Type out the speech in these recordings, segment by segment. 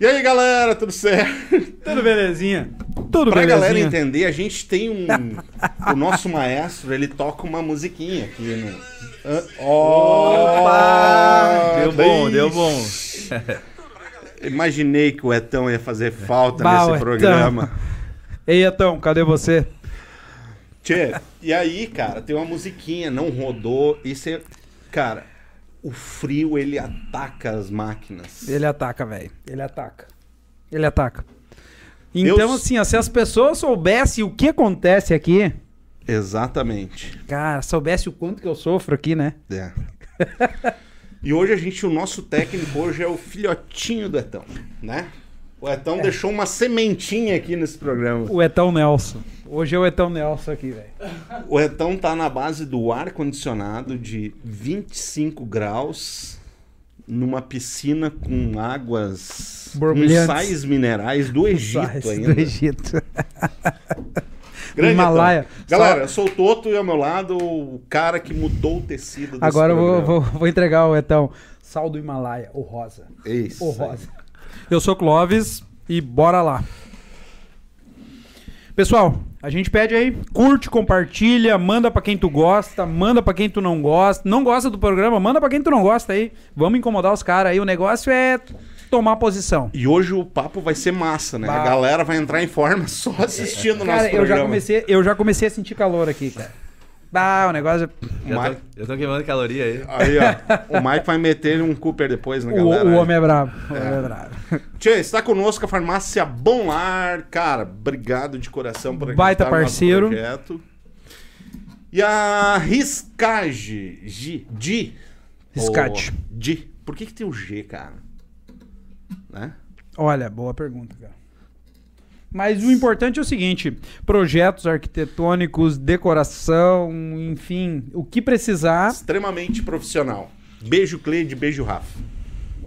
E aí, galera, tudo certo? Tudo belezinha? Tudo pra belezinha. galera entender, a gente tem um. o nosso maestro, ele toca uma musiquinha aqui no. Opa! Deu bom, deu bom. Imaginei que o Etão ia fazer falta Bah, nesse Etão. programa. Ei, Etão, cadê você? Tchê, e aí, cara, tem uma musiquinha, não rodou. E você. Cara, o frio ele ataca as máquinas. Ele ataca, velho. Ele ataca. Ele ataca. Então, Deus- assim, ó, se as pessoas soubessem o que acontece aqui, Exatamente. cara, soubesse o quanto que eu sofro aqui, né? É. e hoje a gente, o nosso técnico hoje é o filhotinho do Etão, né? O Etão deixou uma sementinha aqui nesse programa. O Etão Nelson. Hoje é o Etão Nelson aqui, velho. O Etão tá na base do ar condicionado de 25 graus numa piscina com águas com sais minerais do Egito Sais ainda. Do Egito. Grande Himalaia. Etão. Galera, eu sou o Toto e ao meu lado o cara que mudou o tecido Agora eu vou, vou, vou entregar o Etão. Sal do Himalaia, o rosa. Isso. O rosa. Eu sou Clóvis e bora lá. Pessoal, a gente pede aí, curte, compartilha, manda pra quem tu gosta, manda pra quem tu não gosta. Não gosta do programa, manda pra quem tu não gosta aí. Vamos incomodar os caras aí. O negócio é tomar posição. E hoje o papo vai ser massa, né? Bah. A galera vai entrar em forma só assistindo o nosso Cara, eu programa. já comecei, eu já comecei a sentir calor aqui, cara. Ah, o negócio. O, Eu Mike, tô, eu tô queimando caloria aí. aí, ó, o Mike vai meter um Cooper depois na O, galera. o homem é bravo. O homem é bravo. Tchê, está conosco a farmácia Bom Lar. Cara, obrigado de coração por Baita no parceiro. projeto. E a Riscage, G, G. Riscage. G. Por que que tem o G, cara? Né? Olha, boa pergunta, cara. Mas o importante é o seguinte: projetos arquitetônicos, decoração, enfim, o que precisar. Extremamente profissional. Beijo, Cleide, beijo, Rafa.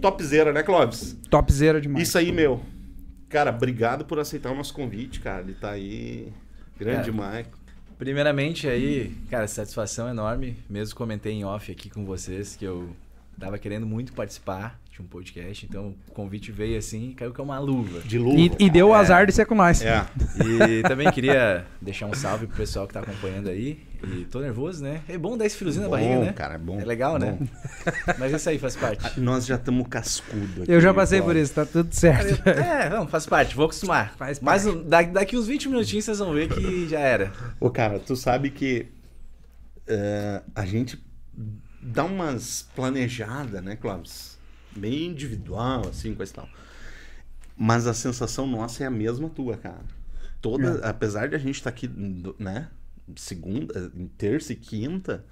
Topzera, né, Clóvis? Topzera demais. Isso aí, meu. Cara, obrigado por aceitar o nosso convite, cara. Ele tá aí. Grande Mike. Primeiramente aí, cara, satisfação enorme. Mesmo comentei em off aqui com vocês que eu tava querendo muito participar de um podcast, então o convite veio assim e caiu com uma luva. De luva. E, e deu o É. azar de ser com nós. É. E também queria deixar um salve pro pessoal que tá acompanhando aí. E tô nervoso, né? É bom dar esse friozinho na Bom, barriga, né? cara, é bom. É legal, né? Bom. Mas isso aí faz parte. Nós já estamos cascudo aqui. Eu já passei por isso, tá tudo certo. É, não, faz parte, vou acostumar. Faz Mas da- daqui uns 20 minutinhos vocês vão ver que já era. Ô, cara, tu sabe que é, a gente dá umas planejadas, né, Clóvis? Bem individual, assim, coisa e tal. Mas a sensação nossa é a mesma tua, cara. Toda, apesar de a gente estar aqui, né, segunda, terça e quinta,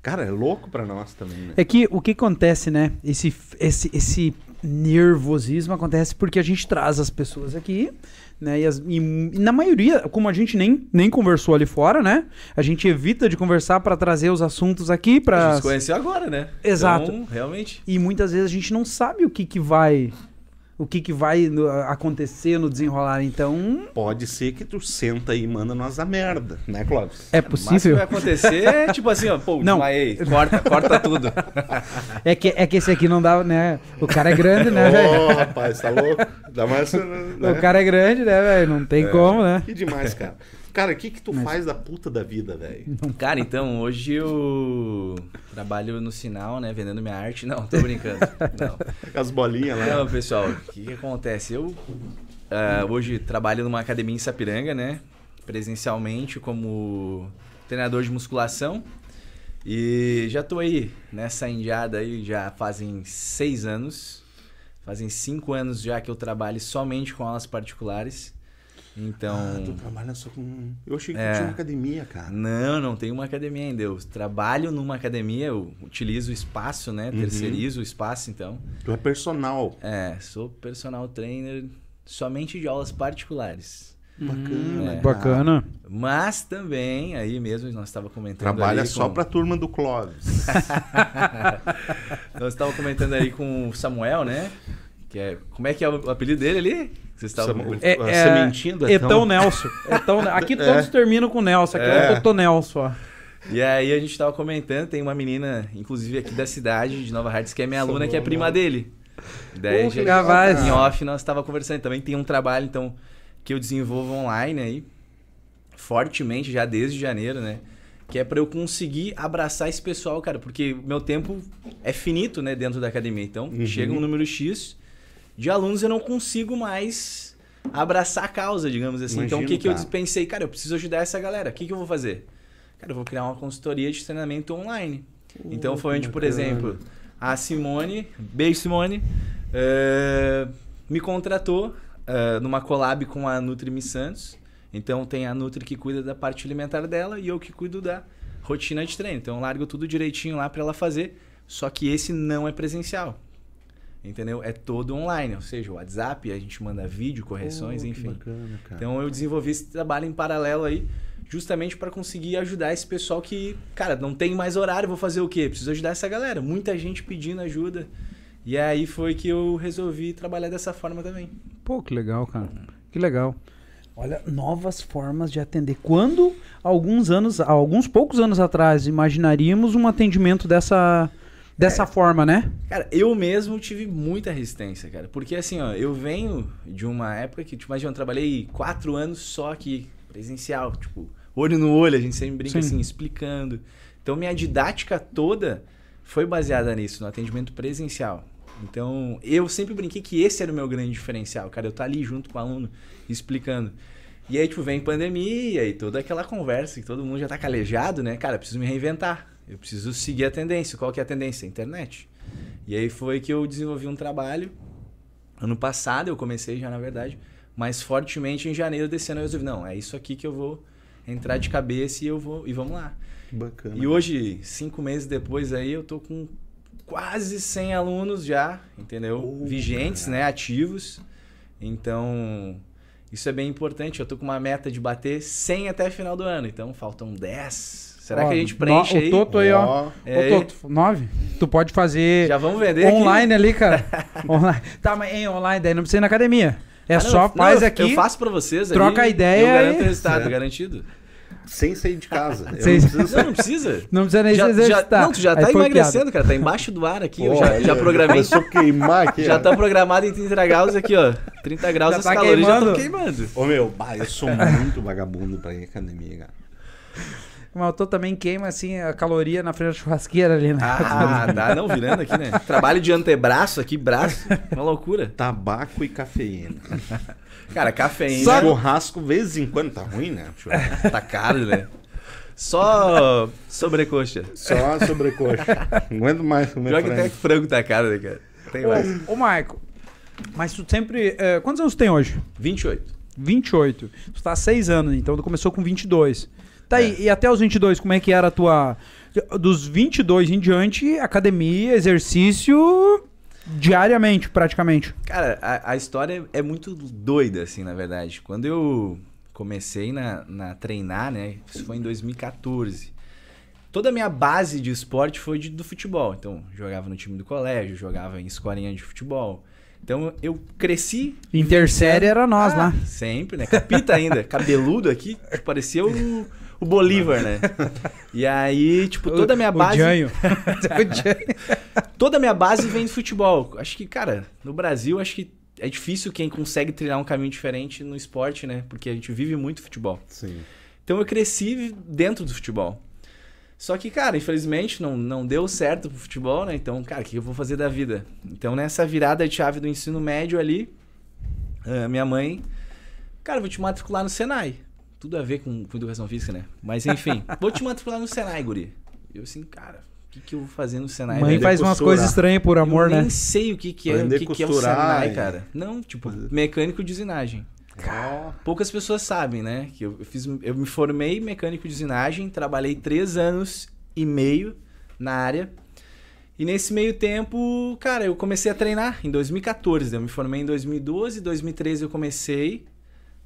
cara, é louco pra nós também, né? É que o que acontece, né? Esse, esse, esse nervosismo acontece porque a gente traz as pessoas aqui, né? E, as- e na maioria, como a gente nem, nem conversou ali fora, né? A gente evita de conversar para trazer os assuntos aqui A para gente se conheceu agora, né? Exato. Então, realmente. e muitas vezes a gente não sabe o que que vai o que que vai no- acontecer no desenrolar. Então, Pode ser que tu senta aí e manda nós a merda, né, Clóvis? é O máximo que possível. vai acontecer é tipo assim, ó, pô, Não. desmaiei, corta, corta tudo. É que é que esse aqui não dá, né? O cara é grande, né, Ô, velho? rapaz, tá louco? Dá mais. né? O cara é grande, né, velho? Não tem como, né? Que demais, cara. Cara, o que que tu faz da puta da vida, velho? Cara, então, hoje eu trabalho no sinal, né, vendendo minha arte. Não, tô brincando. Não. Com as bolinhas lá. Não, pessoal, o que, que acontece? Eu ah, hoje trabalho numa academia em Sapiranga, né? Presencialmente como treinador de musculação. E já tô aí nessa indiada aí já fazem seis anos. Fazem cinco anos já que eu trabalho somente com aulas particulares. Então. Ah, tu trabalha só com. Eu achei que É. tu tinha uma academia, cara. Não, não tenho uma academia ainda. Eu trabalho numa academia, eu utilizo o espaço, né? Uhum. Terceirizo o espaço, então. Tu é personal. É, sou personal trainer somente de aulas particulares. Bacana. é. cara. Bacana. Mas também, aí mesmo, nós estava comentando. Trabalha ali só com... pra turma do Clóvis. Nós estávamos comentando aí com o Samuel, né? Que é... Como é que é o apelido dele ali? Vocês estavam. É, A é, sementinha do Etão. Etão Nelson. Etão, aqui É. todos terminam com Nelson. Aqui é, É. o Totô Nelson, ó. E aí a gente tava comentando, tem uma menina, inclusive aqui da cidade, de Nova Hartz, que é minha aluna, que é prima dele. Daí Pô, já, em off nós tava conversando. Também tem um trabalho, então, que eu desenvolvo online aí, fortemente, já desde janeiro, né? Que é pra eu conseguir abraçar esse pessoal, cara, porque meu tempo é finito, né, dentro da academia. Então, Uhum. chega um número X de alunos eu não consigo mais abraçar a causa, digamos assim. então, o Imagino, que, que eu pensei? Cara, eu preciso ajudar essa galera. O que, que eu vou fazer? Cara, eu vou criar uma consultoria de treinamento online. então, foi onde, por bacana. exemplo, a Simone, beijo Simone, eh, me contratou eh, numa collab com a Nutri Mi Santos. Então tem a Nutri que cuida da parte alimentar dela e eu que cuido da rotina de treino. Então eu largo tudo direitinho lá para ela fazer, só que esse não é presencial. Entendeu? É todo online, ou seja, o WhatsApp, a gente manda vídeo, correções, que enfim. bacana, cara. Então eu desenvolvi esse trabalho em paralelo aí, justamente para conseguir ajudar esse pessoal que, cara, não tem mais horário, vou fazer o quê? Preciso ajudar essa galera. Muita gente pedindo ajuda. E aí foi que eu resolvi trabalhar dessa forma também. Pô, que legal, cara. Que legal. Olha, novas formas de atender. Quando, alguns anos, alguns poucos anos atrás, imaginaríamos um atendimento dessa, dessa É. forma, né? Cara, eu mesmo tive muita resistência, cara. Porque assim, ó, eu venho de uma época que, tipo, imagina, eu trabalhei quatro anos só aqui, presencial, tipo, olho no olho, a gente sempre brinca Sim. assim, explicando. Então, minha didática toda foi baseada nisso, no atendimento presencial. Então, eu sempre brinquei que esse era o meu grande diferencial, cara. Eu tá ali junto com o aluno, explicando. E aí, tipo, vem pandemia e toda aquela conversa que todo mundo já tá calejado, né? Cara, preciso me reinventar. Eu preciso seguir a tendência. Qual que é a tendência? A internet. E aí foi que eu desenvolvi um trabalho. Ano passado eu comecei já, na verdade. Mas fortemente em janeiro desse ano eu resolvi, não, é isso aqui que eu vou entrar de cabeça e eu vou. E vamos lá. Bacana. E hoje, cinco meses depois aí, eu tô com quase 100 alunos já, entendeu? Oh, Vigentes, cara. né? Ativos. Então, isso é bem importante. Eu tô com uma meta de bater 100 até final do ano. Então, faltam 10. Será Ó, que a gente no- preenche aí? O Toto aí, ó. É. Ô, Toto, nove? Tu pode fazer Já vamos vender aqui? online ali, cara. online. Tá, mas em online, daí não precisa ir na academia. É Ah, não, só não, faz eu- aqui. Eu faço pra vocês troca a ideia Eu garanto e- o resultado, Certo. garantido. Sem sair de casa. Eu Sem- não preciso Não, não precisa. Não precisa nem já, se exercitar. já, não, tu já Aí tá emagrecendo, cara. Tá embaixo do ar aqui. eu Pô, já, já olha, programei. Começou queimar aqui. Já ó. tá programado em 30 graus aqui, ó. 30 graus Já as tá calorias já queimando? estão queimando. Ô meu, bah, eu sou muito vagabundo pra ir à academia, cara. Mas o Toto também queima, assim, a caloria na frente da churrasqueira ali, né? Ah, tá. Não, virando aqui, né? Trabalho de antebraço aqui, braço. Uma loucura. Tabaco e cafeína. Cara, cafeína Só churrasco, vez em quando, tá ruim, né? Churrasco. tá caro, né? Só sobrecoxa. Só sobrecoxa. Não aguento mais comer Pior que até frango. frango tá caro, né, cara? Tem mais. Ô, ô Marco, mas tu sempre... eh, quantos anos tu tem hoje? 28. 28. Tu tá há 6 anos, então tu começou com 22. Tá aí, É. e até os 22, como é que era a tua... Dos 22 em diante, academia, exercício diariamente, praticamente. Cara, a, a história é muito doida, assim, na verdade. Quando eu comecei na, na treinar, né? Isso foi em 2014. Toda a minha base de esporte foi de- do futebol. Então, jogava no time do colégio, jogava em escolinha de futebol. Então, eu cresci. Intersérie era nós Ah, lá. Sempre, né? Capita ainda, cabeludo aqui, que parecia o, o Bolívar, né? E aí, tipo, toda a minha base. O Janho. Toda a minha base vem do futebol. Acho que, cara, no Brasil, acho que é difícil quem consegue trilhar um caminho diferente no esporte, né? Porque a gente vive muito futebol. Sim. Então eu cresci dentro do futebol. Só que, cara, infelizmente não, não deu certo pro futebol, né? Então, cara, o que eu vou fazer da vida? Então, nessa virada de chave do ensino médio ali, ah, minha mãe, cara, vou te matricular no Senai. Tudo a ver com, com educação física, né? Mas enfim, vou te matricular no Senai, guri. Eu assim, cara, o que, que eu vou fazer no Senai? Mãe velho? faz umas coisas estranhas por amor, eu né? nem sei o que, que é, o que, a que é o Senai, e- cara. Não, tipo, mecânico de usinagem. Ó, Poucas pessoas sabem, né? Que eu, eu fiz, eu me formei mecânico de usinagem, trabalhei três anos e meio na área. E nesse meio tempo, cara, eu comecei a treinar em 2014. Eu me formei em 2012, 2013 eu comecei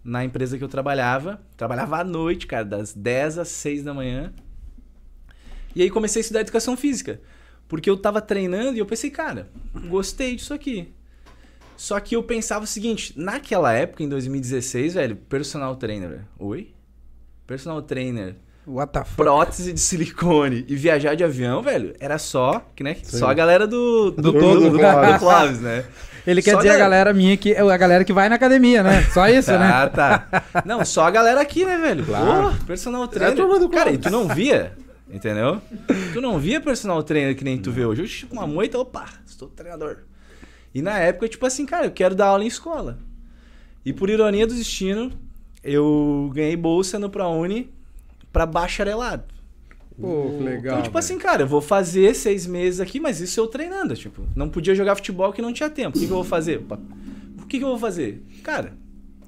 na empresa que eu trabalhava. Trabalhava à noite, cara, das 10 às 6 da manhã. E aí comecei a estudar educação física. Porque eu tava treinando e eu pensei, cara, gostei disso aqui. Só que eu pensava o seguinte, naquela época, em 2016, velho, personal trainer. Oi? Personal trainer. What the fuck? prótese de silicone e viajar de avião, velho, era só, que né? Só a galera do Do todo. do, do, do Clóvis, né? Ele quer Só dizer a galera- minha que é a galera que vai na academia, né? Só isso, né? Ah, tá. Não, só a galera aqui, né, velho? Claro. Pô, personal É a trainer. do Cara, e tu não via, entendeu? Tu não via personal trainer que nem tu vê hoje. Hoje, tipo, uma moita, opa, estou treinador. E na época, tipo assim, cara, eu quero dar aula em escola. E por ironia do destino, eu ganhei bolsa no ProUni pra bacharelado. Pô, que legal. Então, tipo assim, cara, eu vou fazer seis meses aqui, mas isso eu treinando. Tipo, não podia jogar futebol porque não tinha tempo. O que, que eu vou fazer? O que, que eu vou fazer? Cara,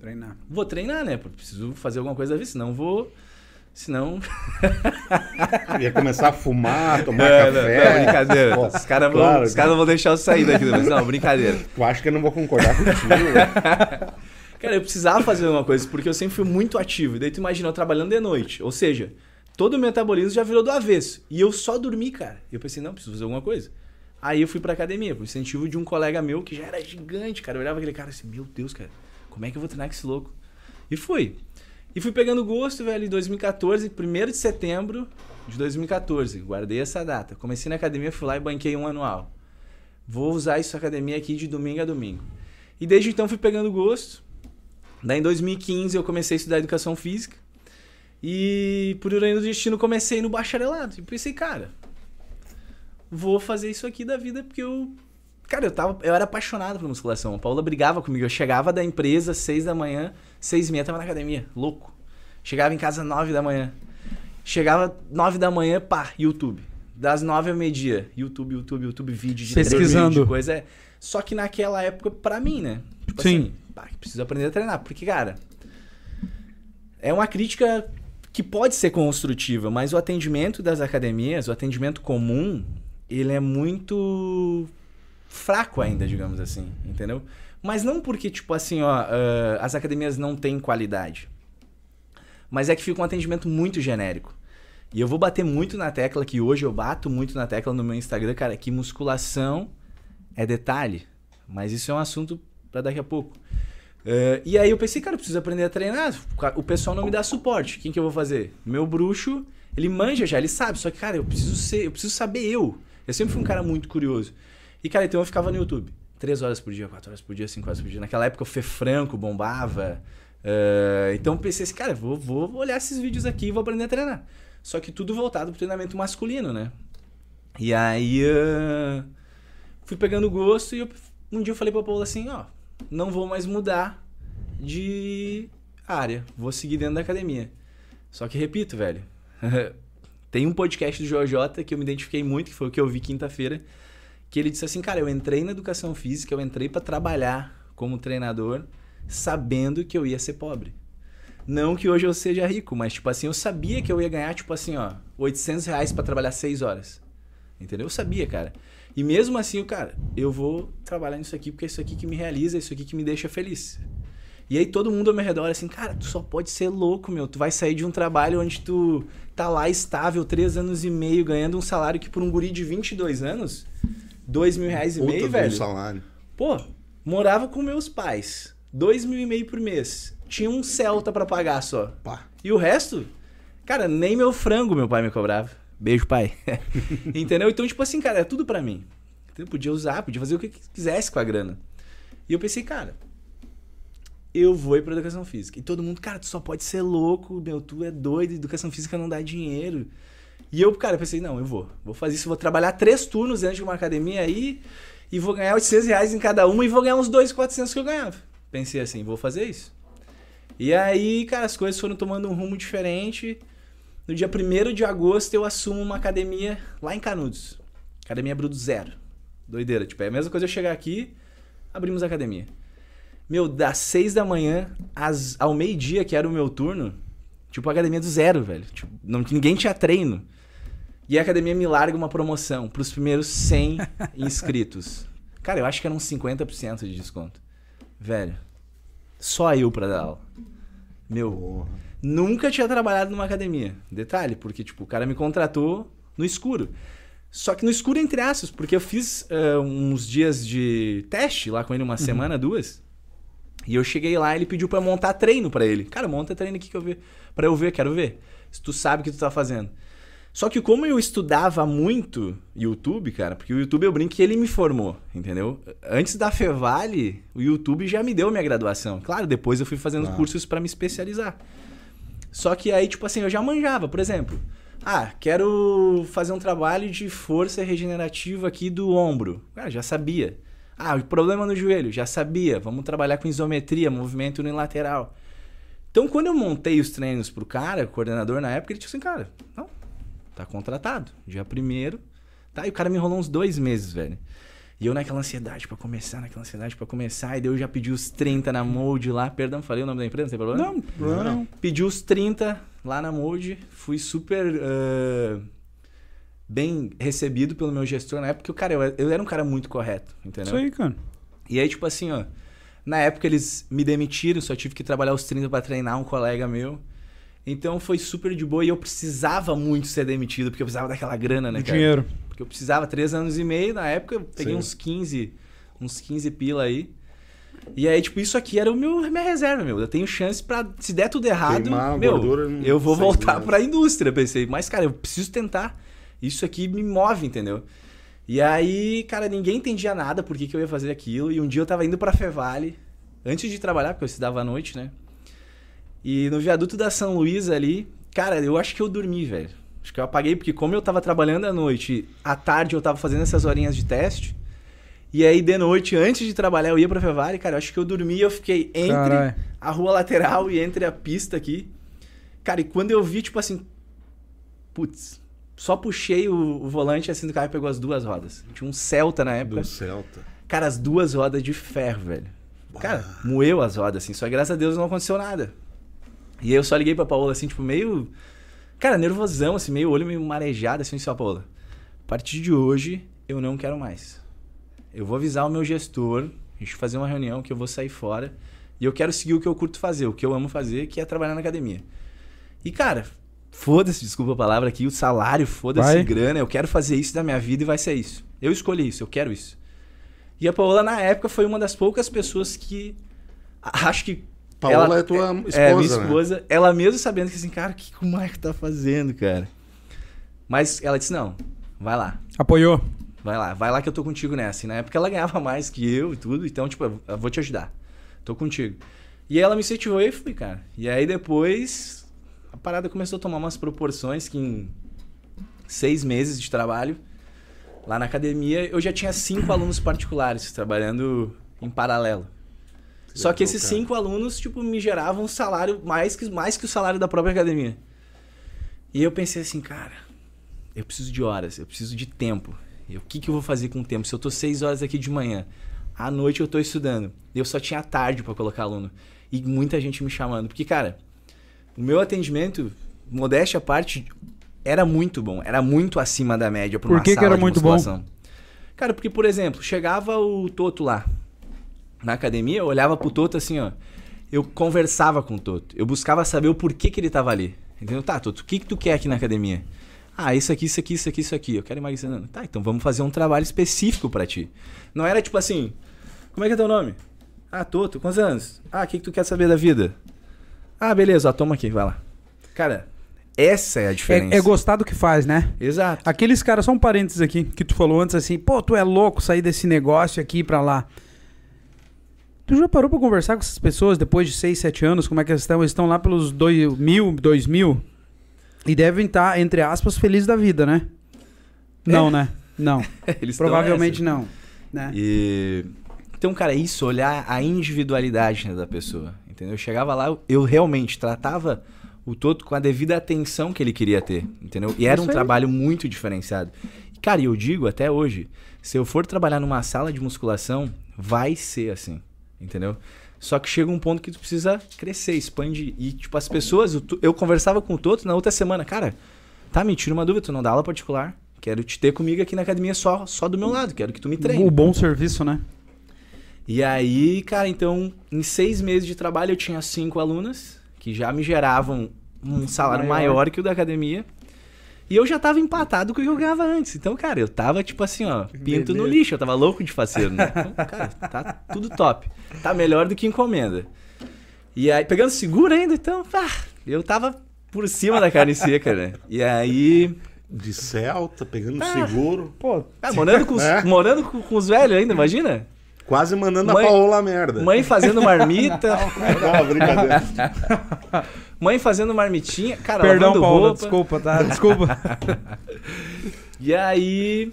Treinar. vou treinar, né? Preciso fazer alguma coisa a ver, senão vou. Senão. Ia começar a fumar, tomar É, não, café. não, brincadeira. Pô, os caras vão, claro, os caras não vão deixar eu sair daqui. Não, brincadeira. Tu acha que eu não vou concordar contigo? Cara, eu precisava fazer alguma coisa, porque eu sempre fui muito ativo. Daí tu imagina eu trabalhando de noite. Ou seja, todo o metabolismo já virou do avesso. E eu só dormi, cara. E eu pensei, não, preciso fazer alguma coisa. Aí eu fui pra academia, por incentivo de um colega meu que já era gigante, cara. Eu olhava aquele cara assim, meu Deus, cara, como é que eu vou treinar com esse louco? E fui. E fui pegando gosto, velho, em 2014, 1 de setembro de 2014. Guardei essa data. Comecei na academia, fui lá e banquei um anual. Vou usar isso academia aqui de domingo a domingo. E desde então fui pegando gosto. Daí em 2015 eu comecei a estudar educação física. E por ironia do destino comecei no bacharelado. E pensei, cara, vou fazer isso aqui da vida porque eu. Cara, eu, tava, eu era apaixonado por musculação. A Paula brigava comigo. Eu chegava da empresa, seis da manhã, seis e meia, tava na academia, louco. Chegava em casa nove da manhã. Chegava nove da manhã, pá, YouTube. Das nove ao meio-dia, YouTube, YouTube, YouTube, vídeo de treino, Pesquisando. vídeo de coisa. É. Só que naquela época, pra mim, né? Tipo Sim. assim, pá, preciso aprender a treinar. Porque, cara, é uma crítica que pode ser construtiva, mas o atendimento das academias, o atendimento comum, ele é muito fraco ainda, digamos assim, entendeu? Mas não porque, tipo assim, ó, ah, as academias não têm qualidade. Mas é que fica um atendimento muito genérico. E eu vou bater muito na tecla, que hoje eu bato muito na tecla no meu Instagram, cara, que musculação é detalhe. Mas isso é um assunto pra daqui a pouco. Eh, e aí eu pensei, cara, eu preciso aprender a treinar. O pessoal não me dá suporte. Quem que eu vou fazer? Meu bruxo, ele manja já, ele sabe. Só que, cara, eu preciso ser, eu preciso saber eu. Eu sempre fui um cara muito curioso. E, cara, então eu ficava no YouTube. Três horas por dia, quatro horas por dia, cinco horas por dia. Naquela época o Fê Franco bombava. Eh, então eu pensei assim, cara, vou, vou olhar esses vídeos aqui e vou aprender a treinar. Só que tudo voltado pro treinamento masculino, né? E aí eh, fui pegando gosto e eu- um dia eu falei pra Paula assim, ó, não vou mais mudar de área, vou seguir dentro da academia. Só que repito, velho, tem um podcast do JJ que eu me identifiquei muito, que foi o que eu vi quinta-feira, que ele disse assim, cara, eu entrei na educação física, eu entrei pra trabalhar como treinador, sabendo que eu ia ser pobre. Não que hoje eu seja rico, mas tipo assim, eu sabia que eu ia ganhar, tipo assim, ó, 800 reais pra trabalhar 6 horas. Entendeu? Eu sabia, cara. E mesmo assim, o cara, eu vou trabalhar nisso aqui porque é isso aqui que me realiza, é isso aqui que me deixa feliz. E aí todo mundo ao meu redor assim, cara, tu só pode ser louco, meu. Tu vai sair de um trabalho onde tu tá lá estável, três anos e meio, ganhando um salário que por um guri de 22 anos, dois mil reais e meio, velho. salário. Pô, morava com meus pais. Dois mil e meio por mês. Tinha um Celta pra pagar só. Pá. E o resto, cara, nem meu frango meu pai me cobrava. Beijo, pai. Entendeu? Então, tipo assim, cara, é tudo pra mim. Então, eu podia usar, podia fazer o que quisesse com a grana. E eu pensei, cara, eu vou ir pra educação física. E todo mundo, cara, tu só pode ser louco, meu, tu é doido, educação física não dá dinheiro. E eu, cara, pensei, não, eu vou. Vou fazer isso, vou trabalhar três turnos dentro de uma academia aí e vou ganhar 800 reais em cada uma e vou ganhar uns 2,400 que eu ganhava. Pensei assim, vou fazer isso. E aí, cara, as coisas foram tomando um rumo diferente. No dia 1 de agosto eu assumo uma academia lá em Canudos. Academia Bruto Zero. Doideira, tipo, é a mesma coisa eu chegar aqui, abrimos a academia. Meu, das 6 da manhã às, ao meio-dia, que era o meu turno, tipo, a academia do zero, velho. Tipo, não, ninguém tinha treino. E a academia me larga uma promoção pros primeiros 100 inscritos. Cara, eu acho que eram uns 50% de desconto. Velho, só eu pra dar aula. Meu, Porra. Nunca tinha trabalhado numa academia. Detalhe, porque, tipo, o cara me contratou no escuro. Só que no escuro, entre aspas, porque eu fiz eh, uns dias de teste lá com ele, uma semana, duas. E eu cheguei lá, ele pediu pra eu montar treino pra ele. Cara, monta treino aqui que eu ver. Pra eu ver, quero ver. Se tu sabe o que tu tá fazendo. Só que como eu estudava muito YouTube, cara, porque o YouTube eu brinco que ele me formou, entendeu? Antes da Fevale, o YouTube já me deu minha graduação. Claro, depois eu fui fazendo Ah. cursos para me especializar. Só que aí, tipo assim, eu já manjava, por exemplo. Ah, quero fazer um trabalho de força regenerativa aqui do ombro. Cara, já sabia. Ah, o problema no joelho, já sabia. Vamos trabalhar com isometria, movimento unilateral. Então, quando eu montei os treinos pro cara, o coordenador na época, ele disse assim, cara, não, tá contratado. Dia primeiro. Tá, e o cara me enrolou uns dois meses, velho. E eu naquela ansiedade pra começar, naquela ansiedade pra começar. E daí eu já pedi os 30 na Mold lá. Perdão, falei o nome da empresa, não tem problema? Não, problema não. Pedi os 30 lá na Mold. Fui super ah, bem recebido pelo meu gestor na época. Porque, cara, eu, eu era um cara muito correto, entendeu? Isso aí, cara. E aí, tipo assim, ó. Na época eles me demitiram, só tive que trabalhar os 30 pra treinar um colega meu. Então foi super de boa e eu precisava muito ser demitido, porque eu precisava daquela grana, né, cara? dinheiro. Porque eu precisava três anos e meio, na época eu peguei Sim. uns 15, uns 15 pila aí. E aí, tipo, isso aqui era o meu minha reserva, meu. Eu tenho chance pra, se der tudo errado, Queimar a meu, gordura eu vou voltar meses. pra indústria, pensei. Mas, cara, eu preciso tentar. Isso aqui me move, entendeu? E aí, cara, ninguém entendia nada por que, que eu ia fazer aquilo. E um dia eu tava indo pra Fevale, antes de trabalhar, porque eu estudava à noite, né? E no viaduto da São Luís ali, cara, eu acho que eu dormi, velho. Acho que eu apaguei, porque como eu tava trabalhando à noite, à tarde eu tava fazendo essas horinhas de teste. E aí, de noite, antes de trabalhar, eu ia pra Fevale, cara, eu acho que eu dormi e eu fiquei entre Caralho. a rua lateral e entre a pista aqui. Cara, e quando eu vi, tipo assim. Putz, só puxei o, o volante assim do carro e pegou as duas rodas. Tinha um Celta na época. Do Celta. Cara, as duas rodas de ferro, velho. Cara, moeu as rodas, assim. Só que graças a Deus não aconteceu nada. E aí eu só liguei pra Paola, assim, tipo, meio. Cara, nervosão, assim, meio olho meio marejado, assim, só, Paola. A partir de hoje, eu não quero mais. Eu vou avisar o meu gestor, a gente fazer uma reunião que eu vou sair fora. E eu quero seguir o que eu curto fazer, o que eu amo fazer, que é trabalhar na academia. E, cara, foda-se, desculpa a palavra aqui, o salário, foda-se grana, eu quero fazer isso da minha vida e vai ser isso. Eu escolhi isso, eu quero isso. E a Paola, na época, foi uma das poucas pessoas que. Acho que. Paola ela- é tua esposa, É, minha né? esposa. Ela mesmo sabendo que assim, cara, o que, que o Marco tá fazendo, cara? Mas ela disse: não, vai lá. Apoiou. Vai lá, vai lá que eu tô contigo nessa. E na época ela ganhava mais que eu e tudo, então, tipo, eu vou te ajudar. Tô contigo. E ela me incentivou e fui, cara. E aí depois a parada começou a tomar umas proporções que em seis meses de trabalho lá na academia eu já tinha cinco alunos particulares trabalhando em paralelo. Só que esses cinco alunos, tipo, me geravam um salário mais que, mais que o salário da própria academia. E eu pensei assim, cara, eu preciso de horas, eu preciso de tempo. E o que, que eu vou fazer com o tempo? Se eu tô seis horas aqui de manhã, à noite eu tô estudando. Eu só tinha tarde para colocar aluno. E muita gente me chamando. Porque, cara, o meu atendimento, modéstia à parte, era muito bom. Era muito acima da média pra Por uma que que sala era de muito bom? Cara, porque, por exemplo, chegava o Toto lá na academia, eu olhava pro Toto assim, ó. Eu conversava com o Toto. Eu buscava saber o porquê que ele tava ali. Entendeu? Tá, Toto, o que, que tu quer aqui na academia? Ah, isso aqui, isso aqui, isso aqui, isso aqui. Eu quero emagrecer. Não. Tá, então vamos fazer um trabalho específico pra ti. Não era tipo assim, como é que é teu nome? Ah, Toto, quantos anos? Ah, o que, que tu quer saber da vida? Ah, beleza, ó, toma aqui, vai lá. Cara, essa é a diferença. É, é gostar do que faz, né? Exato. Aqueles caras, só um parênteses aqui, que tu falou antes assim, pô, tu é louco sair desse negócio aqui pra lá. Tu já parou pra conversar com essas pessoas depois de 6, 7 anos? Como é que elas estão? Eles estão lá pelos 2000, 2000 e devem estar, entre aspas, felizes da vida, né? Não, né? Não. Provavelmente não. Né? E... Então, cara, é isso, olhar a individualidade né, da pessoa. Entendeu? Eu chegava lá, eu- realmente tratava o Toto com a devida atenção que ele queria ter. Entendeu? E era um trabalho muito diferenciado. E, cara, e eu digo até hoje, se eu for trabalhar numa sala de musculação, vai ser assim. Entendeu? Só que chega um ponto que tu precisa crescer, expandir. E, tipo, as pessoas, Tu- eu conversava com o Toto na outra semana, cara, tá, me tira uma dúvida, tu não dá aula particular. Quero te ter comigo aqui na academia só, só do meu lado, quero que tu me treine. O bom serviço, né? E aí, cara, então, em seis meses de trabalho eu tinha cinco alunas que já me geravam um salário Maior. maior, que o da academia. E eu já tava empatado com o que eu ganhava antes. Então, cara, eu tava, tipo assim, ó, pinto no Beleza. lixo. Eu tava louco de faceiro, né? Então, cara, tá tudo top. Tá melhor do que encomenda. E aí, pegando seguro ainda, então, pá, eu tava por cima da carne seca, né? E aí. De Celta, pegando Ah. seguro. Pô, Ah, morando com os, É. morando com, com os velhos ainda, imagina? Quase mandando Mãe- a Paola a merda. Mãe fazendo marmita, Não, brincadeira. mãe fazendo marmitinha, cara, perdão, Paula, roupa. desculpa, tá? Desculpa. E aí,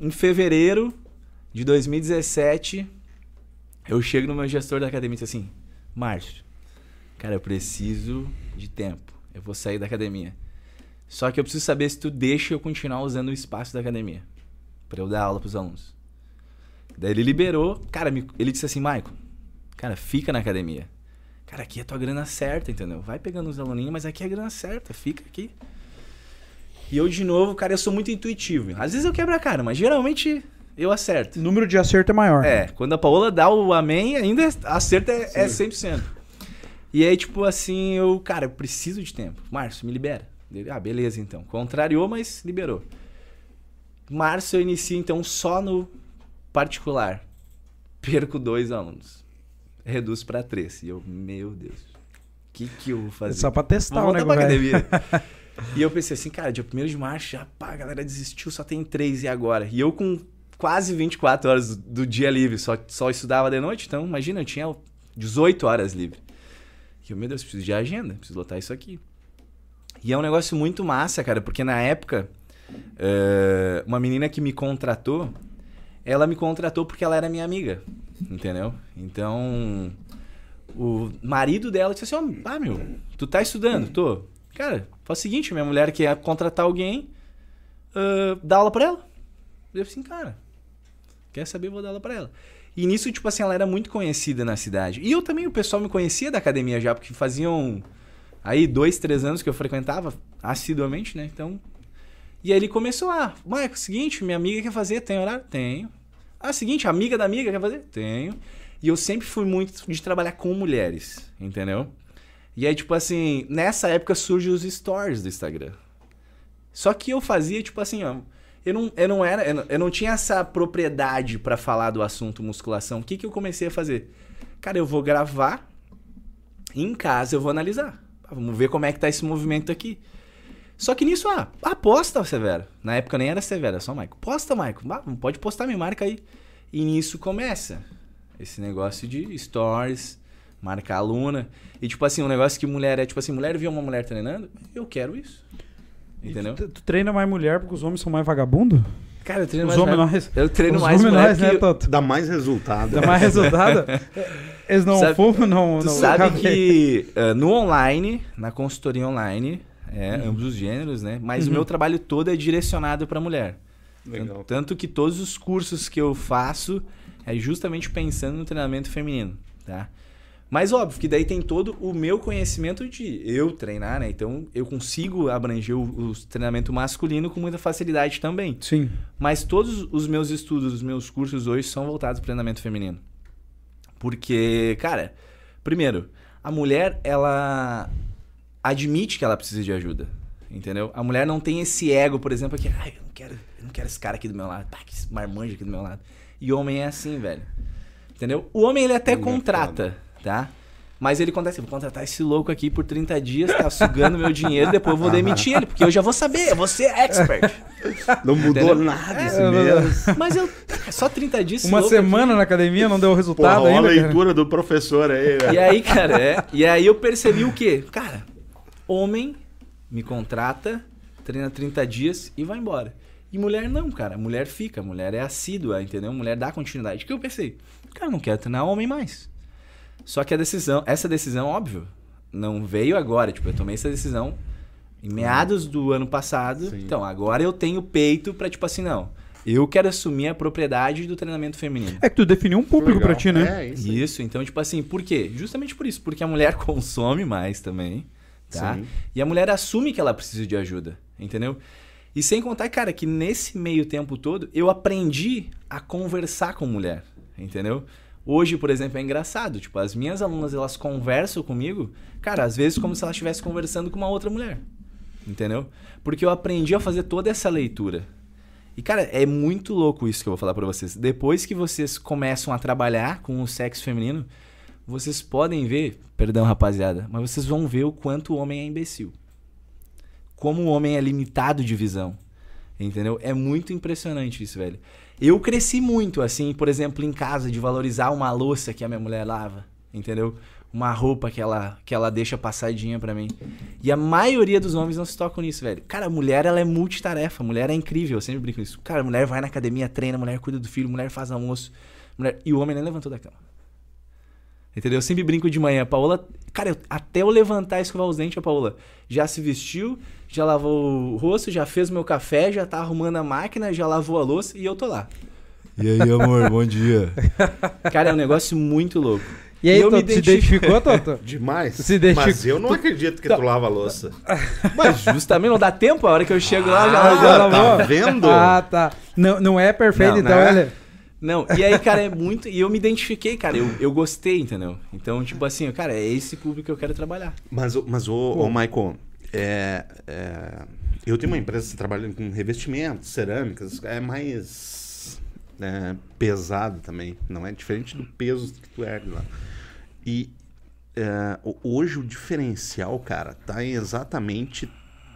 em fevereiro de 2017, eu chego no meu gestor da academia e digo assim: Márcio, cara, eu preciso de tempo. Eu vou sair da academia. Só que eu preciso saber se tu deixa eu continuar usando o espaço da academia pra eu dar aula pros alunos. Daí ele liberou, cara, me- ele disse assim: Maico, cara, fica na academia. Cara, aqui é tua grana certa, entendeu? Vai pegando os aluninhos, mas aqui é a grana certa, fica aqui. E eu, de novo, cara, eu sou muito intuitivo. Às vezes eu quebro a cara, mas geralmente eu acerto. O número de acerto é maior. É, quando a Paola dá o amém, ainda acerta é, é 100%. E aí, tipo assim, eu, cara, eu preciso de tempo. Márcio, me libera. Ah, beleza, então. Contrariou, mas liberou. Março eu inicio, então, só no particular. Perco dois alunos. Reduz pra três. E eu, meu Deus, o que que eu vou fazer? só pra testar Vou o negócio. academia. e eu pensei assim, cara, dia 1 de março, já, pá, a galera desistiu, só tem três e agora? E eu com quase 24 horas do, dia livre, só, só estudava de noite, então imagina, eu tinha 18 horas livre. E eu, meu Deus, preciso de agenda, preciso lotar isso aqui. E é um negócio muito massa, cara, porque na época, eh, uma menina que me contratou, ela me contratou porque ela era minha amiga, entendeu? Então, o marido dela disse assim, ah, meu, tu tá estudando? Tô. Cara, faz o seguinte, minha mulher quer contratar alguém, ah, dá aula pra ela. Eu assim, cara, quer saber, vou dar aula pra ela. E nisso, tipo assim, ela era muito conhecida na cidade. E eu também, o pessoal me conhecia da academia já, porque faziam aí dois, três anos que eu frequentava assiduamente, né? Então. E aí ele começou, ah, Marco, seguinte, minha amiga quer fazer, tem horário? Tenho. Ah, seguinte, a amiga da amiga quer fazer? Tenho. E eu sempre fui muito de trabalhar com mulheres, entendeu? E aí, tipo assim, nessa época surgem os stories do Instagram. Só que eu fazia, tipo assim, ó. Eu não, eu não era. Eu não, eu não tinha essa propriedade pra falar do assunto musculação. O que, que eu comecei a fazer? Cara, eu vou gravar. Em casa eu vou analisar. Vamos ver como é que tá esse movimento aqui. Só que nisso, ah, aposta, Severo. Na época nem era Severo, era só Maico. Posta, Maico. Ah, pode postar, me marca aí. E nisso começa esse negócio de stories, marcar a aluna. E tipo assim, um negócio que mulher é, tipo assim, mulher viu uma mulher treinando, eu quero isso. Entendeu? Tu, tu treina mais mulher porque os homens são mais vagabundos? Cara, eu treino Os mais. homens mulher- nós. Eu treino os mais homens mulher nós, que né, Toto? Dá mais resultado. Dá mais resultado? Eles não Sabe- fumam, não. Tu não sabe que eh, no online, na consultoria online, é, ambos os gêneros, né? Mas o Uhum. meu trabalho todo é direcionado para mulher. Legal. Tanto, tanto que todos os cursos que eu faço é justamente pensando no treinamento feminino, tá? Mas óbvio que daí tem todo o meu conhecimento de eu treinar, né? Então eu consigo abranger o, o treinamento masculino com muita facilidade também. Sim. Mas todos os meus estudos, os meus cursos hoje são voltados para treinamento feminino. Porque, cara, primeiro, a mulher, ela admite que ela precisa de ajuda. Entendeu? A mulher não tem esse ego, por exemplo, que, ai, eu não quero, eu não quero esse cara aqui do meu lado, pá, que esse marmanjo aqui do meu lado. E homem é assim, velho. Entendeu? O homem, ele até Engraçado. contrata, tá? Mas ele contrata assim, vou contratar esse louco aqui por 30 dias, tá sugando meu dinheiro, depois eu vou demitir ele, porque eu já vou saber, eu vou ser expert. Não mudou Entendeu? nada esse É, mês. Mas eu. Só 30 dias. Uma louco semana na academia não deu Porra, resultado olha a ainda, cara. leitura do professor aí, aqui. velho. E aí, cara, é. E aí eu percebi o quê? Cara, homem me contrata, treina 30 dias e vai embora. E mulher não, cara. Mulher fica, mulher é assídua, entendeu? Mulher dá continuidade. O que eu pensei? Cara, eu não quero treinar homem mais. Só que a decisão, essa decisão, óbvio, não veio agora. Tipo, eu tomei essa decisão em meados do ano passado. Sim. Então, agora eu tenho peito pra, tipo assim, não. Eu quero assumir a propriedade do treinamento feminino. É que tu definiu um público pra ti, né? É, isso. Isso, então, tipo assim, por quê? Justamente por isso, porque a mulher consome mais também, tá? Sim. E a mulher assume que ela precisa de ajuda, entendeu? E sem contar, cara, que nesse meio tempo todo, eu aprendi a conversar com mulher, entendeu? Hoje, por exemplo, é engraçado, tipo, as minhas alunas, elas conversam comigo, cara, às vezes como se elas estivessem conversando com uma outra mulher, entendeu? Porque eu aprendi a fazer toda essa leitura. E, cara, é muito louco isso que eu vou falar pra vocês. Depois que vocês começam a trabalhar com o sexo feminino, vocês podem ver, perdão, rapaziada, mas vocês vão ver o quanto o homem é imbecil. como o homem é limitado de visão. Entendeu? É muito impressionante isso, velho. Eu cresci muito, assim, por exemplo, em casa, de valorizar uma louça que a minha mulher lava. Entendeu? Uma roupa que ela, que ela deixa passadinha pra mim. E a maioria dos homens não se tocam nisso, velho. Cara, a mulher, ela é multitarefa. A mulher é incrível, eu sempre brinco isso. Cara, a mulher vai na academia, treina, a mulher cuida do filho, a mulher faz almoço. Mulher... E o homem nem levantou da cama. Entendeu? Eu sempre brinco de manhã. A Paola, cara, eu, até eu levantar e escovar os dentes, a Paola já se vestiu, já lavou o rosto, já fez o meu café, já tá arrumando a máquina, já lavou a louça e eu tô lá. E aí, amor, bom dia. Cara, é um negócio muito louco. E aí, eu me Toto, se identifico- identificou, Toto? Demais. Se Mas eu não acredito que tu lava a louça. Mas justamente não dá tempo, a hora que eu chego lá, já Ah, lavou. já tá lavou? vendo? Ah, tá. Não, não é perfeito, Não, então, né? olha. Não, e aí, cara, é muito. E eu me identifiquei, cara. Eu, eu gostei, entendeu? Então, tipo assim, cara, é esse público que eu quero trabalhar. Mas, o- mas o, o Michael, é, é, eu tenho uma empresa que trabalha com revestimentos, cerâmicas, é mais é, pesado também, não é diferente do peso que tu ergue lá. E é, hoje o diferencial, cara, tá exatamente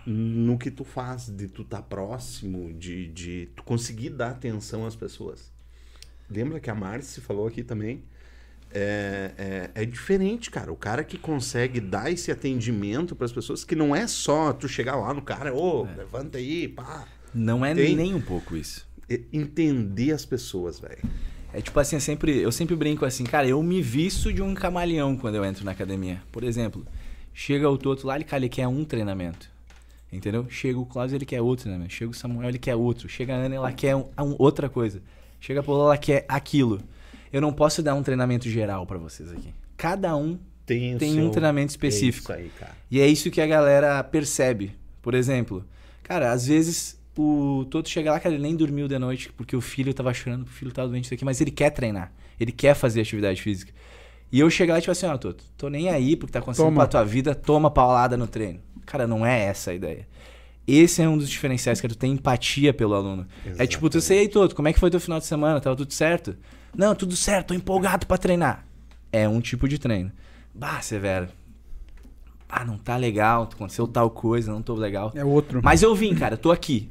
no que tu faz, de tu tá próximo, de, de tu conseguir dar atenção às pessoas. Lembra que a Marci falou aqui também? É, é, é diferente, cara. O cara que consegue dar esse atendimento para as pessoas, que não é só tu chegar lá no cara, ô, levanta aí, pá. Não é Tem- nem um pouco isso. É entender as pessoas, velho. É tipo assim, eu sempre, eu sempre brinco assim, cara, eu me visto de um camaleão quando eu entro na academia. Por exemplo, chega o Toto lá, ele, cara, ele quer um treinamento. Entendeu? Chega o Klaus, ele quer outro treinamento. Chega o Samuel, ele quer outro. Chega a Ana, ela quer um- outra coisa. Chega a Paula, ela quer aquilo. Eu não posso dar um treinamento geral pra vocês aqui. Cada um Tem, tem seu- um treinamento específico. É isso aí, cara. E é isso que a galera percebe. Por exemplo, cara, às vezes o Toto chega lá, cara, ele nem dormiu de noite porque o filho tava chorando, o filho tava doente isso aqui, mas ele quer treinar. Ele quer fazer atividade física. E eu chego lá e tipo assim, ó, Toto, tô nem aí porque tá acontecendo Toma. pra tua vida, toma paulada no treino. Cara, não é essa a ideia. Esse é um dos diferenciais, que é tu ter empatia pelo aluno. É tipo, tu sei aí, Toto, como é que foi teu final de semana? Tava tudo certo? Não, tudo certo, tô empolgado pra treinar. É um tipo de treino. Bah, Severo, ah, não tá legal, aconteceu tal coisa, não tô legal. É outro. Mas eu vim, cara, tô aqui.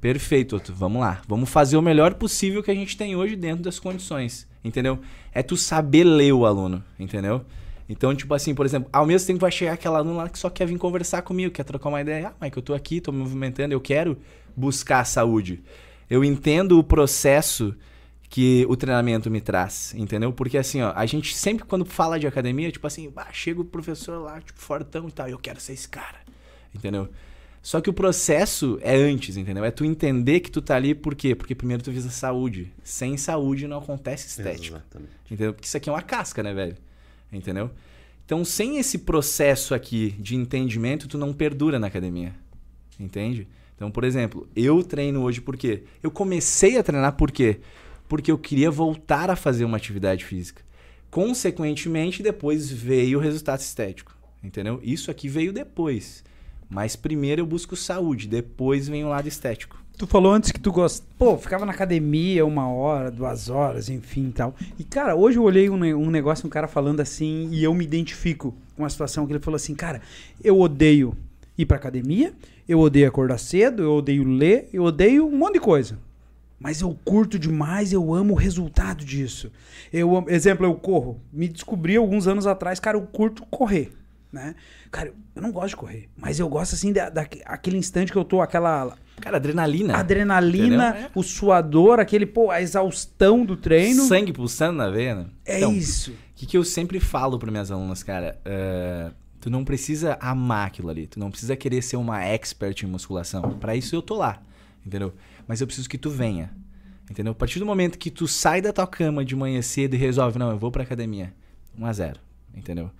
Perfeito, Otto. Vamos lá. Vamos fazer o melhor possível que a gente tem hoje dentro das condições. Entendeu? É tu saber ler o aluno, entendeu? Então, tipo assim, por exemplo, ao mesmo tempo vai chegar aquela aluna lá que só quer vir conversar comigo, quer trocar uma ideia. Ah, Mike, eu tô aqui, tô me movimentando, eu quero buscar a saúde. Eu entendo o processo que o treinamento me traz, entendeu? Porque assim, ó, a gente sempre quando fala de academia, tipo assim, bah, chega o professor lá, tipo, fortão e tal, eu quero ser esse cara, entendeu? Só que o processo é antes, entendeu? É tu entender que tu tá ali por quê? Porque primeiro tu visa saúde. Sem saúde não acontece estética. Exatamente. Entendeu? Porque isso aqui é uma casca, né, velho? Entendeu? Então, sem esse processo aqui de entendimento, tu não perdura na academia. Entende? Então, por exemplo, eu treino hoje por quê? Eu comecei a treinar por quê? Porque eu queria voltar a fazer uma atividade física. Consequentemente, depois veio o resultado estético. Entendeu? Isso aqui veio depois. Mas primeiro eu busco saúde, depois vem o lado estético. Tu falou antes que tu gosta. Pô, ficava na academia uma hora, duas horas, enfim tal. E, cara, hoje eu olhei um, um negócio, um cara falando assim, e eu me identifico com uma situação que ele falou assim, cara, eu odeio ir pra academia, eu odeio acordar cedo, eu odeio ler, eu odeio um monte de coisa. Mas eu curto demais, eu amo o resultado disso. Eu exemplo, eu corro. Me descobri alguns anos atrás, cara, eu curto correr, né? Cara, eu não gosto de correr, mas eu gosto assim da, daquele instante que eu tô aquela Cara, adrenalina. adrenalina? É. o suador, aquele, pô, a exaustão do treino. Sangue pulsando na veia. né? É Então, isso. O que, que eu sempre falo para minhas alunas, cara? É, tu não precisa amar aquilo ali. Tu não precisa querer ser uma expert em musculação. Para isso eu tô lá, entendeu? Mas eu preciso que tu venha, entendeu? A partir do momento que tu sai da tua cama de manhã cedo e resolve, não, eu vou pra academia. 1 a 0 entendeu?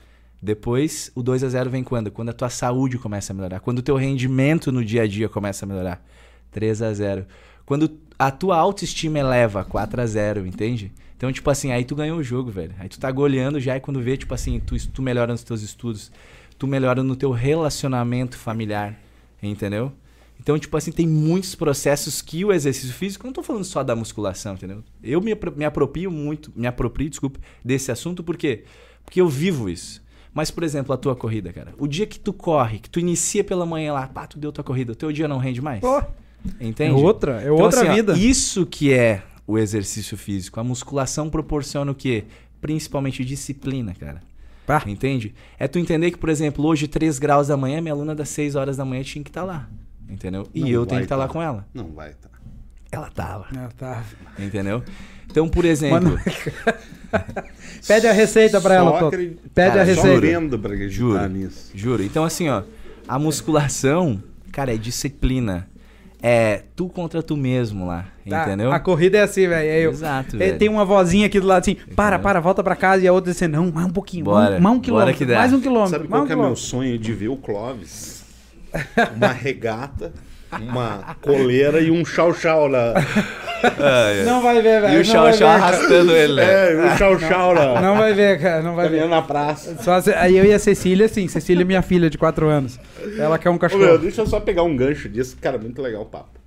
Depois, o 2 a 0 vem quando? Quando a tua saúde começa a melhorar. Quando o teu rendimento no dia a dia começa a melhorar. 3 a 0 Quando a tua autoestima eleva 4 a 0 entende? Então, tipo assim, aí tu ganhou o jogo, velho. Aí tu tá goleando já e quando vê, tipo assim, tu, tu melhora nos teus estudos, tu melhora no teu relacionamento familiar, entendeu? Então, tipo assim, tem muitos processos que o exercício físico, não tô falando só da musculação, entendeu? Eu me, me aproprio muito, me aproprio, desculpa, desse assunto, por quê? Porque eu vivo isso. Mas, por exemplo, a tua corrida, cara. O dia que tu corre, que tu inicia pela manhã lá, pá, tu deu tua corrida, o teu dia não rende mais? Pô, Entende? é outra, é Então, outra assim, ó, vida. isso que é o exercício físico. A musculação proporciona o quê? Principalmente disciplina, cara. Pá. Entende? É tu entender que, por exemplo, hoje, 3 graus da manhã, minha aluna das 6 horas da manhã tinha que estar lá. Entendeu? E Não eu tenho que estar lá tá. com ela. Não vai, tá. Ela tava. Ah, tá. Entendeu? Então, por exemplo. Mano, Pede a receita pra ela, acredito- Pede Cara, a receita. pra Juro. nisso. Juro. Então, assim, ó, a musculação, cara, é disciplina. É tu contra tu mesmo lá. Tá, Entendeu? A corrida é assim, velho. É eu. Exato, É, tem uma vozinha aqui do lado assim, para, Entendeu? para, volta pra casa. E a outra dizendo, não, mais um pouquinho, Bora. mais, um quilômetro, que dá. mais um quilômetro, Sabe qual um que é meu sonho de ver o Clóvis? Uma regata, uma coleira e um chau-chau na. Não vai ver, velho. E o não chau vai chau ver, cara. arrastando ele, né? É, um chau-chau na. Não vai ver, cara, não vai Caminhando ver. na praça. Só aí eu e a Cecília, sim. Cecília é minha filha de 4 anos. Ela quer um Ô, cachorro. meu, deixa eu só pegar um gancho disso. Cara, muito legal o papo.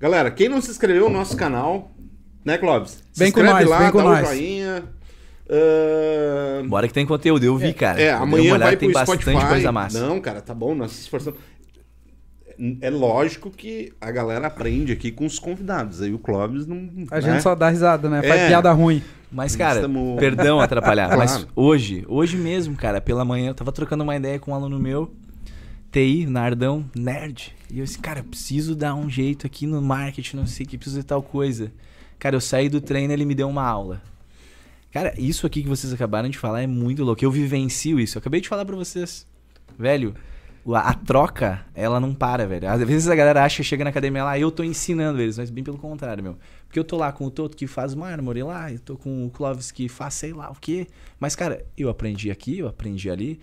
Galera, quem não se inscreveu no nosso canal, né, Clóvis? Se Vem com inscreve nós, lá, vem com dá nós. um joinha. Ahn, Bora que tem conteúdo, eu vi, cara. É, Eu dei uma amanhã olhada, vai tem pro bastante Spotify. coisa massa. Não, cara, tá bom, nós se esforçamos. É lógico que a galera aprende aqui com os convidados. Aí o Clóvis não. A né? gente só dá risada, né? Faz É. piada ruim. Mas, cara, Estamos- perdão atrapalhar, Claro. mas hoje, hoje mesmo, cara, pela manhã, eu tava trocando uma ideia com um aluno meu, TI, Nardão, nerd. E eu disse, cara, eu preciso dar um jeito aqui no marketing, não sei o que, preciso de tal coisa. Cara, eu saí do treino ele me deu uma aula. Cara, isso aqui que vocês acabaram de falar é muito louco. Eu vivencio isso. Eu acabei de falar pra vocês. Velho, a, troca, ela não para, velho. Às vezes a galera acha, chega na academia lá, eu tô ensinando eles, mas bem pelo contrário, meu. Porque eu tô lá com o Toto que faz mármore lá, eu tô com o Clóvis que faz sei lá o quê. Mas, cara, eu aprendi aqui, eu aprendi ali.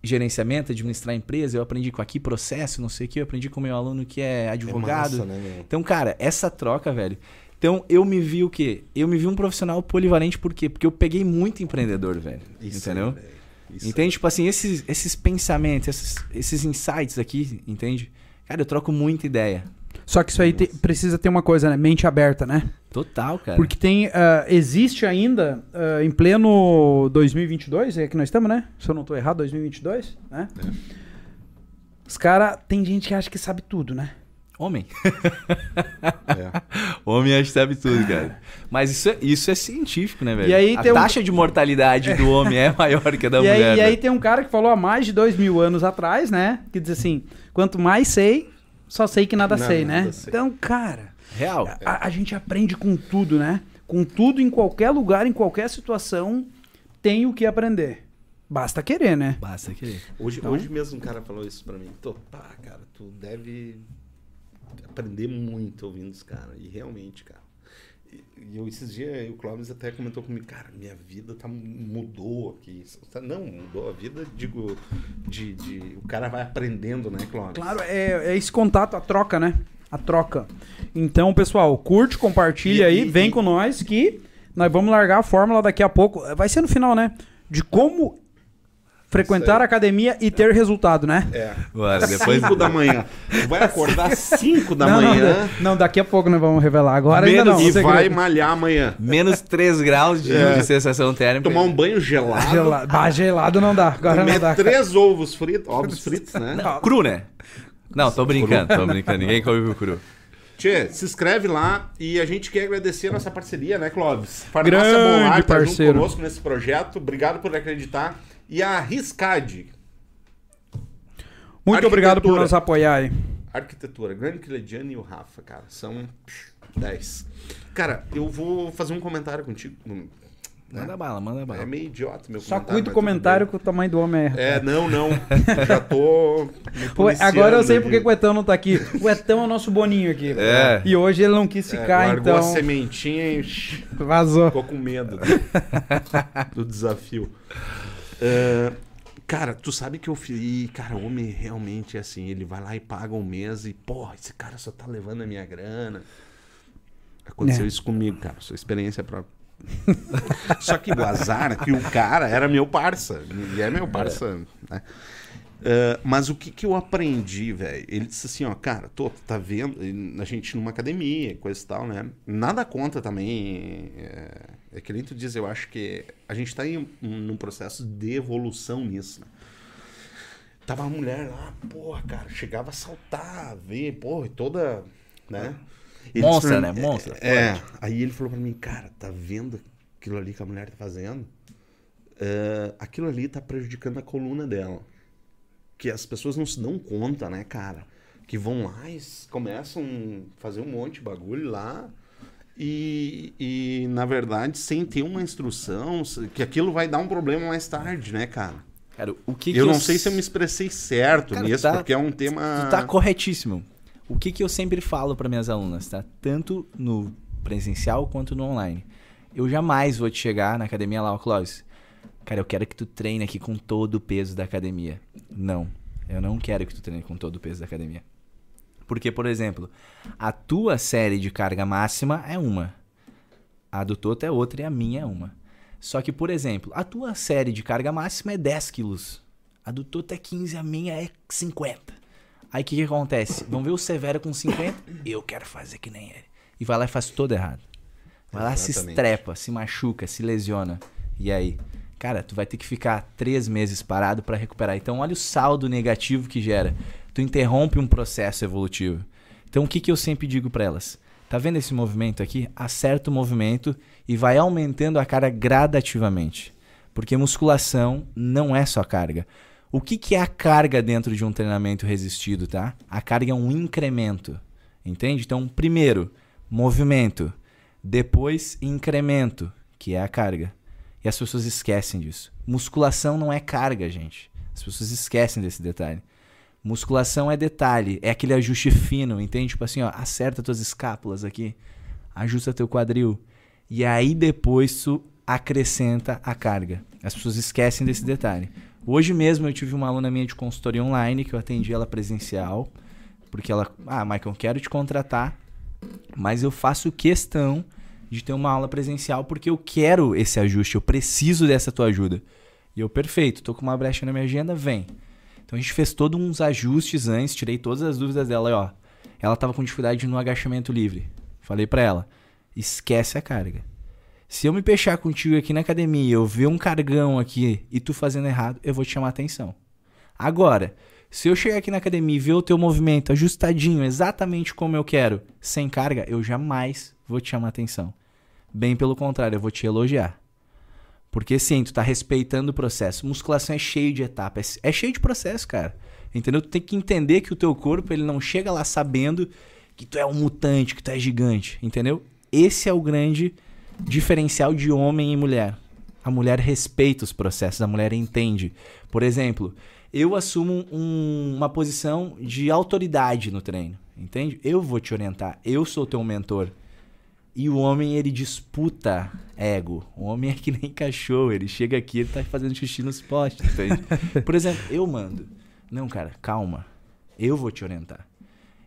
Gerenciamento, administrar empresa, eu aprendi com aqui processo, não sei o que, eu aprendi com o meu aluno que é É advogado. massa, né, meu? Então, cara, essa troca, velho. Então, eu me vi o quê? Eu me vi um profissional polivalente, por quê? Porque eu peguei muito empreendedor, velho. Isso entendeu? velho. Isso. Entende? Tipo assim, esses, esses pensamentos, esses, esses insights aqui, entende? Cara, eu troco muita ideia. Só que isso aí te- precisa ter uma coisa, né? Mente aberta, né? Total, cara. Porque tem. ah, existe ainda, ah, em pleno 2022, é que nós estamos, né? Se eu não tô errado, 2022, né? É. Os caras. Tem gente que acha que sabe tudo, né? Homem. É. Homem acha que sabe tudo, cara. Mas isso é, isso é científico, né, velho? E aí a tem um- taxa de mortalidade do homem é maior que a da e, aí, mulher. e aí tem um cara que falou há mais de dois mil anos atrás, né? Que diz assim: quanto mais sei, só sei que nada, Nada sei, né? sei. Então, cara, Real. a, a gente aprende com tudo, né? Com tudo, em qualquer lugar, em qualquer situação, tem o que aprender. Basta querer, né? Basta querer. Hoje, Então- hoje mesmo um cara falou isso pra mim. Tô, pá, cara, tu deve aprender muito ouvindo os caras. E realmente, cara. E eu, esses dias, o Clóvis até comentou comigo, cara, minha vida tá, mudou aqui. Não, mudou a vida, digo, de, de- o cara vai aprendendo, né, Clóvis? Claro, é, é esse contato, a troca, né? A troca. Então, pessoal, curte, compartilha E- aí, e- vem com nós que nós vamos largar a fórmula daqui a pouco. Vai ser no final, né? De como frequentar aí. a academia e ter resultado, né? É. Bora, depois. 5 da manhã. Vai acordar 5 da não, manhã Não, não, daqui a pouco nós vamos revelar. Agora ainda Menos não. e segredo. vai malhar amanhã. Menos 3 graus de, É. de sensação térmica. Tomar um banho gelado. Gelado. Bah, gelado não dá. Agora comer não dá. três ovos fritos. Ovos fritos, né? Não, cru, né? Não, tô brincando, tô brincando. Ninguém come o cru. Tchê, se inscreve lá e a gente quer agradecer a nossa parceria, né, Clóvis? Grande Bolar tá parceiro. junto conosco nesse projeto. Obrigado por acreditar. E a Riscad, Muito obrigado por nos apoiar aí. Arquitetura, Grande Clediano e o Rafa, cara. São psh, 10. Cara, eu vou fazer um comentário contigo. Hum, Manda bala, manda bala. É meio idiota meu Só comentário. cuida mas o comentário que o tamanho do homem é. É, não, não. Já tô. agora eu sei porque que o Etão não tá aqui. O Etão é o nosso boninho aqui. É. E hoje ele não quis É, ficar, largou então. a sementinha e Vazou. ficou com medo né, do desafio. É, cara, tu sabe que eu fiz. Cara, o homem realmente é assim. Ele vai lá e paga um mês e, porra, esse cara só tá levando a minha grana. Aconteceu É. isso comigo, cara. Sua experiência própria. Só que o azar é que o cara era meu parça. E é meu parça, né? É, mas o que, que eu aprendi, velho? Ele disse assim, ó, cara, tô, tá vendo? A gente numa academia, coisa e tal, né? Nada contra também. É, é que nem tu diz, eu acho que a gente tá em um, num processo de evolução nisso, né? tava a mulher lá, porra, cara, chegava a saltar, ver, porra, e toda, né? Ele Monstra, né? Monstra, É, é. aí ele falou pra mim, cara, tá vendo aquilo ali que a mulher tá fazendo? É, aquilo ali tá prejudicando a coluna dela. Que as pessoas não se dão conta, né, cara? Que vão lá e começam a fazer um monte de bagulho lá. E, e, na verdade, sem ter uma instrução, que aquilo vai dar um problema mais tarde, né, cara? Cara, o que eu que não sei se eu me expressei certo Cara, nisso, tá- porque é um tema. Tu tá corretíssimo. O que, que eu sempre falo para minhas alunas, tá? Tanto no presencial quanto no online. Eu jamais vou te chegar na academia lá, Clóvis. Cara, eu quero que tu treine aqui com todo o peso da academia. Não. Eu não quero que tu treine com todo o peso da academia. Porque, por exemplo, a tua série de carga máxima é uma. A do Toto é outra e a minha é uma. Só que, por exemplo, a tua série de carga máxima é 10 quilos. A do Toto é 15, a minha é 50. Aí o que, que acontece? Vamos ver o Severo com 50? Eu quero fazer que nem ele. E vai lá e faz todo errado. Vai lá, se Exatamente. estrepa, se machuca, se lesiona. E aí? Cara, tu vai ter que ficar três meses parado pra recuperar. Então, olha o saldo negativo que gera. Tu interrompe um processo evolutivo. Então, o que, que eu sempre digo pra elas? Tá vendo esse movimento aqui? Acerta o movimento e vai aumentando a carga gradativamente. Porque musculação não é só carga. O que, que é a carga dentro de um treinamento resistido, tá? A carga é um incremento. Entende? Então, primeiro, movimento. Depois, incremento, que é a carga. E as pessoas esquecem disso. Musculação não é carga, gente. As pessoas esquecem desse detalhe. Musculação é detalhe, é aquele ajuste fino, entende? Tipo assim, ó, acerta tuas escápulas aqui, ajusta teu quadril. E aí depois tu acrescenta a carga. As pessoas esquecem desse detalhe. Hoje mesmo eu tive uma aluna minha de consultoria online que eu atendi ela presencial, porque ela, ah, Michael, quero te contratar, mas eu faço questão de ter uma aula presencial porque eu quero esse ajuste, eu preciso dessa tua ajuda. E eu, perfeito, tô com uma brecha na minha agenda, vem. Então a gente fez todos uns ajustes antes, tirei todas as dúvidas dela, e, ó. Ela tava com dificuldade no agachamento livre. Falei pra ela, esquece a carga. Se eu me peixar contigo aqui na academia, eu ver um cargão aqui e tu fazendo errado, eu vou te chamar atenção. Agora, se eu chegar aqui na academia e ver o teu movimento ajustadinho, exatamente como eu quero, sem carga, eu jamais vou te chamar atenção. Bem pelo contrário, eu vou te elogiar. Porque sim, tu tá respeitando o processo. Musculação é cheio de etapas, é cheio de processo, cara. Entendeu? Tu tem que entender que o teu corpo, ele não chega lá sabendo que tu é um mutante, que tu é gigante, entendeu? Esse é o grande diferencial de homem e mulher. A mulher respeita os processos, a mulher entende. Por exemplo, eu assumo um- uma posição de autoridade no treino, entende? Eu vou te orientar, eu sou teu mentor. E o homem, ele disputa ego. O homem é que nem cachorro. Ele chega aqui, ele tá fazendo xixi nos postes, entende? Por exemplo, eu mando. Não, cara, calma. Eu vou te orientar.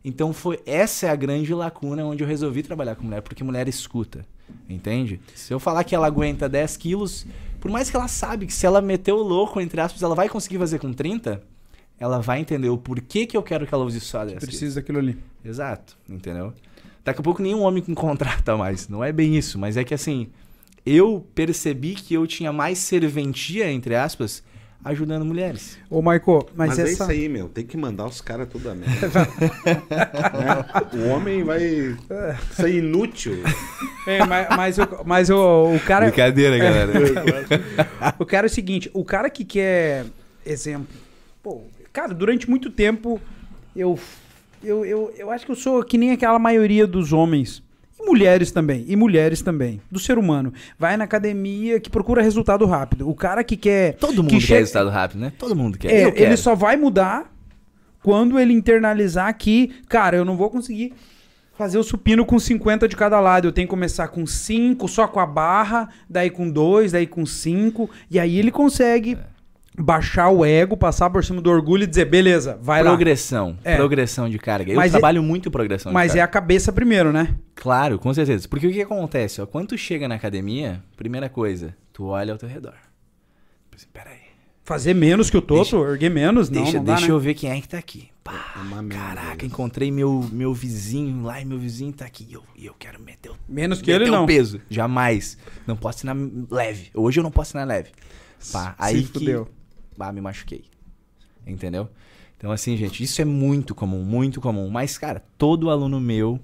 Então foi essa é a grande lacuna onde eu resolvi trabalhar com mulher, porque mulher escuta, entende? Se eu falar que ela aguenta 10 quilos, por mais que ela sabe que se ela meter o louco, entre aspas, ela vai conseguir fazer com 30, ela vai entender o porquê que eu quero que ela use só 10 quilos. Precisa daquilo ali. Exato, entendeu? Daqui a pouco nenhum homem me contrata mais. Não é bem isso, mas é que assim, eu percebi que eu tinha mais serventia, entre aspas, ajudando mulheres. Ô, Michael, mas, Mas, é essa... isso aí, meu. Tem que mandar os caras tudo a merda. Né? O homem vai ser inútil. É, mas, mas, o, mas o, o cara... Brincadeira, galera. O cara é o seguinte, o cara que quer exemplo, pô, cara, durante muito tempo eu, eu, eu, eu acho que eu sou que nem aquela maioria dos homens. E mulheres também, e mulheres também, do ser humano. Vai na academia que procura resultado rápido. O cara que quer. Todo mundo que quer chega- resultado rápido, né? Todo mundo quer. É, eu quero. ele só vai mudar quando ele internalizar que, cara, eu não vou conseguir fazer o supino com 50 de cada lado. Eu tenho que começar com 5, só com a barra, daí com 2, daí com 5. E aí ele consegue baixar o ego, passar por cima do orgulho e dizer, beleza, vai lá. Progressão. É. Progressão de carga. Eu Mas é- trabalho muito em progressão Mas é a cabeça primeiro, né? Claro, com certeza. Porque o que acontece? Ó, quando tu chega na academia, primeira coisa, tu olha ao teu redor. Assim, Peraí. Fazer menos que o Toto, erguer menos, não, Deixa, não dá, deixa né? eu ver quem é que tá aqui. Pá, É caraca, isso. encontrei meu, meu vizinho lá e meu vizinho tá aqui. E eu, eu quero meter o, Menos que meter ele, não. peso. Jamais. Não posso ir na leve. Hoje eu não posso ir na leve. Pá, Se aí que... Bah, me machuquei. Entendeu? Então, assim, gente, isso é muito comum, muito comum. Mas, cara, todo aluno meu,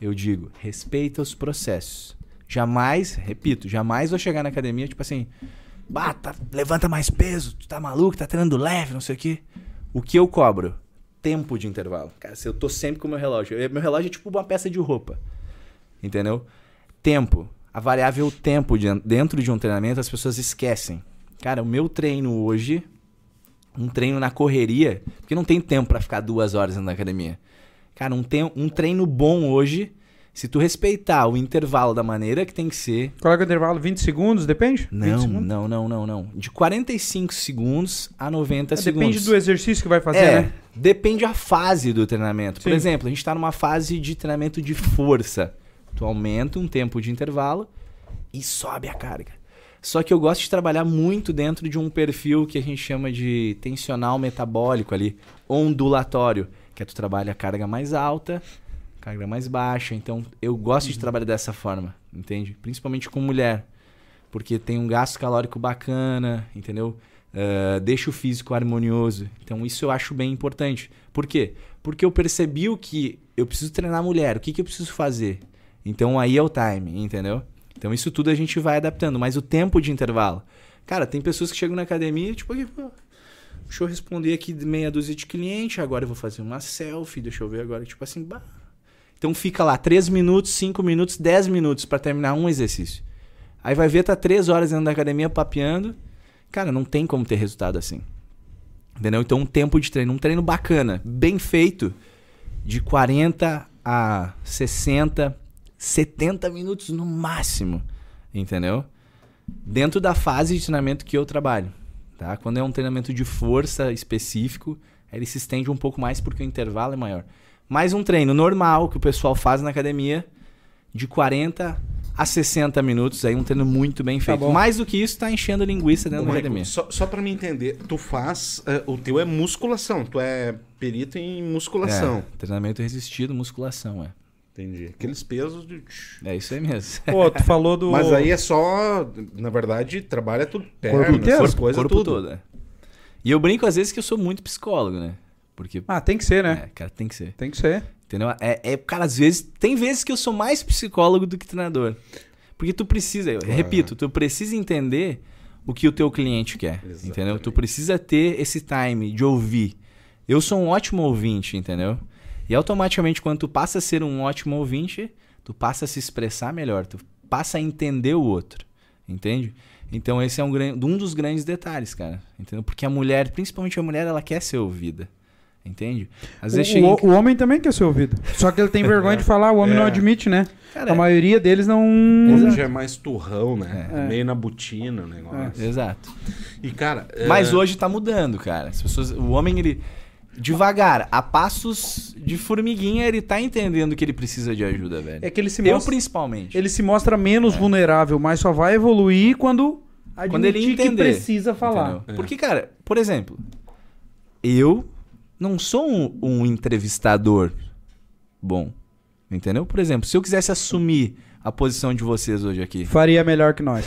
eu digo, respeita os processos. Jamais, repito, jamais vou chegar na academia, tipo assim, bata, levanta mais peso, tu tá maluco, tá treinando leve, não sei o quê. O que eu cobro? Tempo de intervalo. Cara, se eu tô sempre com o meu relógio. eu- Meu relógio é tipo uma peça de roupa. Entendeu? Tempo. A variável tempo de- dentro de um treinamento as pessoas esquecem. Cara, o meu treino hoje, um treino na correria, porque não tem tempo pra ficar duas horas na academia. Cara, um, um treino bom hoje, se tu respeitar o intervalo da maneira que tem que ser, é o intervalo? 20 segundos? Depende? 20 não, segundos? não, não, não, não. De 45 segundos a 90 É, segundos. Depende do exercício que vai fazer, é, né? depende a fase do treinamento. Por Sim. exemplo, a gente está numa fase de treinamento de força. Tu aumenta um tempo de intervalo e sobe a carga. Só que eu gosto de trabalhar muito dentro de um perfil que a gente chama de tensional metabólico ali, ondulatório, que é tu trabalha a carga mais alta, carga mais baixa. Então, eu gosto de trabalhar dessa forma, entende? Principalmente com mulher, porque tem um gasto calórico bacana, entendeu? Ah, deixa o físico harmonioso. Então, isso eu acho bem importante. Por quê? Porque eu percebi o que eu preciso treinar mulher, o que, que eu preciso fazer. Então, aí é o time, entendeu? Então, isso tudo a gente vai adaptando, mas o tempo de intervalo. Cara, tem pessoas que chegam na academia, tipo, aqui, pô, deixa eu responder aqui meia dúzia de cliente, agora eu vou fazer uma selfie, deixa eu ver agora, tipo assim, bah. Então fica lá 3 minutos, 5 minutos, 10 minutos pra terminar um exercício. Aí vai ver, tá 3 horas dentro da academia papeando. Cara, não tem como ter resultado assim. Entendeu? Então um tempo de treino, um treino bacana, bem feito, de 40 a 60, 70 minutos no máximo. Entendeu? Dentro da fase de treinamento que eu trabalho. Tá? Quando é um treinamento de força específico, ele se estende um pouco mais porque o intervalo é maior. Mas um treino normal que o pessoal faz na academia, de 40 a 60 minutos, aí um treino muito bem feito. bom. Mais do que isso, tá enchendo linguiça dentro Ô, da academia. só, só pra me entender, tu faz. eh, o teu é musculação, tu é perito em musculação. É, treinamento resistido, musculação, é. Entendi. Aqueles pesos de. É isso aí mesmo. Pô, tu falou do... Mas aí é só. Na verdade, trabalha tudo perna, Corpo inteiro? essas coisas, corpo tudo. todo, é. E eu brinco às vezes que eu sou muito psicólogo, né? Porque, Ah, tem que ser, né? é, cara, tem que ser. Tem que ser. Entendeu? É, é, cara, às vezes. Tem vezes que eu sou mais psicólogo do que treinador. Porque tu precisa, eu repito, tu precisa entender o que o teu cliente quer. Exatamente. Entendeu? Tu precisa ter esse time de ouvir. Eu sou um ótimo ouvinte, entendeu? E automaticamente, quando tu passa a ser um ótimo ouvinte, tu passa a se expressar melhor, tu passa a entender o outro. Entende? Então esse é um, um dos grandes detalhes, cara. Entendeu? Porque a mulher, principalmente a mulher, ela quer ser ouvida. Entende? Às vezes O, chega em o- o homem também quer ser ouvido. Só que ele tem vergonha de falar, o homem É. não admite, né? Cara, a maioria deles não. Hoje é mais turrão, né? É. Meio na botina o negócio. Exato. E, cara. Mas é, hoje tá mudando, cara. As pessoas, o homem, ele. Devagar, a passos de formiguinha, ele tá entendendo que ele precisa de ajuda, velho. É que ele se Eu, mostra, principalmente. ele se mostra menos vulnerável, mas só vai evoluir quando Quando ele que entender. precisa falar. É. Porque, cara, por exemplo, eu não sou um, um entrevistador bom. Entendeu? Por exemplo, se eu quisesse assumir a posição de vocês hoje aqui. Faria melhor que nós.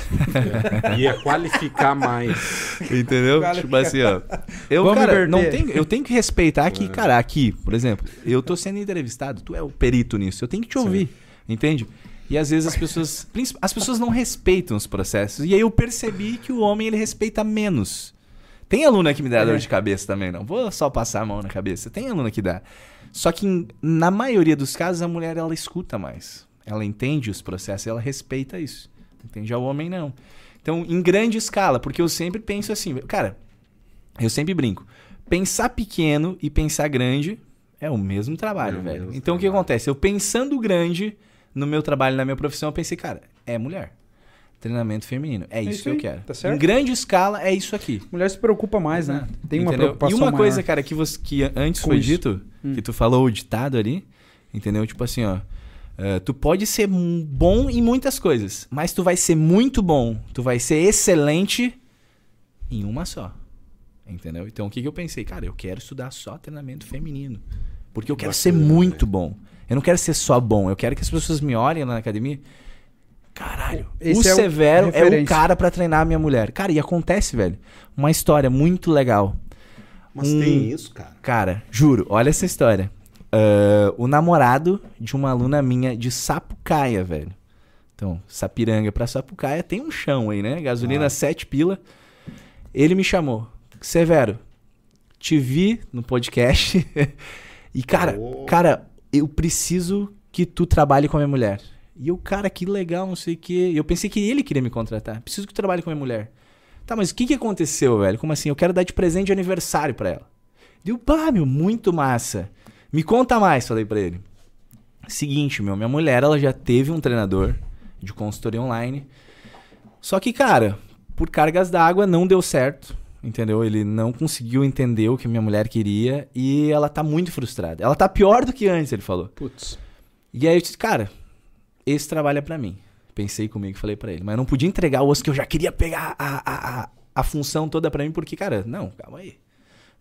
Ia qualificar mais. Entendeu? Cara, tipo assim, ó. Eu, Vamos cara, inverter. não tenho, eu tenho que respeitar que, cara, aqui, por exemplo, eu tô sendo entrevistado, tu é o perito nisso, eu tenho que te ouvir, entende? E às vezes as pessoas, as pessoas não respeitam os processos. E aí eu percebi que o homem ele respeita menos. Tem aluna que me dá É. dor de cabeça também, não. Vou só passar a mão na cabeça. Tem aluna que dá. Só que na maioria dos casos a mulher ela escuta mais. Ela entende os processos, ela respeita isso. Entende? Já o homem não. Então, em grande escala, porque eu sempre penso assim, cara, eu sempre brinco. Pensar pequeno e pensar grande é o mesmo trabalho, É o velho. mesmo Então o que acontece? Eu pensando grande no meu trabalho, na minha profissão, eu pensei, cara, é mulher. Treinamento feminino. É isso, isso que eu quero. tá certo. Em grande escala, é isso aqui. Mulher se preocupa mais, né? Tem uma Entendeu? preocupação E uma maior. coisa, cara, que, você, que antes Com foi isso. dito, Hum. que tu falou o ditado ali, entendeu? Tipo assim, ó. Eh, tu pode ser bom em muitas coisas, mas tu vai ser muito bom, tu vai ser excelente em uma só. Entendeu? Então o que, que eu pensei? Cara, eu quero estudar só treinamento feminino. Porque eu quero ser Bacana, muito né? bom. Eu não quero ser só bom, eu quero que as pessoas me olhem lá na academia. Caralho, Esse o é o Severo é o cara pra treinar a minha mulher. Cara, e acontece, velho. Uma história muito legal. Mas um- tem isso, cara. Cara, juro, olha essa história. Ah, o namorado de uma aluna minha de Sapucaia, velho. Então, Sapiranga pra Sapucaia tem um chão aí, né? Gasolina Claro. 7 pila. Ele me chamou. Severo, te vi no podcast. e, cara, Oh. cara, eu preciso que tu trabalhe com a minha mulher. E eu, cara, que legal, não sei o quê. Eu pensei que ele queria me contratar. Preciso que tu trabalhe com a minha mulher. Tá, mas o que que aconteceu, velho? Como assim? Eu quero dar de presente de aniversário pra ela. Deu, pá, meu, muito massa. Me conta mais, falei pra ele. Seguinte, meu, minha mulher, ela já teve um treinador de consultoria online. Só que, cara, por cargas d'água não deu certo, entendeu? Ele não conseguiu entender o que minha mulher queria e ela tá muito frustrada. Ela tá pior do que antes, ele falou. Putz. E aí eu disse, cara, esse trabalho é pra mim. Pensei comigo e falei pra ele. Mas eu não podia entregar o osso que eu já queria pegar a, a, a, a função toda pra mim, porque, cara, não, calma aí.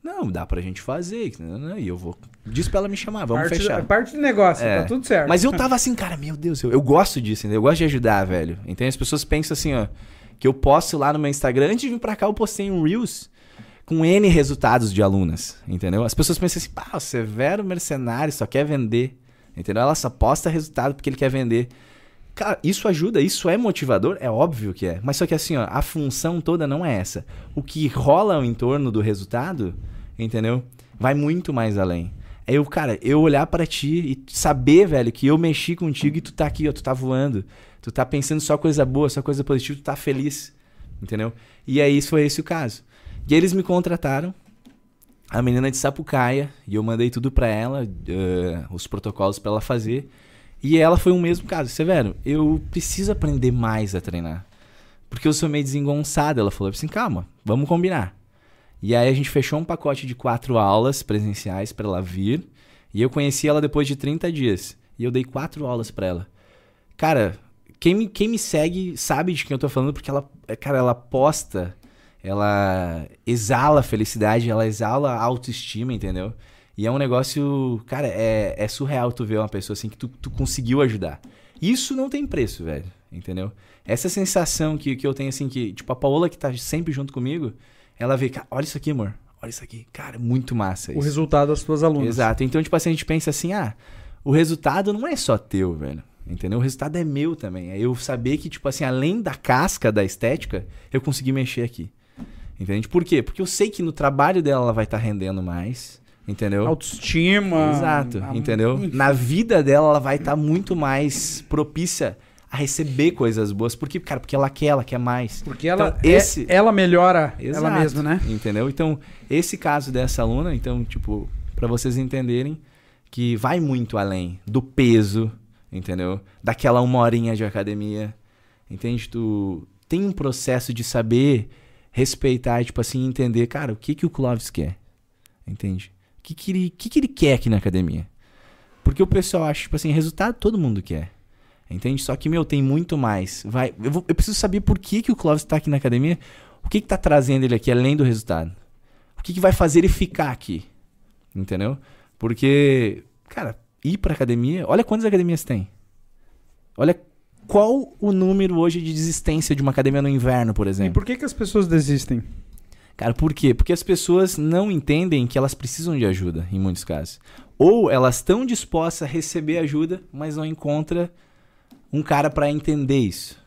Não, dá pra gente fazer. né, E eu vou. Diz pra ela me chamar, vamos parte, fechar. parte do negócio, É. tá tudo certo. Mas eu tava assim, cara, meu Deus, eu, eu gosto disso, entendeu? Eu gosto de ajudar, velho. Entende? As pessoas pensam assim, ó, que eu posto lá no meu Instagram. Antes de vir pra cá, eu postei um Reels com N resultados de alunas, entendeu? As pessoas pensam assim, pá, o Severo mercenário só quer vender, entendeu? Ela só posta resultado porque ele quer vender. Cara, isso ajuda, isso é motivador? É óbvio que é. Mas só que assim, ó, a função toda não é essa. O que rola ao entorno do resultado, entendeu? Vai muito mais além. É eu, cara, eu olhar pra ti e saber, velho, que eu mexi contigo e tu tá aqui, ó, tu tá voando. Tu tá pensando só coisa boa, só coisa positiva, tu tá feliz. Entendeu? E aí foi esse o caso. E eles me contrataram, a menina de Sapucaia, e eu mandei tudo pra ela, eh, os protocolos pra ela fazer. E ela foi o mesmo caso. Severo, eu preciso aprender mais a treinar. Porque eu sou meio desengonçado. Ela falou assim: calma, vamos combinar. E aí a gente fechou um pacote de quatro aulas presenciais pra ela vir. E eu conheci ela depois de 30 dias. E eu dei quatro aulas pra ela. Cara, quem me, quem me segue sabe de quem eu tô falando, porque ela, cara, ela posta, ela exala felicidade, ela exala autoestima, entendeu? E é um negócio, cara, é, é surreal tu ver uma pessoa assim que tu, tu conseguiu ajudar. Isso não tem preço, velho, entendeu? Essa sensação que, que eu tenho assim, que, tipo, a Paola que tá sempre junto comigo, ela vê, cara, olha isso aqui, amor, olha isso aqui. Cara, muito massa O isso. resultado das tuas alunas. Exato. Então, tipo assim, a gente pensa assim, ah, o resultado não é só teu, velho. Entendeu? O resultado é meu também. É eu saber que, tipo assim, além da casca da estética, eu consegui mexer aqui. Entende? Por quê? Porque eu sei que no trabalho dela ela vai estar rendendo mais. Entendeu? Autoestima. Exato, a- entendeu? Enfim. Na vida dela, ela vai estar muito mais propícia a receber coisas boas. Por quê? Cara, porque ela quer, ela quer mais. Porque ela, Então, é- esse- ela melhora Exato, ela mesma, né? Entendeu? Então, esse caso dessa aluna, então, tipo, pra vocês entenderem que vai muito além do peso, entendeu? Daquela uma horinha de academia. Entende? Tu tem um processo de saber respeitar, tipo assim, entender, cara, o que que o Clóvis quer? Entende? O que que ele, que que ele quer aqui na academia? Porque o pessoal acha, tipo assim, resultado todo mundo quer. Entende? Só que, meu, tem muito mais. Vai, eu, vou- eu preciso saber por que, que o Clóvis tá aqui na academia. O que que tá trazendo ele aqui, além do resultado? O que que vai fazer ele ficar aqui? Entendeu? Porque, cara, ir pra academia... Olha quantas academias tem. Olha qual o número hoje de desistência de uma academia no inverno, por E exemplo. por que, que as pessoas desistem? Cara, por quê? Porque as pessoas não entendem que elas precisam de ajuda, em muitos casos. Ou elas estão dispostas a receber ajuda, mas não encontra um cara pra entender isso.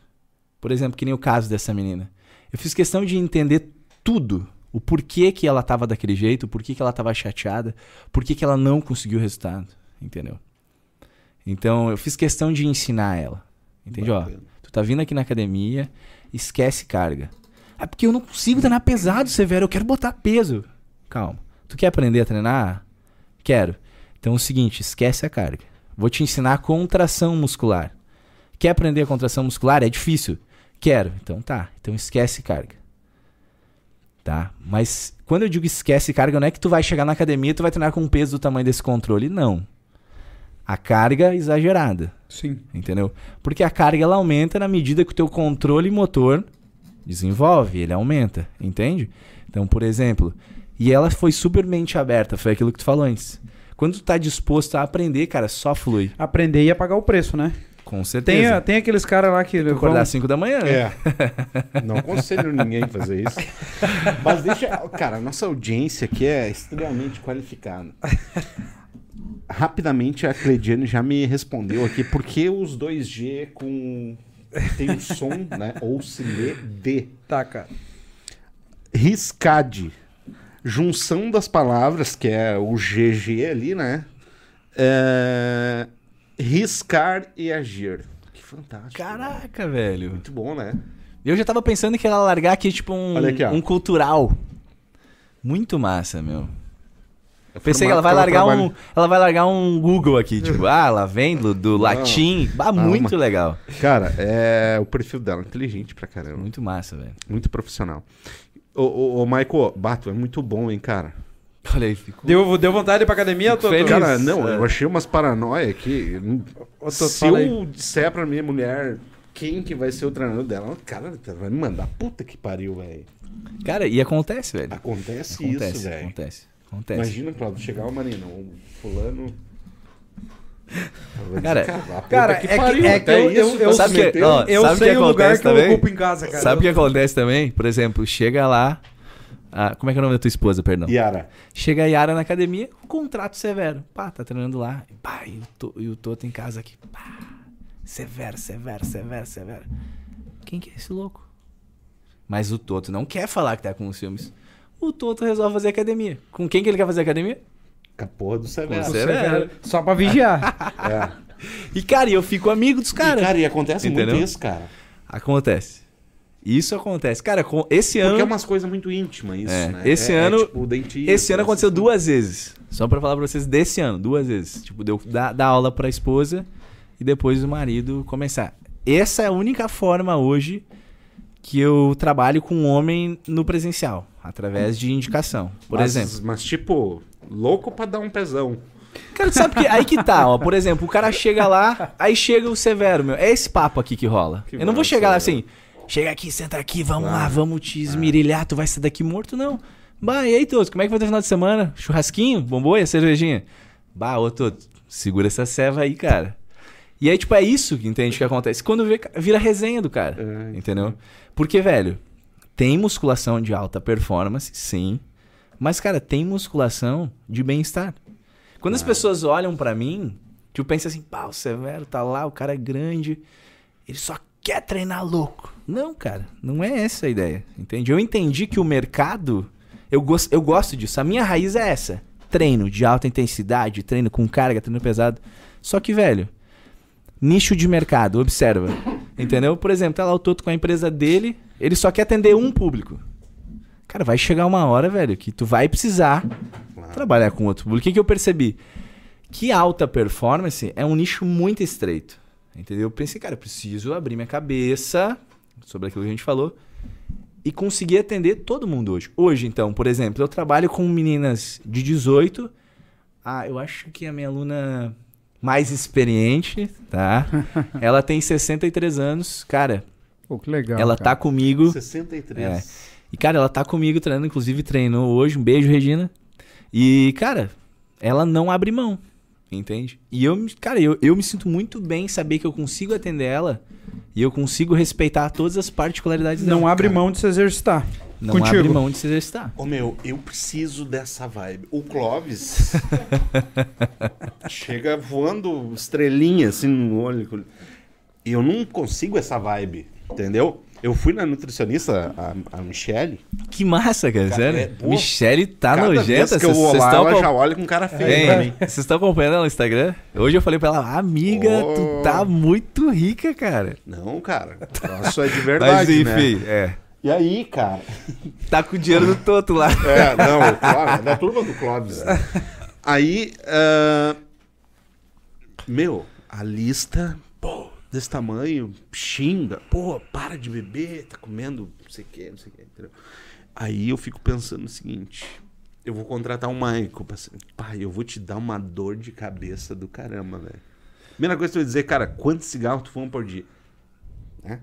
Por exemplo, que nem o caso dessa menina. Eu fiz questão de entender tudo. O porquê que ela tava daquele jeito, o porquê que ela tava chateada, por que ela não conseguiu o resultado, entendeu? Então, eu fiz questão de ensinar ela. Entende? Ó. Tu tá vindo aqui na academia, esquece carga. É porque eu não consigo treinar pesado, Severo. Eu quero botar peso. Calma. Tu quer aprender a treinar? Quero. Então é o seguinte, esquece a carga. Vou te ensinar a contração muscular. Quer aprender a contração muscular? É difícil. Quero. Então tá. Então esquece carga. Tá? Mas quando eu digo esquece carga, não é que tu vai chegar na academia e tu vai treinar com um peso do tamanho desse controle. Não. A carga exagerada. Sim. Entendeu? Porque a carga ela aumenta na medida que o teu controle motor desenvolve, ele aumenta, entende? Então, por exemplo, e ela foi super mente aberta, foi aquilo que tu falou antes. Quando tu tá disposto a aprender, cara, só flui. Aprender e a pagar o preço, né? Com Tem, certeza. tem aqueles caras lá que. Acordar vão- às 5 da manhã, né? É. Não aconselho ninguém a fazer isso. Mas deixa. Cara, a nossa audiência aqui é extremamente qualificada. Rapidamente a Cleidiane já me respondeu aqui por que os 2G com. Tem o som, né? Ou se lê D. Tá, cara. Riscade. Junção das palavras, que é o GG ali, né? É, Riscar e agir. Que fantástico. né? Caraca, velho. Muito bom, né? Eu já tava pensando que ela largar aqui, tipo, um, aqui, um cultural. Muito massa, meu. Eu Pensei que ela vai largar um. Ela vai largar um Google aqui, tipo, ah, ela vem do, do latim. Bah, muito legal. Cara, é o perfil dela, inteligente pra caramba. Muito massa, velho. Muito profissional. Ô, ô, ô Michael, Bato, é muito bom, hein, cara? Olha aí, ficou. Deu, deu vontade pra academia, Toto? Cara, não, é. eu achei umas paranoia aqui. Ô, Toto, Se fala aí. eu disser pra minha mulher quem que vai ser o treinador dela, cara, ela vai me mandar puta que pariu, velho. Cara, e acontece, velho. Acontece, Acontece, isso, velho. acontece. Acontece. Imagina, Claudio, chegar o Marina, o fulano. Cara, "Puta Cara, que é que, pariu, é que até eu, eu, isso eu, Sabe que- meteu." ó, eu Sabe sei que o lugar que eu também? ocupo em casa, cara. Sabe o que acontece também? Por exemplo, chega lá. A- como é que é o nome da tua esposa, perdão? Yara, Chega a Yara na academia, contrato severo. Pá, tá treinando lá. Pá, e o, to, e o Toto em casa aqui. Pá, severo, severo, severo, severo. Quem que é esse louco? Mas o Toto não quer falar que tá com os filmes. O Toto resolve fazer academia. Com quem que ele quer fazer academia? com a porra do Severo. Com o Severo. Só pra vigiar. É. E, cara, e eu fico amigo dos E, caras. cara, e acontece Entendeu? muito isso, cara. Acontece. Isso acontece. Cara, com esse ano. Porque é umas coisas muito íntimas isso, É, né? esse É- é ano- tipo o dentista, Esse ano aconteceu essas duas vezes. Só pra falar pra vocês desse ano, duas vezes. Tipo, deu dar, dar aula pra esposa e depois o marido começar. Essa é a única forma hoje que eu trabalho com um homem no presencial, através de indicação. Por Mas- exemplo. Mas, tipo, louco pra dar um pezão. Cara, tu sabe que aí que tá, ó. Por exemplo, o cara chega lá, aí chega o Severo, meu. É esse papo aqui que rola. Que eu não vou chegar lá assim, chega aqui, senta aqui, vamos Claro. lá, vamos te esmirilhar, tu vai sair daqui morto, não. Bah, e aí, Toto, como é que vai ter final de semana? Churrasquinho? Bomboia? Cervejinha? Bah, ô, Toto, segura essa ceva aí, cara. E aí, tipo, é isso que entende que acontece. Quando vê, vira resenha do cara. É, entendeu? Porque, velho, tem musculação de alta performance, sim. Mas, cara, tem musculação de bem-estar. Quando as pessoas olham pra mim, tipo, pensa assim, pá, o Severo tá lá, o cara é grande, ele só quer treinar louco. Não, cara, não é essa a ideia, entende? Eu entendi que o mercado, eu, gos- eu gosto disso, a minha raiz é essa. Treino de alta intensidade, treino com carga, treino pesado. Só que, velho, nicho de mercado, observa. Entendeu? Por exemplo, tá lá o Toto com a empresa dele, ele só quer atender um público. Cara, vai chegar uma hora, velho, que tu vai precisar Claro. trabalhar com outro público. O que, que eu percebi? Que alta performance é um nicho muito estreito. Entendeu? Eu pensei, cara, eu preciso abrir minha cabeça sobre aquilo que a gente falou e conseguir atender todo mundo hoje. Hoje, então, por exemplo, eu trabalho com meninas de 18. Ah, eu acho que a minha aluna mais experiente, tá? Ela tem 63 anos. Cara, Pô, que legal. ela cara. tá comigo. 63. E, cara, ela tá comigo treinando, inclusive treinou hoje. Um beijo, Regina. E, cara, ela não abre mão, entende? E eu, me- cara, eu, eu me sinto muito bem saber que eu consigo atender ela e eu consigo respeitar todas as particularidades Não dela. abre mão de se exercitar. Não Contigo. abre mão de se exercitar. Ô meu, eu preciso dessa vibe. O Clóvis chega voando estrelinha assim no olho. E eu não consigo essa vibe, entendeu? Eu fui na nutricionista, a, a Michelle. Que massa, cara, sério. é, pô, Michelle tá cada nojenta. vez que eu vou lá, ela com- já olha com cara feio pra mim. Hein? Vocês estão acompanhando ela no Instagram? Hoje eu falei pra ela, amiga, Oh. tu tá muito rica, cara. Não, cara. Isso é de verdade, Mas né? enfim, é. E aí, cara? Tá com o dinheiro do Toto lá. É, não, o Clóvis, é da turma do Clóvis. né? Aí, ah, meu, a lista, pô, desse tamanho, xinga, pô, para de beber, tá comendo não sei o que, não sei o que, entendeu? Aí eu fico pensando o seguinte, eu vou contratar um Michael, ser- pai, eu vou te dar uma dor de cabeça do caramba, velho. Primeira coisa que eu vou dizer, cara, quantos cigarros tu fuma por dia? Né?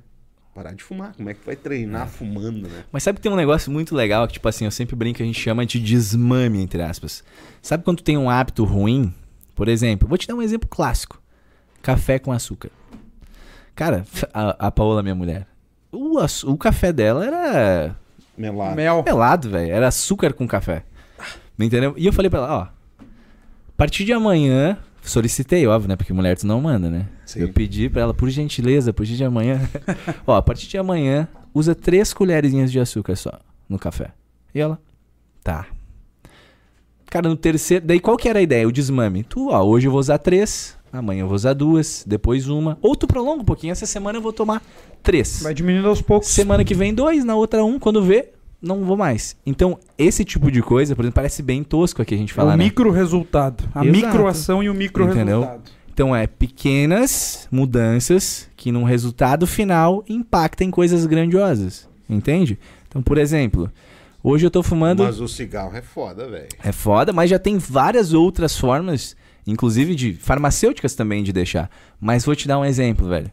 Parar de fumar, como é que vai treinar fumando, né? Mas sabe que tem um negócio muito legal que, tipo assim, eu sempre brinco que a gente chama de desmame, entre aspas. Sabe quando tu tem um hábito ruim? Por exemplo, vou te dar um exemplo clássico: café com açúcar. Cara, a, a Paola, minha mulher, o, o café dela era Melado. Mel. pelado, velho. Era açúcar com café. Entendeu? E eu falei pra ela, ó. A partir de amanhã. Solicitei, óbvio, né? Porque mulher tu não manda, né? Sim. Eu pedi pra ela, por gentileza, a partir de amanhã. ó, a partir de amanhã, usa três colherzinhas de açúcar só no café. E ela, tá. Cara, no terceiro. Daí qual que era a ideia? O desmame. Tu, ó, hoje eu vou usar três, amanhã eu vou usar duas, depois uma. Ou tu prolonga um pouquinho, essa semana eu vou tomar três. Vai diminuindo aos poucos. Semana que vem dois, na outra um, quando vê, não vou mais. Então, esse tipo de coisa, por exemplo, parece bem tosco aqui a gente É falar, o né? micro resultado. A Exato. microação e o micro Entendeu? resultado. Então, é pequenas mudanças que num resultado final impactam em coisas grandiosas. Entende? Então, por exemplo, hoje eu tô fumando. Mas o cigarro é foda, velho. É foda, mas já tem várias outras formas, inclusive de farmacêuticas também, de deixar. Mas vou te dar um exemplo, velho.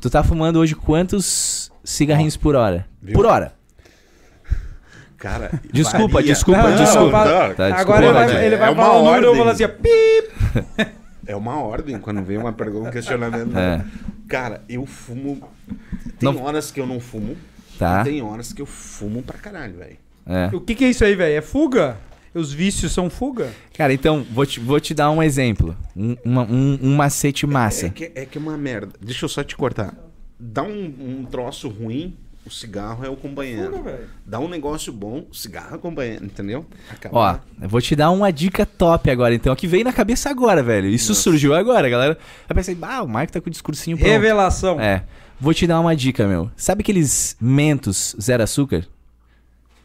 Tu tá fumando hoje quantos cigarrinhos por hora? Viu? Por hora. Cara, Desculpa, varia. desculpa, Não, desculpa. não, Tá, Agora ele desculpa, vai, velho. ele vai É uma falar o número e eu vou ordem. falar assim, ó, pi. É uma ordem quando vem uma pergunta, um questionamento. É. Cara, eu fumo. Tem Não- horas que eu não fumo. Tá. E tem horas que eu fumo pra caralho, velho. É. O que, que é isso aí, velho? É fuga? Os vícios são fuga? Cara, então, vou te, vou te dar um exemplo. Um, uma- um- um macete massa. É que, é que é uma merda. Deixa eu só te cortar. Dá um, um troço ruim, o cigarro é o companheiro. Fuga. Dá um negócio bom, o cigarro é o companheiro, entendeu? Ó, Acaba. eu vou te dar uma dica top agora, então, que veio na cabeça agora, velho. Isso Nossa. surgiu agora, galera. Eu pensei, ah, o Marco tá com o discursinho pronto. Revelação. É. Vou te dar uma dica, meu. Sabe aqueles mentos zero açúcar?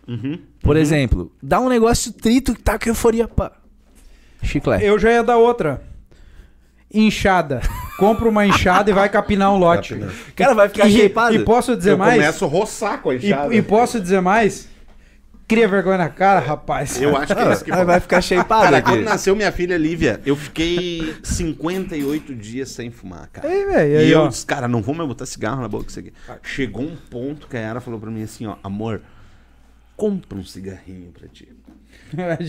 Uhum. Por exemplo, dá um negócio trito que tá com euforia. Pá. Chiclete. Eu já ia dar outra. Inchada. Compra uma enxada e vai capinar um lote. Capinar. Cara, vai ficar shapeado. e posso dizer eu mais? começo a roçar com a enxada. E, e posso dizer mais? Cria vergonha na cara, rapaz. Eu acho que é isso que vai ficar shapeado Cara, aqui. quando nasceu minha filha Lívia, eu fiquei 58 dias sem fumar, cara. Aí, velho. E Aí, eu ó. disse, cara, não vou mais botar cigarro na boca isso aqui. Chegou um ponto que a Yara falou pra mim assim, ó, amor, compra um cigarrinho pra ti.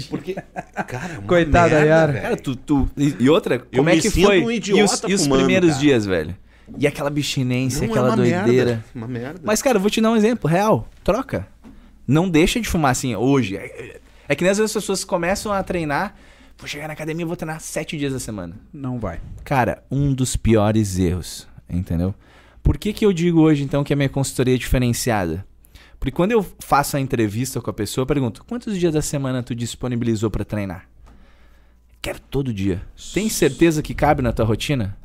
Porque, cara, é uma Coitada, merda, Yara. velho. Cara, tu, tu- e, e outra, como é me que foi? um e idiota os, e os fumando, primeiros cara. dias, velho? E aquela abstinência, Não, é aquela uma doideira. Merda, uma merda. Mas, cara, eu vou te dar um exemplo real. Troca. Não deixa de fumar assim hoje. É, é- é que nem às vezes as pessoas começam a treinar. Vou chegar na academia e vou treinar sete dias da semana. Não vai. Cara, um dos piores erros, entendeu? Por que, que eu digo hoje, então, que a minha consultoria é diferenciada? Porque quando eu faço a entrevista com a pessoa, eu pergunto: quantos dias da semana tu disponibilizou pra treinar? Quero todo dia. Tem certeza que cabe na tua rotina?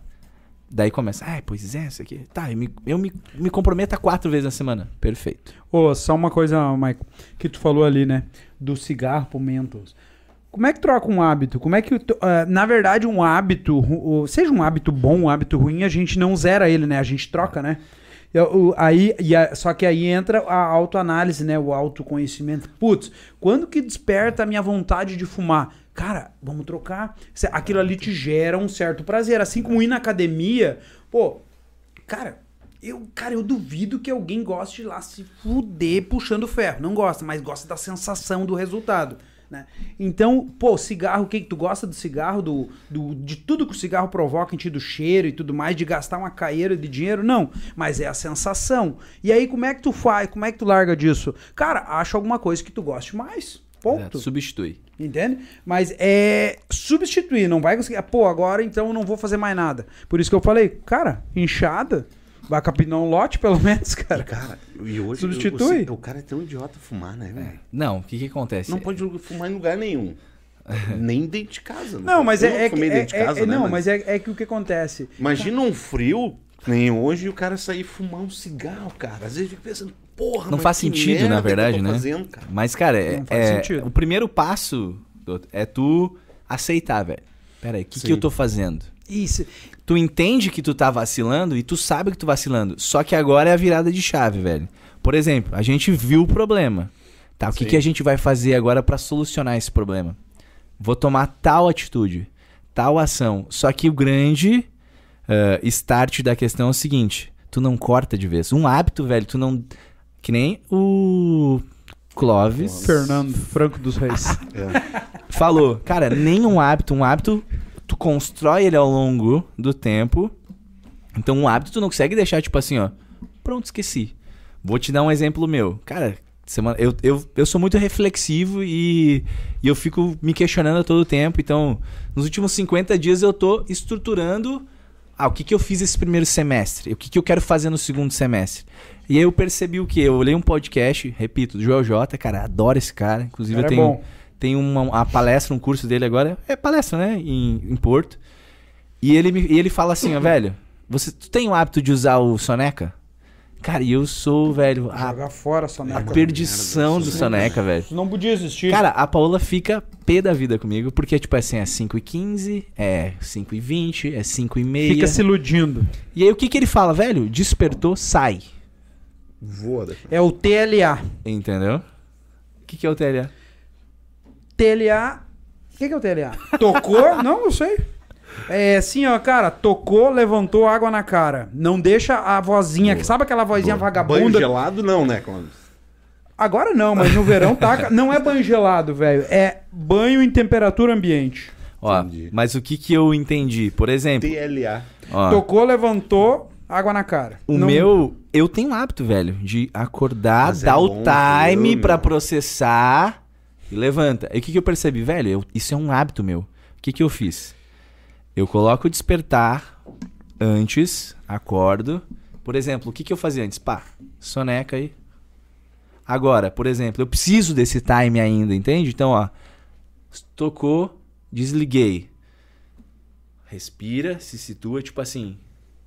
Daí começa, ah, pois é, isso aqui. Tá, eu me, eu me, me comprometo a quatro vezes na semana. Perfeito. Ô, só uma coisa, Michael, que tu falou ali, né? Do cigarro pro Mentos. Como é que troca um hábito? Como é que. ah, na verdade, um hábito, o- seja um hábito bom, um hábito ruim, a gente não zera ele, né? A gente troca, né? Eu- aí, e a- só que aí entra a autoanálise, né? O autoconhecimento. Putz, quando que desperta a minha vontade de fumar? Cara, vamos trocar. Aquilo ali te gera um certo prazer. Assim como ir na academia, pô, Cara, eu, cara, eu duvido que alguém goste lá se fuder puxando ferro. Não gosta, mas gosta da sensação do resultado. Né? Então, pô, cigarro, o que, que tu gosta do cigarro, do, do, de tudo que o cigarro provoca em ti, do cheiro e tudo mais, de gastar uma caeira de dinheiro? Não, mas é a sensação. E aí, como é que tu faz? Como é que tu larga disso? Cara, acha alguma coisa que tu goste mais. Ponto. Substitui. Entende? Mas é substituir, não vai conseguir. Pô, agora então eu não vou fazer mais nada. Por isso que eu falei, cara, inchada, vai capinar um lote pelo menos, cara. Cara, e hoje Substitui. O, o cara é tão idiota fumar, né, velho? Não, o que que acontece? Não pode fumar em lugar nenhum. Nem dentro de casa. Não, mas eu é, é, que- fumei é, dentro de é- casa, é- né, não, mas é, é que o que acontece. Imagina um frio, nem hoje, e o cara sair fumar um cigarro, cara. Às vezes fica pensando, porra, Não mas faz que sentido, merda na verdade, né? fazendo, cara. Mas, cara, é, Não faz é- sentido. o primeiro passo é tu aceitar, velho. Pera aí, o que, que eu tô fazendo? Isso. Tu entende que tu tá vacilando e tu sabe que tu vacilando. Só que agora é a virada de chave, velho. Por exemplo, a gente viu o problema. Tá, o que, que a gente vai fazer agora pra solucionar esse problema? Vou tomar tal atitude, tal ação. Só que o grande eh, start da questão é o seguinte: tu não corta de vez. Um hábito, velho, tu não. Que nem o Clóvis Fernando Franco dos Reis. É. falou, cara, nenhum hábito, um hábito, tu constrói ele ao longo do tempo Então, um hábito tu não consegue deixar, tipo assim, ó. Pronto, esqueci. Vou te dar um exemplo meu. Cara, semana, eu, eu, eu sou muito reflexivo e, e eu fico me questionando a todo tempo. Então, nos últimos 50 dias eu tô estruturando ah, o que, que eu fiz esse primeiro semestre? O que, que eu quero fazer no segundo semestre? E aí eu percebi o que? Eu olhei um podcast, repito, do Joel J, cara, adoro esse cara. Inclusive Cara eu é tenho, bom. Tenho uma, uma palestra, um curso dele agora. É palestra, né? Em, em Porto. E ele, me- e ele fala assim, ó, velho, você, tu tem o hábito de usar o Soneca? Cara, e eu sou, velho, a, Jogar fora a merda. perdição do Soneca, velho. Isso não podia existir. Cara, a Paola fica pé da vida comigo, porque, tipo assim, é 5 e 15, é 5 e 20, é 5 e meia. Fica se iludindo. E aí o que que ele fala, velho? Despertou, sai. Voa daqui. É o TLA. Entendeu? O que que é o TLA? TLA. O que, que é o TLA? Tocou? não, eu sei. É assim, ó, cara, tocou, levantou água na cara. Não deixa a vozinha, que sabe aquela vozinha Banho vagabunda? gelado não, né, Clóvis? Agora não, mas no verão taca. Não é banho gelado, velho. É banho em temperatura ambiente. Ó, Entendi. mas o que que eu entendi? Por exemplo, TLA. ó, Tocou, levantou, água na cara. o Não- meu, eu tenho um hábito, velho, de acordar, Mas é dar o bom, time pra processar e levanta. E o que que eu percebi, velho? Eu- isso é um hábito meu. O que que eu fiz? Eu coloco o despertar antes, acordo. Por exemplo, o que que eu fazia antes? Pá, soneca aí. Agora, por exemplo, eu preciso desse time ainda, entende? Então, ó, tocou, desliguei. Respira, se situa, tipo assim,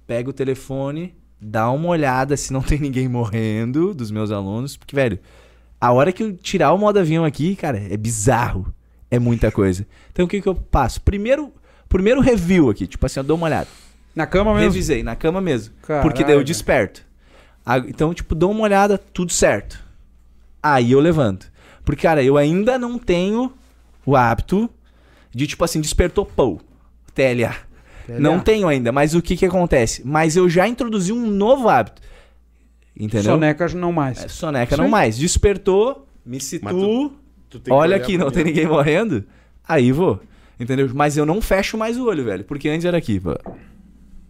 pega o telefone, dá uma olhada se não tem ninguém morrendo dos meus alunos, porque, velho, a hora que eu tirar o modo avião aqui, cara, é bizarro. É muita coisa. Então, o que que eu passo? Primeiro, primeiro review aqui, tipo assim, eu dou uma olhada. Na cama mesmo. Revisei, na cama mesmo. Caralho, porque daí eu desperto. Então, tipo, dou uma olhada, tudo certo. Aí eu levanto. Porque, cara, eu ainda não tenho o hábito de, tipo assim, despertou, pô, TLA. TLA. Não tenho ainda, mas o que que acontece? Mas eu já introduzi um novo hábito. Entendeu? Soneca não mais. É, soneca Isso não mais. Despertou, me situo, tu- Tu que olha aqui, não tem ninguém morrendo. Aí vou. Entendeu? Mas eu não fecho mais o olho, velho. Porque antes era aqui, pô.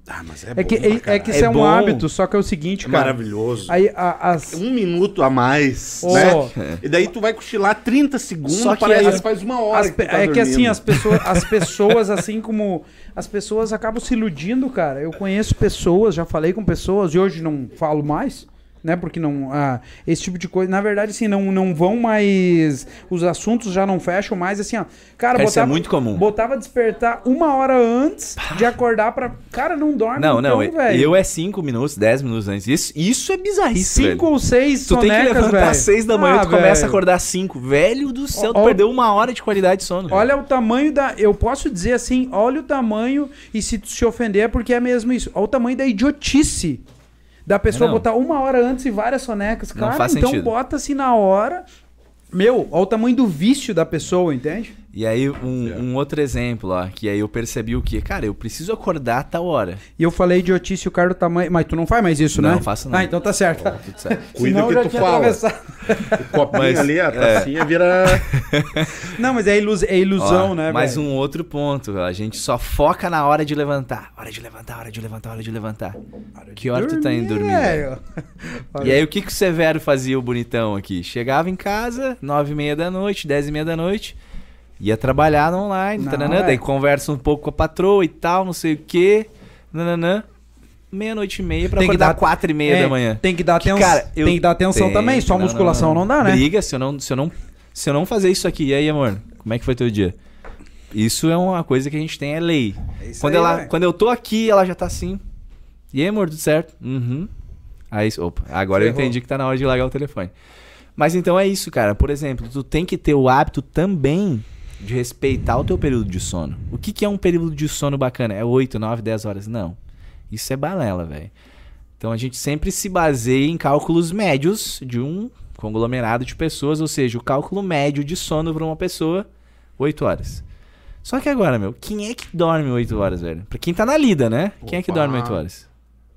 Ah, mas é, É que, bom pra é, é que isso é, É um bom. hábito, só que é o seguinte, É cara. maravilhoso. Aí a- as. Um minuto a mais, Ô, né? E daí tu vai cochilar 30 segundos, Só que parece as- que faz uma hora as que tá é que assim, dormindo. as pessoas, as pessoas, assim como. As pessoas acabam se iludindo, cara. Eu conheço pessoas, já falei com pessoas, e hoje não falo mais, né? Porque não. Ah, esse tipo de coisa. Na verdade, assim, não, não vão mais. Os assuntos já não fecham mais, assim, ó. Cara, Cara, isso é botava, muito comum. botava despertar uma hora antes de acordar pra. Cara, não dorme. Não, não. então, velho. eu é 5 minutos, 10 minutos antes. Isso, isso é bizarrice, velho. Cinco ou seis Tu tem que sonecas, levantar velho. às 6 da manhã, Ah, tu começa a velho. acordar às 5. Velho do céu, tu perdeu uma hora de qualidade de sono. velho. Olha o tamanho da. Eu posso dizer assim, olha o tamanho, e se tu se ofender é porque é mesmo isso. Olha o tamanho da idiotice da pessoa Não. botar uma hora antes e várias sonecas. Não Cara, então sentido. bota assim na hora. Meu, olha o tamanho do vício da pessoa, entende? E aí, um, um outro exemplo, ó, que aí eu percebi o quê? Cara, eu preciso acordar a tal hora. E eu falei idiotice o cara do tamanho. Mas tu não faz mais isso, Não, né? faço não. Ah, então tá certo. Tudo certo. Cuida Senão que tu fala. atravessado. O copinho Mas- ali, a tacinha vira... Não, mas é, ilus... é ilusão, Ó, né, mais velho? um outro ponto, a gente só foca na hora de levantar. Hora de levantar, hora de levantar, hora de levantar. Que hora tu tá indo dormir? velho. E aí o que, que o Severo fazia, o bonitão aqui? Chegava em casa, nove e meia da noite, dez e meia da noite, ia trabalhar no online, Não, é. daí conversa um pouco com a patroa e tal, não sei o quê, nananã, meia-noite e meia pra Tem que acordar dar- quatro e meia É, da manhã. Tem que dar atenção. cara, eu tem que dar atenção tenho- também. Só não, não, musculação não, dá, né? Briga se eu não, se eu não, se eu não fazer isso aqui. E aí, amor, como é que foi teu dia? Isso é uma coisa que a gente tem, é lei. É isso Quando, aí, ela, quando eu tô aqui, ela já tá assim. E aí, amor, tudo certo? Uhum. Aí, opa, agora eu entendi que tá na hora de largar o telefone. Mas então é isso, cara. Por exemplo, tu tem que ter o hábito também de respeitar o teu período de sono. O que, que é um período de sono bacana? É 8, 9, 10 horas? Não. Isso é balela, velho. Então a gente sempre se baseia em cálculos médios de um conglomerado de pessoas, ou seja, o cálculo médio de sono para uma pessoa, 8 horas. Só que agora, meu, quem é que dorme 8 horas, velho? Pra quem tá na lida, né? Quem é que Opa. dorme 8 horas?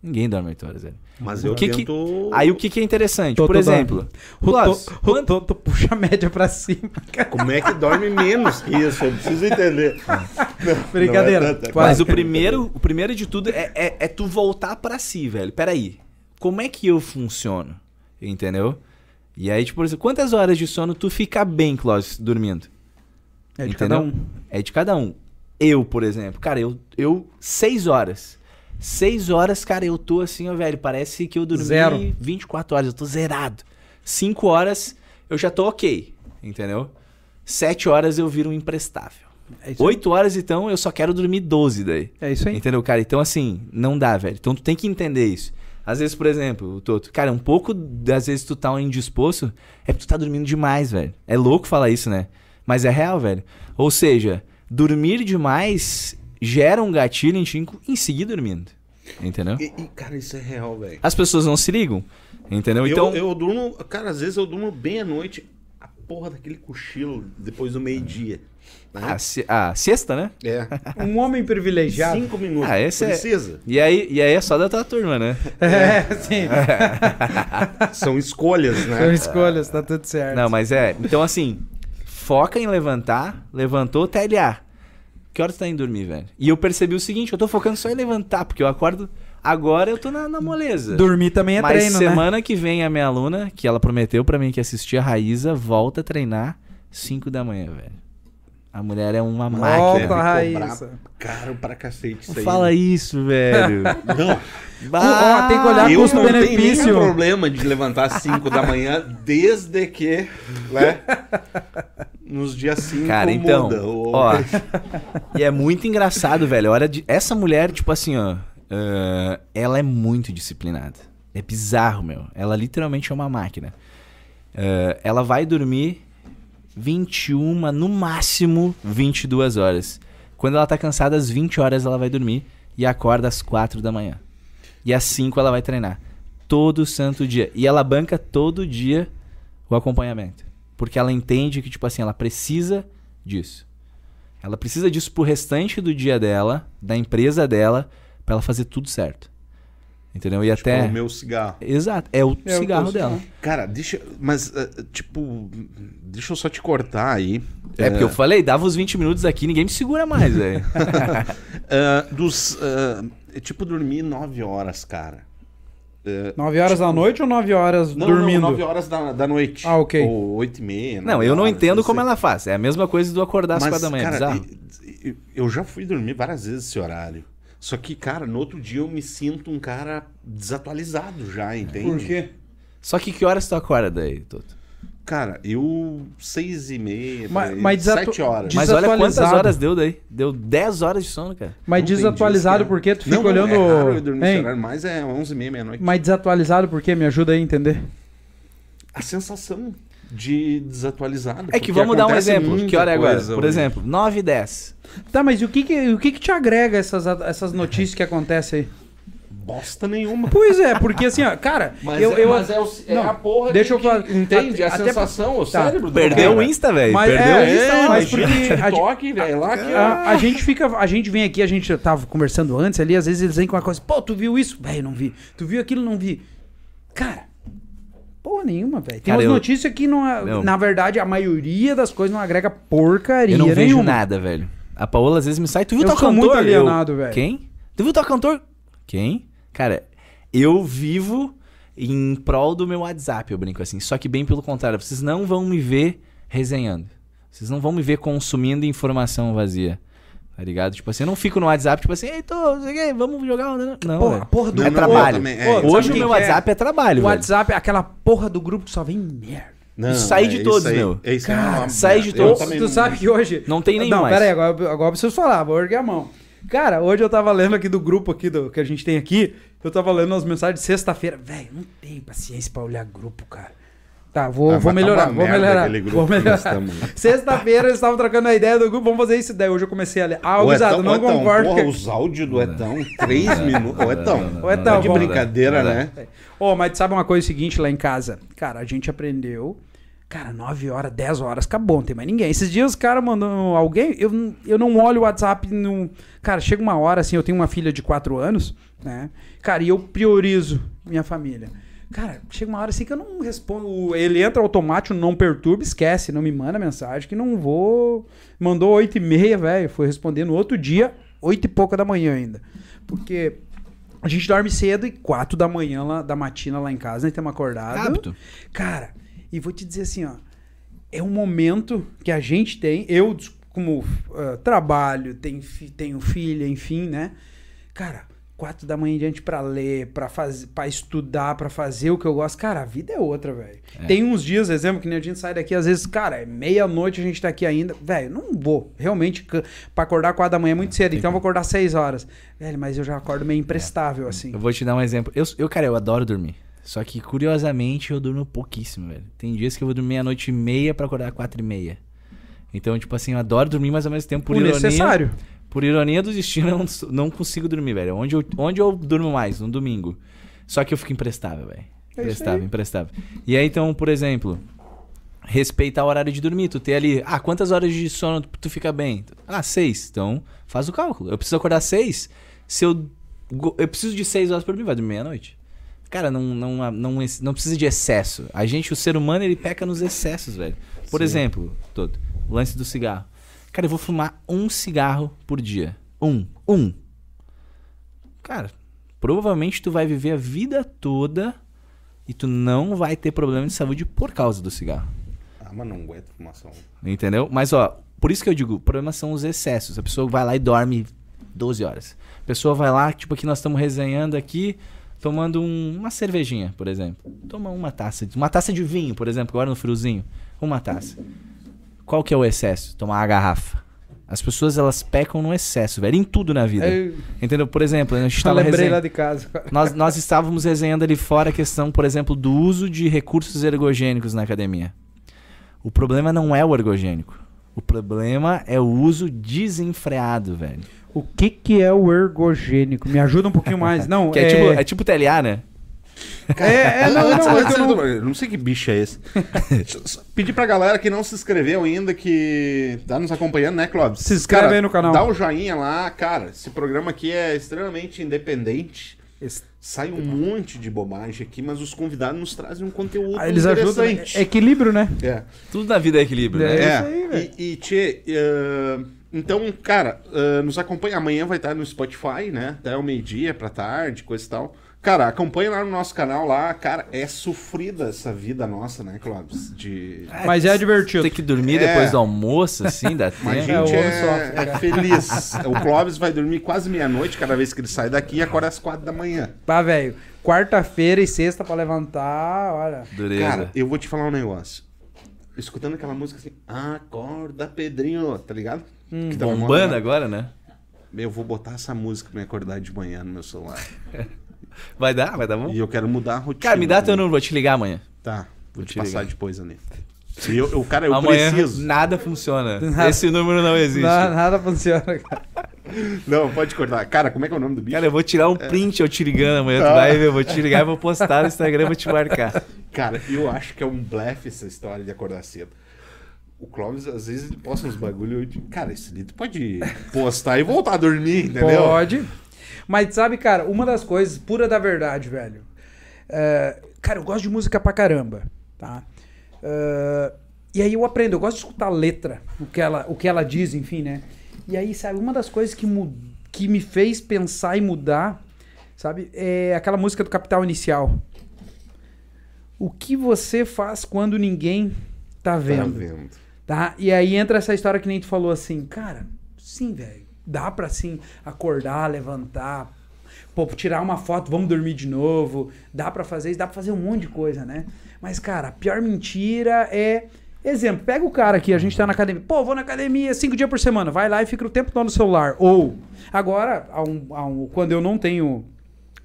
Ninguém dorme 8 horas, velho. Mas O eu que que- tento... Aí o que, que é interessante? Tô- Por tô exemplo, Clóvis, Toto puxa a média pra cima. Como é que dorme menos que isso? Eu preciso entender. Não, Brincadeira. não é. Mas o primeiro, o primeiro de tudo é, é, é tu voltar pra si, velho. Peraí, como é que eu funciono? Entendeu? E aí, tipo, por exemplo, quantas horas de sono tu fica bem, Clóvis, dormindo? É de Entendeu? cada um. É de cada um. Eu, por exemplo, cara, eu, eu seis horas. Seis horas, cara, eu tô assim, ó, velho, parece que eu dormi Zero. 24 horas, eu tô zerado. Cinco horas, eu já tô ok, entendeu? Sete horas eu viro um imprestável. É isso aí. Oito horas, então, eu só quero dormir 12 daí. É isso aí. Entendeu, cara? Então, assim, não dá, velho. Então, tu tem que entender isso. Às vezes, por exemplo, o Toto, cara, um pouco das vezes tu tá indisposto é porque tu tá dormindo demais, velho. É louco falar isso, né? Mas é real, velho. Ou seja, dormir demais gera um gatilho em ti em seguir dormindo. Entendeu? E, e, cara, isso é real, velho. As pessoas não se ligam. Entendeu? Então, eu, eu durmo, cara, às vezes eu durmo bem à noite, a porra daquele cochilo depois do meio-dia. né? a, se- a sexta, né? É. Um homem privilegiado. Cinco minutos. Ah, esse é- Precisa. E aí, e aí é só da tua turma, né? É, sim. São escolhas, São né? escolhas, tá tudo certo. Não, mas é. Então, assim, foca em levantar, levantou, TLA. Que hora tu tá indo dormir, velho? E eu percebi o seguinte, eu tô focando só em levantar, porque eu acordo. Agora eu tô na, na moleza. Dormir também é Mas treino, né? semana que vem a minha aluna, que ela prometeu pra mim que assistia a Raíza, volta a treinar 5 da manhã, velho. A mulher é uma máquina. Raíza. cobrar Caro pra cacete isso Não aí. fala isso, velho. Não, Ó, tem que olhar eu não custo-benefício. nenhum problema de levantar às 5 da manhã, desde que, né? Nos dias 5 Cara, então, muda. o- ó, e é muito engraçado, velho. A hora de essa mulher, tipo assim, ó, ah, ela é muito disciplinada. É bizarro, meu. Ela literalmente é uma máquina. Ah, ela vai dormir 21, no máximo 22 horas. Quando ela tá cansada, às 20 horas ela vai dormir e acorda às 4 da manhã. E às 5 ela vai treinar. Todo santo dia. E ela banca todo dia o acompanhamento. Porque ela entende que, tipo assim, ela precisa disso. Ela precisa disso pro restante do dia dela, da empresa dela, pra ela fazer tudo certo. Entendeu? E Tipo, até. o meu cigarro. Exato, é o É o cigarro teu dela. cigarro. Cara, deixa. Mas, eh, tipo, deixa eu só te cortar aí. É, porque eu falei, dava os 20 minutos aqui, ninguém me segura mais, velho. Ah, dos. é tipo dormir 9 horas, cara. Eh, 9 horas da noite ou 9 horas não, dormindo? não, 9 horas da, da noite. Ah, ok. Ou 8 e meia. não, 9 eu não horas, entendo como sei. ela faz. É a mesma coisa do acordar às Mas, 4 da manhã. é cara, e- eu já fui dormir várias vezes esse horário. Só que, cara, no outro dia eu me sinto um cara desatualizado já, entende? Por quê? Só que que horas tu acorda daí, Toto? Cara, eu seis e meia, Mas- por aí, mas desatu- sete horas. Mas olha quantas horas deu daí. Deu 10 horas de sono, cara. Mas Não desatualizado disso, porque tu fica não, não, olhando. É raro eu dormir horário, mas é onze e meia, meia-noite. Mas desatualizado porque me ajuda aí a entender. A sensação de desatualizado. É que vamos dar um exemplo. Que hora é agora? Por hoje. exemplo, 9 e 10. Tá, mas e o que que, o que, que te agrega essas, essas notícias que acontecem aí? Bosta nenhuma. Pois é, porque assim, ó, cara, Mas, eu, é, eu mas é, o, é não, a porra deixa eu que- falar- Entende? até- a até sensação, o tá. cérebro do Perdeu cara. o Insta, velho. Mas Perdeu é, o Insta. é, mas porque a, TikTok, velho, lá que... a, a gente fica, a gente vem aqui, a gente tava conversando antes ali, às vezes eles vêm com uma coisa, pô, tu viu isso? Velho, não vi. Tu viu aquilo? Não vi. Cara, porra nenhuma, velho. Tem Cara, umas eu- notícias que não, Não. na verdade, a maioria das coisas não agrega porcaria Eu não vejo nenhuma. nada, velho. A Paola às vezes me sai. Tu viu Eu tua sou cantor? muito alienado, velho. Quem? Tu viu tua cantor? Quem? Cara, eu vivo em prol do meu WhatsApp, eu brinco assim. Só que bem pelo contrário, vocês não vão me ver resenhando. Vocês não vão me ver consumindo informação vazia. Tá ligado? Tipo assim, eu não fico no WhatsApp, tipo assim, ei, tô, não sei o quê, vamos jogar. Não, não Porra, velho. porra do é trabalho. também, é, sabe Hoje o meu é? WhatsApp é trabalho, O velho. WhatsApp é aquela porra do grupo que só vem merda. Não, Sai de é todos, isso aí. meu. É isso aí, Cara, é uma sai de todos. tu não- sabe que hoje. Não tem nenhum Não, mais. pera aí, agora, agora eu preciso falar, vou erguer a mão. Cara, hoje eu tava lendo aqui do grupo aqui do, que a gente tem aqui, eu tava lendo as mensagens de sexta-feira. Velho, não tenho paciência pra olhar grupo, cara. Tá, vou, Ah, vou tá melhorar, uma vou melhorar. Vou melhorar. né? Sexta-feira eles estavam trocando a ideia do grupo, vamos fazer isso. Daí hoje eu comecei a ler. Ah, O gurizada, Etão, não Etão, concordo. porra, que- os áudios do Etão, três minutos. O Etão, O Etão, tá de brincadeira, Não dá. né? Ô, mas sabe uma coisa seguinte lá em casa? Cara, a gente aprendeu Cara, 9 horas, 10 horas, acabou, não tem mais ninguém. Esses dias os caras mandam alguém, eu, eu não olho o WhatsApp no. Cara, chega uma hora assim, eu tenho uma filha de 4 anos, né? Cara, e eu priorizo minha família. Cara, chega uma hora assim que eu não respondo. Ele entra automático, não perturba, esquece, não me manda mensagem, que não vou. Mandou 8 e meia, velho. Foi responder no outro dia, 8 e pouca da manhã ainda. Porque a gente dorme cedo e 4 da manhã lá, da matina lá em casa, nós estamos acordados. Hábito. Cara, e vou te dizer assim, ó. É um momento que a gente tem, eu como uh, trabalho, tenho, tenho filha, enfim, né? Cara, quatro da manhã em diante pra ler, pra fazer, para estudar, pra fazer o que eu gosto. Cara, a vida é outra, velho. Tem uns dias, exemplo, que nem a gente sai daqui, às vezes, cara, é meia-noite a gente tá aqui ainda. Velho, não vou. Realmente, pra acordar quatro da manhã é muito cedo, então eu vou acordar seis horas. Velho, mas eu já acordo meio imprestável, assim. Eu vou te dar um exemplo. Eu, eu, cara, eu adoro dormir. Só que, curiosamente, eu durmo pouquíssimo, velho. Tem dias que eu vou dormir à noite e meia pra acordar quatro e meia. Então, tipo assim, eu adoro dormir, mas ao mesmo tempo, por o ironia... necessário. Por ironia do destino, eu não, não consigo dormir, velho. Onde eu, onde eu durmo mais? No domingo. Só que eu fico imprestável, velho. É Imprestável, aí. imprestável. E aí, então, por exemplo, respeitar o horário de dormir. Tu ter ali, ah, quantas horas de sono tu, tu fica bem? Ah, seis. Então, faz o cálculo. Eu preciso acordar seis. Se eu. Eu preciso de seis horas pra dormir, vai dormir meia-noite. Cara, não, não, não, não precisa de excesso. A gente, o ser humano, ele peca nos excessos, velho. Por Sim. exemplo, todo, o lance do cigarro. Cara, eu vou fumar um cigarro por dia. Um. Um. Cara, provavelmente tu vai viver a vida toda e tu não vai ter problema de saúde por causa do cigarro. Ah, mas não aguento fumação. Entendeu? Mas, ó, por isso que eu digo, o problema são os excessos. A pessoa vai lá e dorme 12 horas. A pessoa vai lá, tipo, aqui nós estamos resenhando aqui, tomando um- uma cervejinha, por exemplo. Toma uma taça, uma taça de vinho, por exemplo, agora no friozinho. Uma taça. Qual que é o excesso? Tomar a garrafa. As pessoas, elas pecam no excesso, velho, em tudo na vida. Eu, Entendeu? Por exemplo, a gente eu tava lembrei resenhando... lá de casa. Nós, nós estávamos resenhando ali fora a questão, por exemplo, do uso de recursos ergogênicos na academia. O problema não é o ergogênico. O problema é o uso desenfreado, velho. O que que é o ergogênico? Me ajuda um pouquinho mais. Não, Que é, tipo, é tipo TLA, né? É, é, não, não, é antes não- do- eu não sei que bicho é esse. Pedir pra galera que não se inscreveu ainda, que tá nos acompanhando, né, Clóvis? Se inscreve aí no canal. Dá o joinha lá, cara. Esse programa aqui é extremamente independente. Esse- Sai um monte de bobagem aqui, mas os convidados nos trazem um conteúdo Ah, eles ajudam. interessante. É equilíbrio, né? É. Tudo na vida é equilíbrio, É. né? É, isso aí, velho. e, e Tchê, eh, então, cara, eh, nos acompanha. Amanhã vai estar no Spotify, né? Até o meio-dia, pra tarde, coisa e tal. Cara, acompanha lá no nosso canal lá. Cara, é sofrida essa vida nossa, né, Clóvis? De... Mas é divertido. Ter que dormir É. depois do almoço, assim, dá Mas a tempo. gente É, é, é feliz. O Clóvis vai dormir quase meia-noite cada vez que ele sai daqui e acorda às quatro da manhã. Pá, velho. Quarta-feira e sexta pra levantar, olha. Dureza. Cara, eu vou te falar um negócio. Escutando aquela música assim, acorda, Pedrinho, tá ligado? Que tá Bombando né? agora, né? Eu vou botar essa música pra me acordar de manhã no meu celular. Vai dar, vai dar bom. E eu quero mudar a rotina. Cara, me dá teu número, vou te ligar amanhã. Tá, vou Vou te te passar ligar. depois ali. E eu, eu, cara, eu amanhã preciso. nada funciona. Nada. Esse número não existe. Nada, nada funciona, cara. Não, pode cortar. Cara, como é que é o nome do bicho? Cara, eu vou tirar um print eu te ligando amanhã. Tu Tá. vai ver, eu vou te ligar e vou postar no Instagram e vou te marcar. Cara, eu acho que é um blefe essa história de acordar cedo. O Clóvis, às vezes, ele posta uns bagulho. Eu digo, cara, esse ali tu pode postar e voltar a dormir, entendeu? Pode. Mas sabe, cara, uma das coisas pura da verdade, velho. é, cara, eu gosto de música pra caramba, tá? É, e aí eu aprendo, eu gosto de escutar a letra, o que ela, o que ela diz, enfim, né? E aí, sabe, uma das coisas que, que me fez pensar e mudar, sabe, é aquela música do Capital Inicial. O que você faz quando ninguém tá Tá vendo? vendo. Tá? E aí entra essa história que nem tu falou assim, cara, sim, velho. Dá pra assim acordar, levantar, pô, tirar uma foto, vamos dormir de novo. Dá pra fazer isso, dá pra fazer um monte de coisa, né? Mas, cara, a pior mentira é. Exemplo, pega o cara aqui, a gente tá na academia. Pô, vou na academia cinco dias por semana. Vai lá e fica o tempo todo no celular. Ou, agora, há um- há um- quando eu não tenho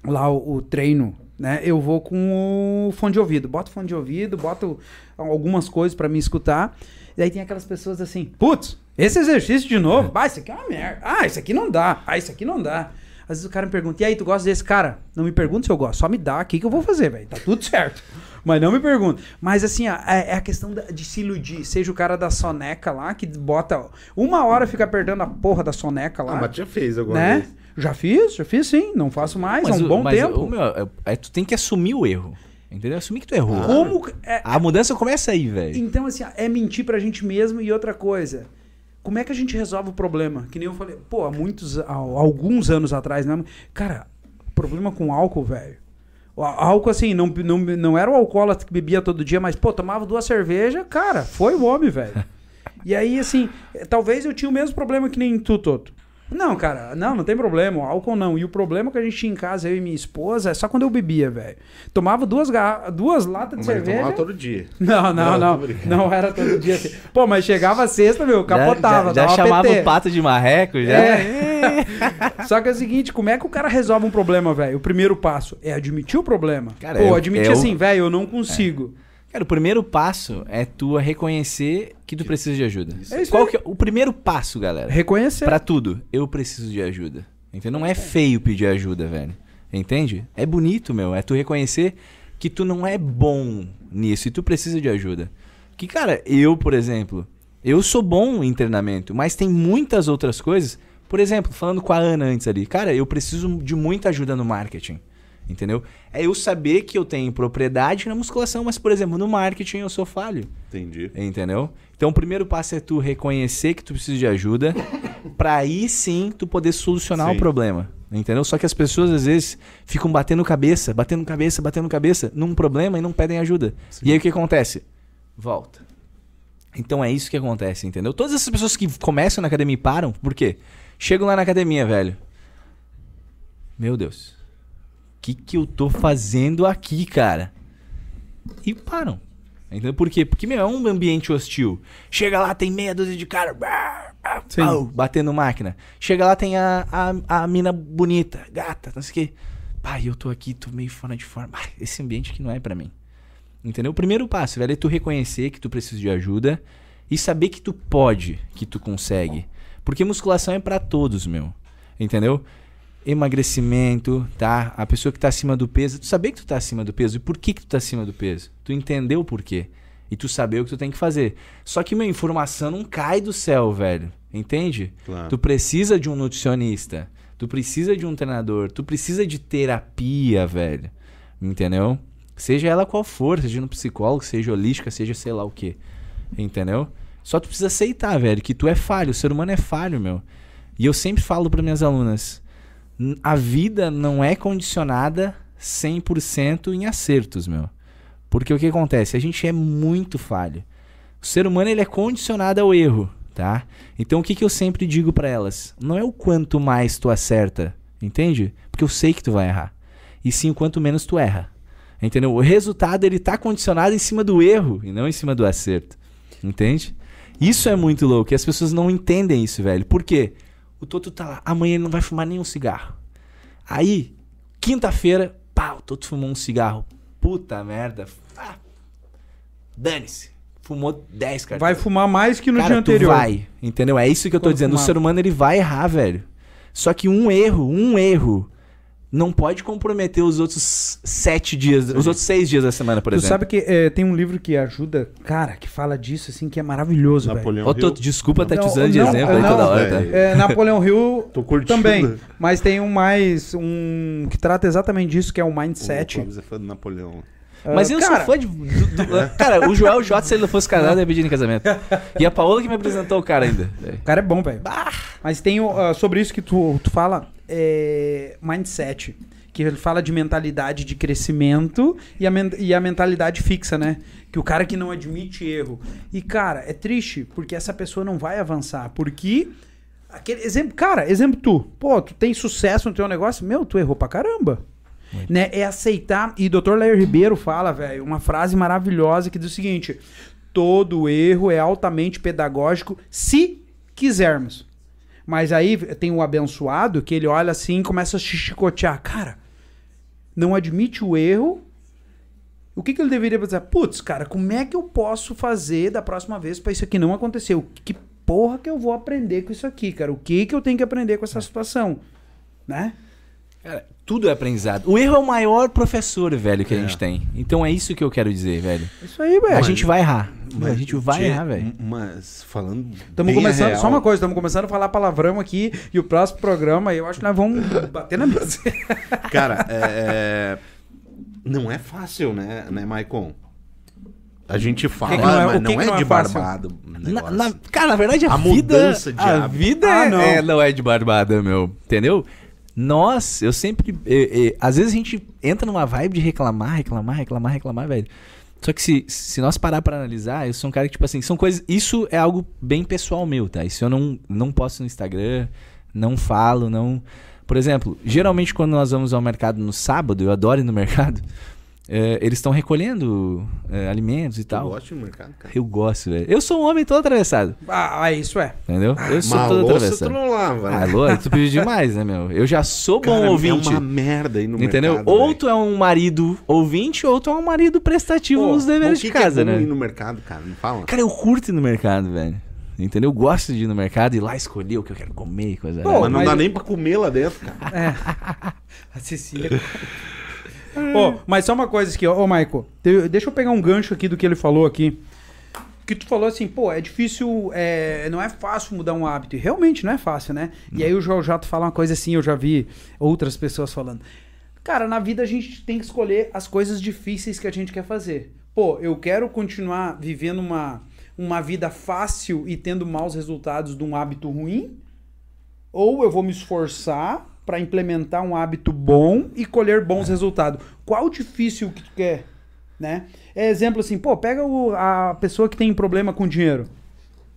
lá o, o treino, né? Eu vou com o fone de ouvido. Boto fone de ouvido, boto algumas coisas pra me escutar. E aí tem aquelas pessoas assim, putz, esse exercício de novo? Ah, isso aqui é uma merda. Ah, isso aqui não dá. Ah, isso aqui não dá. Às vezes o cara me pergunta, e aí, tu gosta desse cara? Não me pergunta se eu gosto, só me dá aqui que eu vou fazer, velho. Tá tudo certo. Mas não me pergunta. Mas assim, é, é a questão de se iludir. Seja o cara da soneca lá, que bota uma hora fica apertando a porra da soneca lá. Ah, mas já fez alguma né? vez. Já fiz, já fiz sim. Não faço mais, há um bom mas tempo. o meu, é- é, tu tem que assumir o erro. Entendeu? Assumir que tu errou. Como. é- A mudança começa aí, velho. então, assim, é mentir pra gente mesmo e outra coisa. Como é que a gente resolve o problema? Que nem eu falei, pô, há muitos, há alguns anos atrás, né? Cara, problema com álcool, velho. Álcool, assim, não, não, não era o alcoólatra que bebia todo dia, mas, pô, tomava duas cervejas, cara, foi o homem, velho. E aí, assim, talvez eu tinha o mesmo problema que nem tu, Toto. Não, cara, não, não tem problema, o álcool não. E o problema que a gente tinha em casa, eu e minha esposa, é só quando eu bebia, velho. Tomava duas, garra- duas latas de Mas cerveja. tomava todo dia. Não, não, Não, não. Não era todo dia assim. Pô, mas chegava a sexta, meu, capotava. já, já, já chamava PT. o pato de marreco, já. É. Só que é o seguinte, como é que o cara resolve um problema, velho? O primeiro passo é admitir o problema. Cara, Pô, é admitir é o- assim, velho, eu não consigo. Cara, o primeiro passo é tu reconhecer que tu precisa de ajuda. É isso Qual que é o primeiro passo, galera? Reconhecer. Pra tudo, eu preciso de ajuda. Entendeu? Não é feio pedir ajuda, velho. Entende? É bonito, meu. É tu reconhecer que tu não é bom nisso e tu precisa de ajuda. Que, cara, eu, por exemplo, eu sou bom em treinamento, mas tem muitas outras coisas. Por exemplo, falando com a Ana antes ali, cara, eu preciso de muita ajuda no marketing. Entendeu? É eu saber que eu tenho propriedade na musculação, mas, por exemplo, no marketing eu sou falho. Entendi. Entendeu? Então o primeiro passo é tu reconhecer que tu precisa de ajuda, pra aí sim tu poder solucionar Sim. o problema. Entendeu? Só que as pessoas às vezes ficam batendo cabeça, batendo cabeça, batendo cabeça num problema e não pedem ajuda. E aí o que acontece? Volta. Então é isso que acontece, entendeu? Todas essas pessoas que começam na academia e param, por quê? Chegam lá na academia, velho. Meu Deus. O que que eu tô fazendo aqui, cara? E param. Entendeu? Por quê? Porque, meu, é um ambiente hostil. Chega lá, tem meia dúzia de cara. pau, batendo máquina. Chega lá, tem a, a, a mina bonita, gata, não sei o quê. Pai, eu tô aqui, tô meio fora de forma. Esse ambiente que não é pra mim. Entendeu? O primeiro passo, velho, é tu reconhecer que tu precisa de ajuda e saber que tu pode, que tu consegue. Porque musculação é pra todos, meu. Entendeu? Emagrecimento, tá? A pessoa que tá acima do peso, tu saber que tu tá acima do peso e por que que tu tá acima do peso. Tu entendeu o porquê. E tu saber o que tu tem que fazer. Só que, meu, informação não cai do céu, velho. Entende? Claro. Tu precisa de um nutricionista. Tu precisa de um treinador. Tu precisa de terapia, velho. Entendeu? Seja ela qual for, seja no psicólogo, seja holística, seja sei lá o que. Entendeu? Só tu precisa aceitar, velho, que tu é falho. O ser humano é falho, meu. E eu sempre falo para minhas alunas: a vida não é condicionada 100% em acertos, meu. Porque o que acontece? A gente é muito falho. O ser humano ele é condicionado ao erro, tá? Então o que, que eu sempre digo pra elas? Não é o quanto mais tu acerta, entende? Porque eu sei que tu vai errar. E sim o quanto menos tu erra. Entendeu? O resultado ele tá condicionado em cima do erro e não em cima do acerto. Entende? Isso é muito louco e as pessoas não entendem isso, velho. Por quê? O Toto tá lá, amanhã ele não vai fumar nenhum cigarro. Aí, quinta-feira, pá, o Toto fumou um cigarro. Puta merda. Ah, Dane-se. Fumou 10, cara. Vai fumar mais que no Cara, dia anterior. vai, entendeu? É isso que eu tô Quando dizendo. O fumava. ser humano ele vai errar, velho. Só que um erro, um erro, não pode comprometer os outros sete dias, os outros seis dias da semana, por Tu exemplo. sabe que é, tem um livro que ajuda, cara, que fala disso, assim, que é maravilhoso, velho. Napoleão Ô, Hill. Toto, desculpa estar te Não, usando de não, exemplo aí não, toda hora, tá? velho. É, Napoleão Hill Tô curtindo. também. Mas tem um mais, um que trata exatamente disso, que é o O Mindset. Clóvis é fã do Napoleão. Mas eu cara, sou fã de. do- do- cara, o Joel J, se ele não fosse casado, ia pedir em casamento. E a Paola que me apresentou o cara ainda. O cara é bom, velho. Mas tem ah, sobre isso que tu, tu fala, é, mindset. Que ele fala de mentalidade de crescimento e a, e a mentalidade fixa, né? Que o cara que não admite erro. E, cara, é triste, porque essa pessoa não vai avançar. Porque. Aquele exemplo, cara, exemplo tu. Pô, tu tem sucesso no teu negócio, meu, tu errou pra caramba. Né? É aceitar. E Dr. Lair Ribeiro fala, velho, uma frase maravilhosa que diz o seguinte: todo erro é altamente pedagógico se quisermos. Mas aí tem o abençoado que ele olha assim e começa a chicotear. Cara, não admite o erro. O que, que ele deveria pensar? Putz, cara, como é que eu posso fazer da próxima vez pra isso aqui não acontecer? O que porra que eu vou aprender com isso aqui, cara? O que que eu tenho que aprender com essa situação? Né? Cara, tudo é aprendizado. O erro é o maior professor, velho, que a É. gente tem. Então é isso que eu quero dizer, velho. Isso aí, velho. A gente vai errar. a gente vai errar, velho. Mas falando. Estamos começando, real, só uma coisa, estamos começando a falar palavrão aqui e o próximo programa eu acho que nós vamos bater na mesa. Cara, é, é, não é fácil, né, né, Maicon? A gente fala, que não é- mas que não que é não é de fácil? barbado. o Na- negócio. na- cara, na verdade, a, A vida. mudança de a hábito. vida Ah, é- não. é- não é de barbada, meu. Entendeu? Nós, eu sempre. é, é, às vezes a gente entra numa vibe de reclamar, reclamar, reclamar, reclamar, velho. Só que se, se nós parar pra analisar, eu sou um cara que, tipo assim, são coisas. Isso é algo bem pessoal meu, tá? Isso eu não, não posto no Instagram, não falo, não. Por exemplo, geralmente quando nós vamos ao mercado no sábado, eu adoro ir no mercado, é, eles estão recolhendo é, alimentos e Tu tal. gosta de mercado, cara? Eu gosto, velho. Eu sou um homem todo atravessado, ah, isso é. entendeu? Eu sou Mas todo louça atravessado. tu não lava, né? Ah, tu pediu demais, né, meu? Eu já sou bom Cara, ouvinte. É uma merda aí no Entendeu? mercado. ou velho. tu é um marido ouvinte, ou tu é um marido prestativo Pô, nos deveres de que casa, é bom né? ir no mercado, cara? Me fala. Cara, eu curto ir no mercado, velho. Entendeu? Eu gosto de ir no mercado e ir lá escolher o que eu quero comer e coisa. Pô, arada. mas não mas- dá nem pra comer lá dentro, cara. É. A Cecília. Ô, mas só uma coisa aqui, ô Maico. te- Deixa eu pegar um gancho aqui do que ele falou aqui. Que tu falou assim, pô, é difícil, é, não é fácil mudar um hábito. E realmente não é fácil, né? E aí o João Jato fala uma coisa assim, eu já vi outras pessoas falando. Cara, na vida a gente tem que escolher as coisas difíceis que a gente quer fazer. Pô, eu quero continuar vivendo uma, uma vida fácil e tendo maus resultados de um hábito ruim? Ou eu vou me esforçar para implementar um hábito bom e colher bons resultados? Qual difícil que tu quer? Né? É exemplo assim, pô, pega o- a pessoa que tem problema com dinheiro.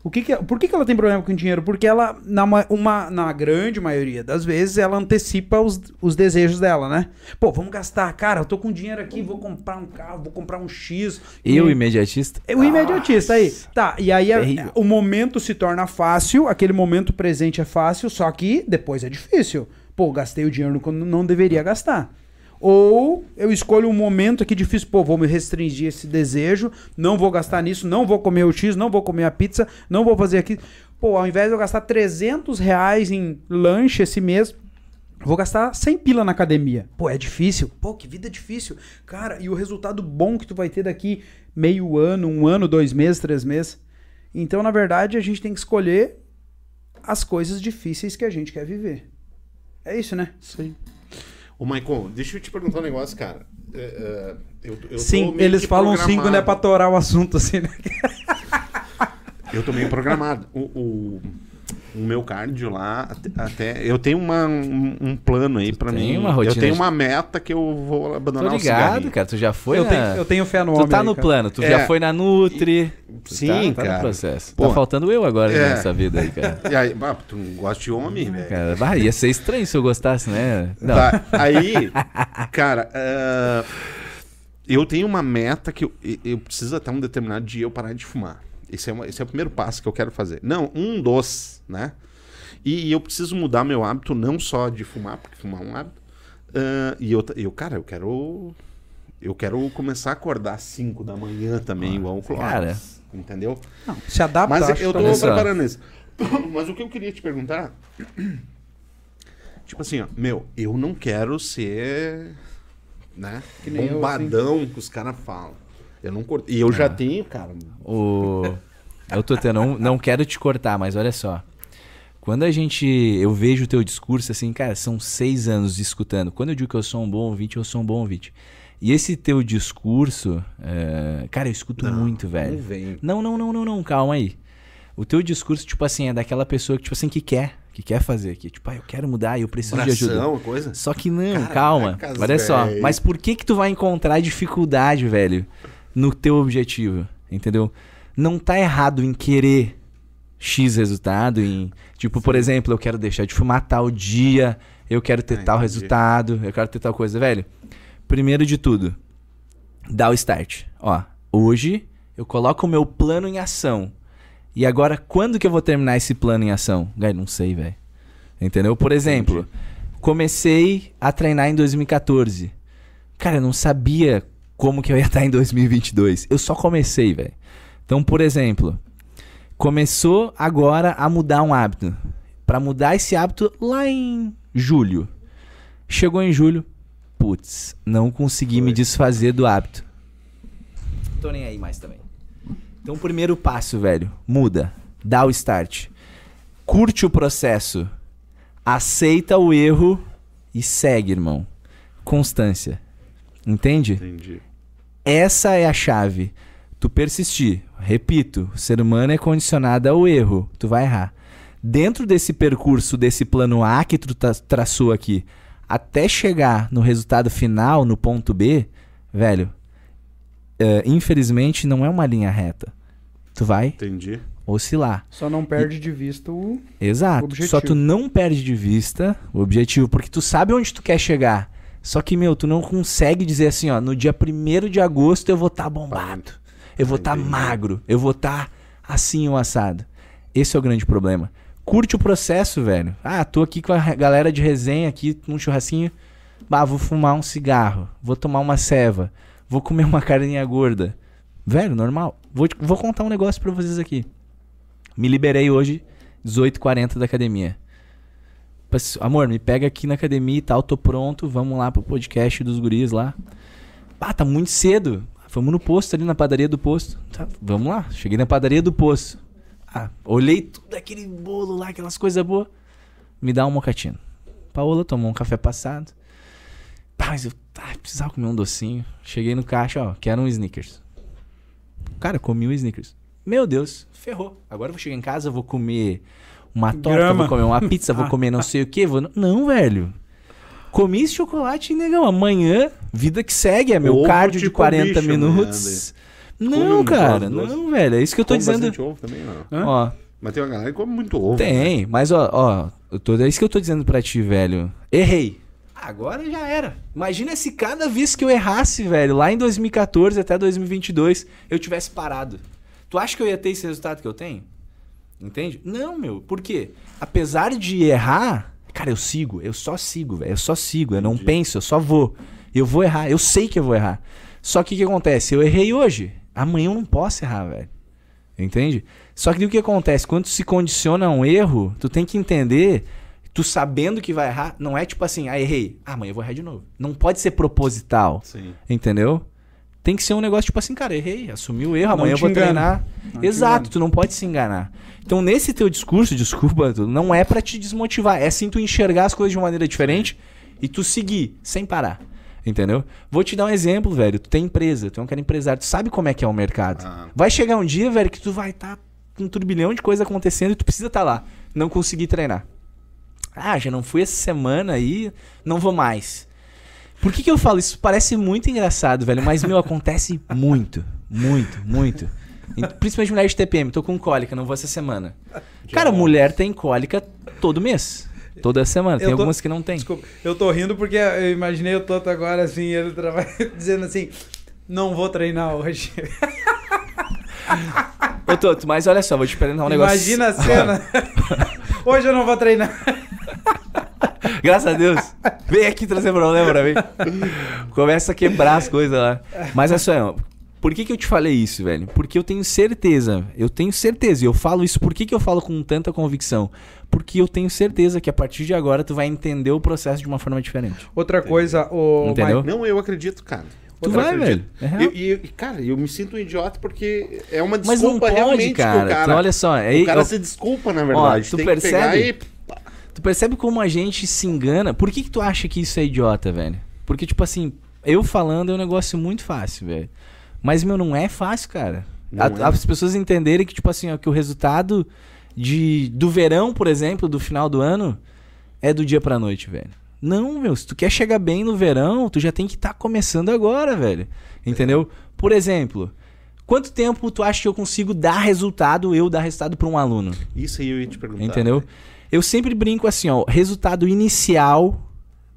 O que que, por que, que ela tem problema com dinheiro? Porque ela, na, ma- uma, na grande maioria das vezes, ela antecipa os, os desejos dela, né? Pô, vamos gastar. Cara, eu tô com dinheiro aqui, vou comprar um carro, vou comprar um X. E- imediatista. é o imediatista aí. Tá, e aí a- o momento se torna fácil, aquele momento presente é fácil, só que depois é difícil. Pô, gastei o dinheiro quando não deveria gastar. Ou eu escolho um momento aqui difícil, pô, vou me restringir esse desejo, não vou gastar nisso, não vou comer o X, não vou comer a pizza, não vou fazer aqui. Pô, ao invés de eu gastar 300 reais em lanche esse mês, Vou gastar 100 pila na academia. Pô, é difícil. Pô, que vida difícil. Cara, e o resultado bom que tu vai ter daqui meio ano, um ano, dois meses, três meses. Então, na verdade, a gente tem que escolher as coisas difíceis que a gente quer viver. É isso, né? Sim. Ô, Maicon, deixa eu te perguntar um negócio, cara. É, é, eu, eu Sim, eles que falam sim quando é pra torar o assunto, assim, né? Eu tô meio programado. O, o, o meu cardio lá, até, até- eu tenho uma, um, um plano aí pra tem mim. uma rotina eu tenho de- uma meta que eu vou Tô abandonar o ligado, cigarrinho. cara. Tu já foi Eu na... tenho, eu tenho fé no Tu homem. tá aí, no cara. plano, tu É. já foi na Nutri. Tu Sim, tá, tá cara. no processo. Pô. Tá faltando eu agora É. nessa vida aí, cara. E aí, bah, tu gosta de homem, velho? Cara, bah, ia ser estranho se eu gostasse, né? Não. Tá, aí, cara, ah, eu tenho uma meta que eu, eu preciso até um determinado dia eu parar de fumar. Esse é, uma- esse é o primeiro passo que eu quero fazer. Não, um dos, né? E, eu preciso mudar meu hábito, não só de fumar, porque fumar é um hábito. ah, e eu, eu, cara, eu quero. Eu quero começar a acordar às 5 da manhã também, igual o Clóvis. cara. Entendeu? Não, se adapta, Mas eu tô só. preparando isso. Mas o que eu queria te perguntar. Tipo assim, ó, meu, eu não quero ser. Né? Que nem eu, bombadão que os caras falam. Eu não curto. E eu Ah. já tenho, cara. O... Eu tô tendo, não, não quero te cortar, mas olha só. Quando a gente. Eu vejo o teu discurso assim, cara, são seis anos escutando. Quando eu digo que eu sou um bom ouvinte, eu sou um bom ouvinte. E esse teu discurso, é, cara, eu escuto muito, velho. Não vem. Não, não, não, não, não, calma aí. O teu discurso, tipo assim, é daquela pessoa que, tipo assim, que quer, que quer fazer, que, tipo, ah, eu quero mudar, eu preciso de ajuda. Coisa. Só que não, Caracas, calma. Olha só. velho. Mas por que que tu vai encontrar dificuldade, velho, no teu objetivo? Entendeu? Não tá errado em querer X resultado, em. Tipo, por exemplo, eu quero deixar de fumar tal dia, eu quero ter Ah, tal entendi. resultado, eu quero ter tal coisa, velho. Primeiro de tudo, dá o start. Ó, hoje eu coloco o meu plano em ação. E agora, quando que eu vou terminar esse plano em ação? Velho, não sei, velho. Entendeu? Por exemplo, comecei a treinar em 2014. Cara, eu não sabia como que eu ia estar em 2022. Eu só comecei, velho. Então, por exemplo, começou agora a mudar um hábito. Pra mudar esse hábito lá em julho. Chegou em julho, putz, não consegui me desfazer do hábito. Tô nem aí mais também. Então, o primeiro passo, velho, muda, dá o start. Curte o processo, aceita o erro e segue, irmão. Constância. Entende? Entendi. Essa é a chave. Tu persistir. Repito, o ser humano é condicionado ao erro. Tu vai errar. Dentro desse percurso, desse plano A que tu tra- traçou aqui, até chegar no resultado final, no ponto B, velho, é, infelizmente não é uma linha reta. Tu vai Entendi. oscilar. Só não perde de vista o. Exato. objetivo. Só tu não perde de vista o objetivo, porque tu sabe onde tu quer chegar. Só que, meu, tu não consegue dizer assim, ó, no dia 1 de agosto eu vou estar bombado. Eu vou estar Entendi. magro. Eu vou estar assim o assado. Esse é o grande problema. Curte o processo, velho. Ah, tô aqui com a galera de resenha aqui num churrasquinho. Bah, vou fumar um cigarro. Vou tomar uma ceva. Vou comer uma carninha gorda. Velho, normal. Vou, vou contar um negócio pra vocês aqui. Me liberei hoje, 18h40 da academia. Amor, me pega aqui na academia e tal, tô pronto, vamos lá pro podcast dos guris lá. Ah, tá muito cedo. Vamos no posto ali na padaria do posto. Tá, vamos lá. Cheguei na padaria do posto. Ah, olhei tudo aquele bolo lá, aquelas coisas boas. Me dá um mocatino. Paola tomou um café passado. Pá, mas eu ah, precisava comer um docinho. Cheguei no caixa, ó, quero um Snickers. Cara, comi um Snickers. Meu Deus, ferrou. Agora eu vou chegar em casa, vou comer uma torta, Grama. vou comer uma pizza, vou comer não sei o que. Vou... Não, velho. Comi esse chocolate, negão. Amanhã, vida que segue, é meu Ovo cardio de tipo 40 bicho amanhã, minutos. Não, um cara, doce. não, velho. É isso que eu tô Come dizendo. bastante ovo também, não. Ó, Mas tem uma galera que come muito ovo. né? tem, mas ó, ó, eu tô, é isso que eu tô dizendo pra ti, velho. Errei. Agora já era. Imagina se cada vez que eu errasse, velho, lá em 2014 até 2022, eu tivesse parado. Tu acha que eu ia ter esse resultado que eu tenho? Entende? Não, meu. Por quê? Apesar de errar, cara, eu sigo. Eu só sigo, velho. Eu só sigo. Eu não Entendi. penso, eu só vou. Eu vou errar. Eu sei que eu vou errar. Só que o que acontece? Eu errei hoje. Amanhã eu não posso errar, velho. Entende? Só que o que acontece? Quando tu se condiciona a um erro, tu tem que entender, tu sabendo que vai errar, não é tipo assim, ah, errei. Ah, amanhã eu vou errar de novo. Não pode ser proposital. Sim. Entendeu? Tem que ser um negócio tipo assim, cara, errei, assumi o erro, Não amanhã eu vou engana. treinar. Não Exato, tu não pode se enganar. Então, nesse teu discurso, desculpa, tu- não é pra te desmotivar, é sim tu enxergar as coisas de uma maneira diferente e tu seguir, sem parar. Entendeu? Vou te dar um exemplo, velho. Tu tem empresa, tu é um cara empresário, tu sabe como é que é o mercado. Ah. Vai chegar um dia, velho, que tu vai estar com um turbilhão de coisa acontecendo e tu precisa estar lá. Não conseguir treinar. Ah, já não fui essa semana aí, não vou mais. Por que, que eu falo isso? Parece muito engraçado, velho, mas, meu, acontece muito, muito, muito. Principalmente mulher de TPM, tô com cólica, não vou essa semana. Cara, mulher tem cólica todo mês. Toda semana. Tem tô- algumas que não tem. Desculpa, eu tô rindo porque eu imaginei o Toto agora assim, ele trava- dizendo assim: não vou treinar hoje. Ô, Toto, mas olha só, vou te perguntar um negócio. Imagina a cena. hoje eu não vou treinar. Graças a Deus. Vem aqui trazer problema pra mim. Começa a quebrar as coisas lá. Mas é só, por que, que eu te falei isso, velho? Porque eu tenho certeza, eu tenho certeza, e eu falo isso, por que, que eu falo com tanta convicção? Porque eu tenho certeza que a partir de agora tu vai entender o processo de uma forma diferente. Outra coisa, o Entendeu? Não, eu acredito, cara. Tu Eu vai, acredito. velho. É. Eu- E, cara, eu me sinto um idiota porque é uma Mas não desculpa pode, realmente cara. cara... Então, olha só, aí, o cara ó, se desculpa, na verdade. tu Tem percebe? Tu percebe como a gente se engana? Por que, que tu acha que isso é idiota, velho? Porque, tipo assim, eu falando é um negócio muito fácil, velho. Mas, meu, não é fácil, cara. A- é. As pessoas entenderem que, tipo assim, ó, que o resultado de, do verão, por exemplo, do final do ano, é do dia pra noite, velho. Não, meu, se tu quer chegar bem no verão, tu já tem que estar começando agora, velho. Entendeu? Por exemplo, quanto tempo tu acha que eu consigo dar resultado, eu dar resultado pra um aluno? Isso aí eu ia te perguntar. Entendeu? Eu sempre brinco assim, ó, resultado inicial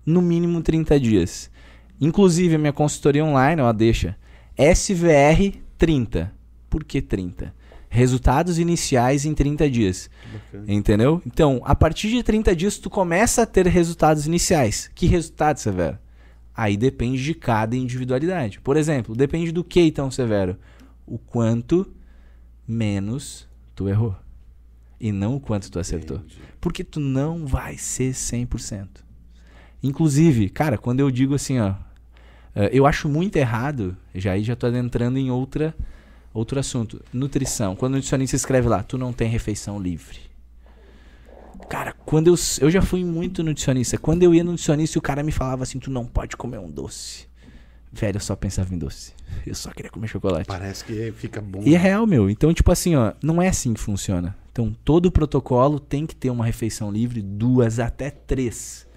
no mínimo 30 dias. Inclusive a minha consultoria online, ó, deixa SVR 30. Por que 30? Resultados iniciais em 30 dias. Bacana. Entendeu? Então, a partir de 30 dias tu começa a ter resultados iniciais. Que resultado, Severo? Aí depende de cada individualidade. Por exemplo, depende do que então, Severo? O quanto menos tu errou. E não o quanto tu acertou. Entendi. Porque tu não vai ser 100%. Inclusive, cara, quando eu digo assim, ó, eh, eu acho muito errado, já aí já tô adentrando em outra, outro assunto. Nutrição. Quando o nutricionista escreve lá, tu não tem refeição livre. Cara, quando eu, eu já fui muito nutricionista. Quando eu ia no nutricionista o cara me falava assim, tu não pode comer um doce. Velho, eu só pensava em doce. Eu só queria comer chocolate. Parece que fica bom. E é real, meu. Então, tipo assim, ó, não é assim que funciona. Então, todo protocolo tem que ter uma refeição livre, duas até três.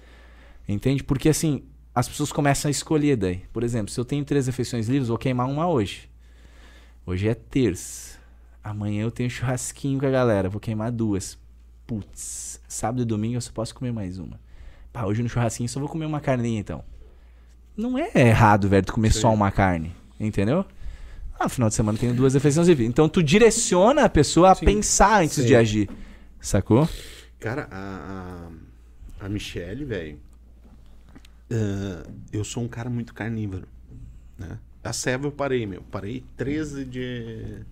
Entende? Porque assim, as pessoas começam a escolher daí. Por exemplo, se eu tenho três refeições livres, vou queimar uma hoje. Hoje é terça. Amanhã eu tenho churrasquinho com a galera, vou queimar duas. Putz, sábado e domingo eu só posso comer mais uma. Pá, hoje no churrasquinho só vou comer uma carninha então. Não é errado, velho, tu comer Sim. só uma carne, entendeu? Ah, no final de semana eu tenho duas refeições livres. Então tu direciona a pessoa a Sim. pensar antes Sim. de agir. Sacou? Cara, a, a, a Michelle, velho. ah, eu sou um cara muito carnívoro. Né? A ceva eu parei, meu. Parei 13 de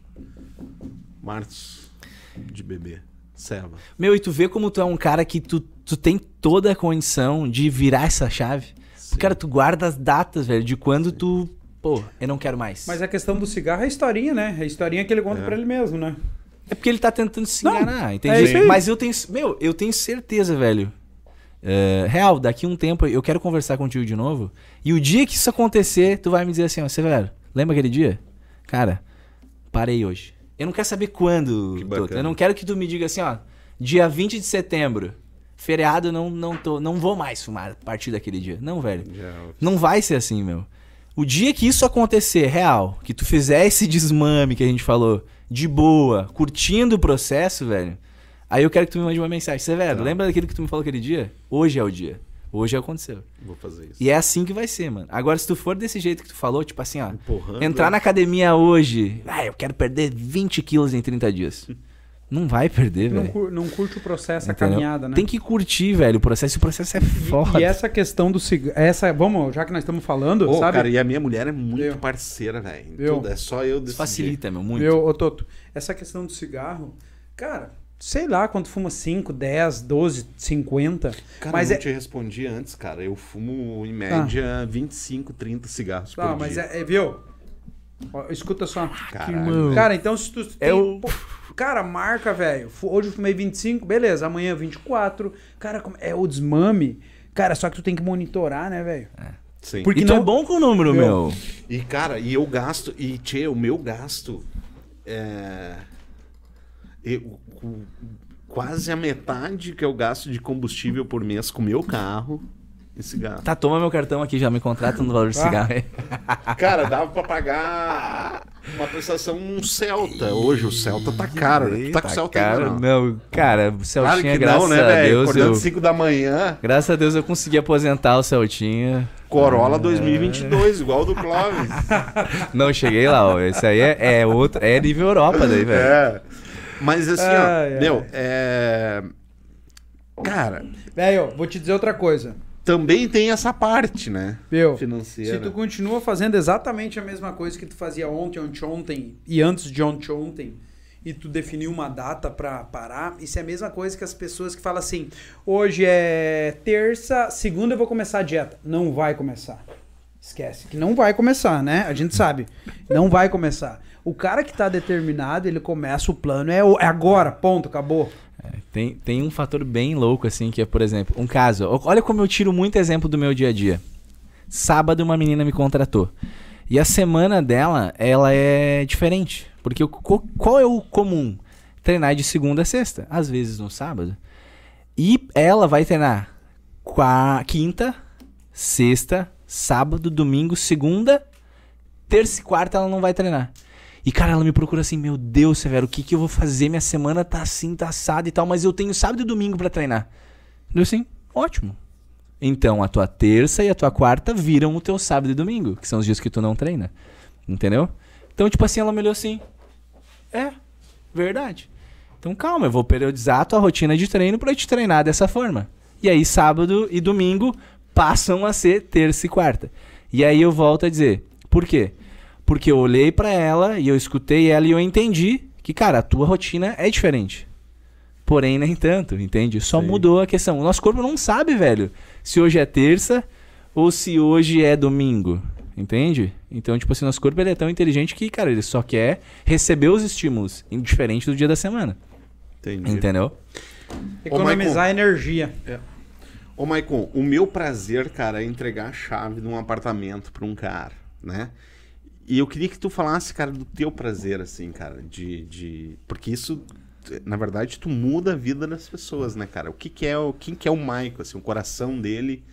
março de bebê. Ceva. Meu, e tu vê como tu é um cara que tu, tu tem toda a condição de virar essa chave. Sim. Cara, tu guarda as datas, velho, de quando tu. Pô, eu não quero mais. Mas a questão do cigarro é a historinha, né? É a historinha que ele conta É. pra ele mesmo, né? É porque ele tá tentando se Não, enganar, é entende? isso aí. Mas eu tenho. Meu, eu tenho certeza, velho. É, real, daqui um tempo eu quero conversar contigo de novo. E o dia que isso acontecer, tu vai me dizer assim, ó, Severo, lembra aquele dia? Cara, parei hoje. Eu não quero saber quando. Que. Eu não quero que tu me diga assim, ó, dia 20 de setembro. Feriado, não, não, tô, não vou mais fumar a partir daquele dia. Não, velho. Já, Não vai ser assim, meu. O dia que isso acontecer, real, que tu fizer esse desmame que a gente falou, de boa, curtindo o processo, velho, aí eu quero que tu me mande uma mensagem. Severo, Tá. lembra daquilo que tu me falou aquele dia? Hoje é o dia. Hoje aconteceu. vou fazer isso. E é assim que vai ser, mano. Agora, se tu for desse jeito que tu falou, tipo assim, ó, Empurrando. entrar na academia hoje, ah, eu quero perder 20 quilos em 30 dias. Não vai perder, Não, velho. cur- não curte o processo, a Entendeu? caminhada, né? Tem que curtir, velho, o processo. E o processo é E- foda. E, essa questão do cigarro. Essa, vamos, já que nós estamos falando, Ô, sabe? cara, e a minha mulher é muito Viu? parceira, velho. em Viu? tudo, É só eu decidir. facilita, meu, muito. Meu, ô Toto, essa questão do cigarro, cara, sei lá quando fuma 5, 10, 12, 50. Cara, Mas eu é- não te respondi antes, cara. Eu fumo, em média, 25, 30 cigarros Tá, por mas dia. é, é, viu? Ó, escuta só. Caralho. Cara, então se tu tem, É o- pô, cara, marca, velho. Hoje eu fumei 25, beleza, amanhã 24. Cara, como- é o desmame. Cara, só que tu tem que monitorar, né, velho? Sim. Porque e tu não- é bom com o número, Meu. meu. E, cara, e eu gasto... E, tchê, o meu gasto é... eu- o- quase a metade que eu gasto de combustível por mês com o meu carro e cigarro. Tá, toma meu cartão aqui, já me contrata no valor de Ah. cigarro. Cara, dava pra pagar uma prestação um Celta. Hoje o Celta tá caro, né? Tu tá com o Celta ainda, não? não, cara, o Claro Celtinha, que graças não, né, a velho? Deus, Acordando eu... 5 da manhã, Graças a Deus eu consegui aposentar o Celtinha. Corolla 2022, igual o do Clóvis. Não, cheguei lá, ó. Esse aí é, é outro, é nível Europa daí, velho. É. Mas assim, Ai, ó, ai. meu, é... Cara, Velho, vou te dizer outra coisa. Também tem essa parte, né? Viu? Financeira. Se tu continua fazendo exatamente a mesma coisa que tu fazia ontem, ontem e antes de ontem, ontem, e tu definiu uma data pra parar, isso é a mesma coisa que as pessoas que falam assim: hoje é terça, segunda eu vou começar a dieta. Não vai começar. Esquece, que não vai começar, né? A gente sabe. Não vai começar. O cara que tá determinado, ele começa o plano, é, é agora, ponto, acabou. Tem, tem um fator bem louco, assim, que é, por exemplo, um caso. Olha como eu tiro muito exemplo do meu dia a dia. Sábado, uma menina me contratou. E a semana dela, ela é diferente. Porque qual é o comum? Treinar de segunda a sexta, às vezes no sábado. E ela vai treinar quinta, sexta, sábado, domingo, segunda, terça e quarta ela não vai treinar. E, cara, ela me procura assim, meu Deus, Severo, o que, que eu vou fazer? Minha semana tá assim, tá assada e tal, mas eu tenho sábado e domingo pra treinar. Eu assim, ótimo. Então, a tua terça e a tua quarta viram o teu sábado e domingo, que são os dias que tu não treina. Entendeu? Então, tipo assim, ela me olhou assim, é, verdade. Então, calma, eu vou periodizar a tua rotina de treino pra te treinar dessa forma. E aí, sábado e domingo passam a ser terça e quarta. E aí eu volto a dizer, por quê? Porque eu olhei pra ela e eu escutei ela e eu entendi que, cara, a tua rotina é diferente. porém nem tanto, entende? Só Sim. mudou a questão. O nosso corpo não sabe, velho, se hoje é terça ou se hoje é domingo, entende? Então, tipo assim, nosso corpo ele é tão inteligente que, cara, ele só quer receber os estímulos, indiferente do dia da semana, Entendi. entendeu? Economizar energia. Ô, Maicon, o meu prazer, cara, é entregar a chave de um apartamento pra um cara, né? E eu queria que tu falasse, cara, do teu prazer, assim, cara, de... de... Porque isso, na verdade, tu muda a vida das pessoas, né, cara? O que que é o... Quem que é o Maicon, assim, o coração dele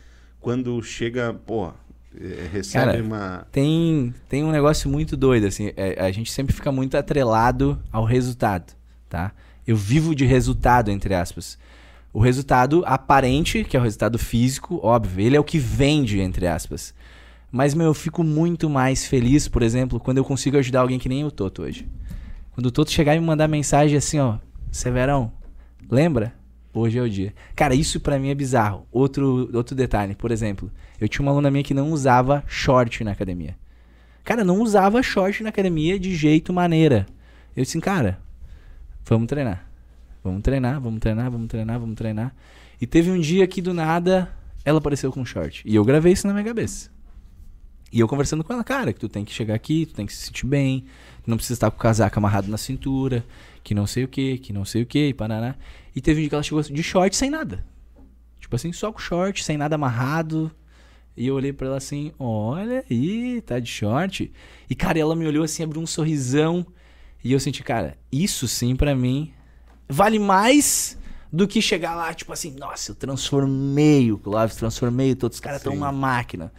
quando chega, pô, eh, recebe Cara, uma... Tem, tem um negócio muito doido, assim, é, a gente sempre fica muito atrelado ao resultado, tá? Eu vivo de resultado, entre aspas. O resultado aparente, que é o resultado físico, óbvio, ele é o que vende, entre aspas. Mas, meu, eu fico muito mais feliz, por exemplo, quando eu consigo ajudar alguém que nem o Toto hoje. Quando o Toto chegar e me mandar mensagem assim, ó, Severão, lembra? Hoje é o dia. Cara, isso pra mim é bizarro. Outro, outro detalhe, por exemplo, eu tinha uma aluna minha que não usava short na academia. Cara, não usava short na academia de jeito maneira. Eu disse, assim, cara, vamos treinar. Vamos treinar, vamos treinar, vamos treinar, vamos treinar. E teve um dia que do nada ela apareceu com short. E eu gravei isso na minha cabeça. E eu conversando com ela, cara, que tu tem que chegar aqui, tu tem que se sentir bem, tu não precisa estar com o casaco amarrado na cintura, que não sei o que, que não sei o que, e paraná. E teve um dia que ela chegou de short sem nada. Tipo assim, só com short, sem nada amarrado. E eu olhei pra ela assim, olha aí, tá de short. E, cara, ela me olhou assim, abriu um sorrisão. E eu senti, cara, isso sim pra mim vale mais do que chegar lá, tipo assim, nossa, eu transformei o Clóvis, transformei, todos os caras estão uma máquina.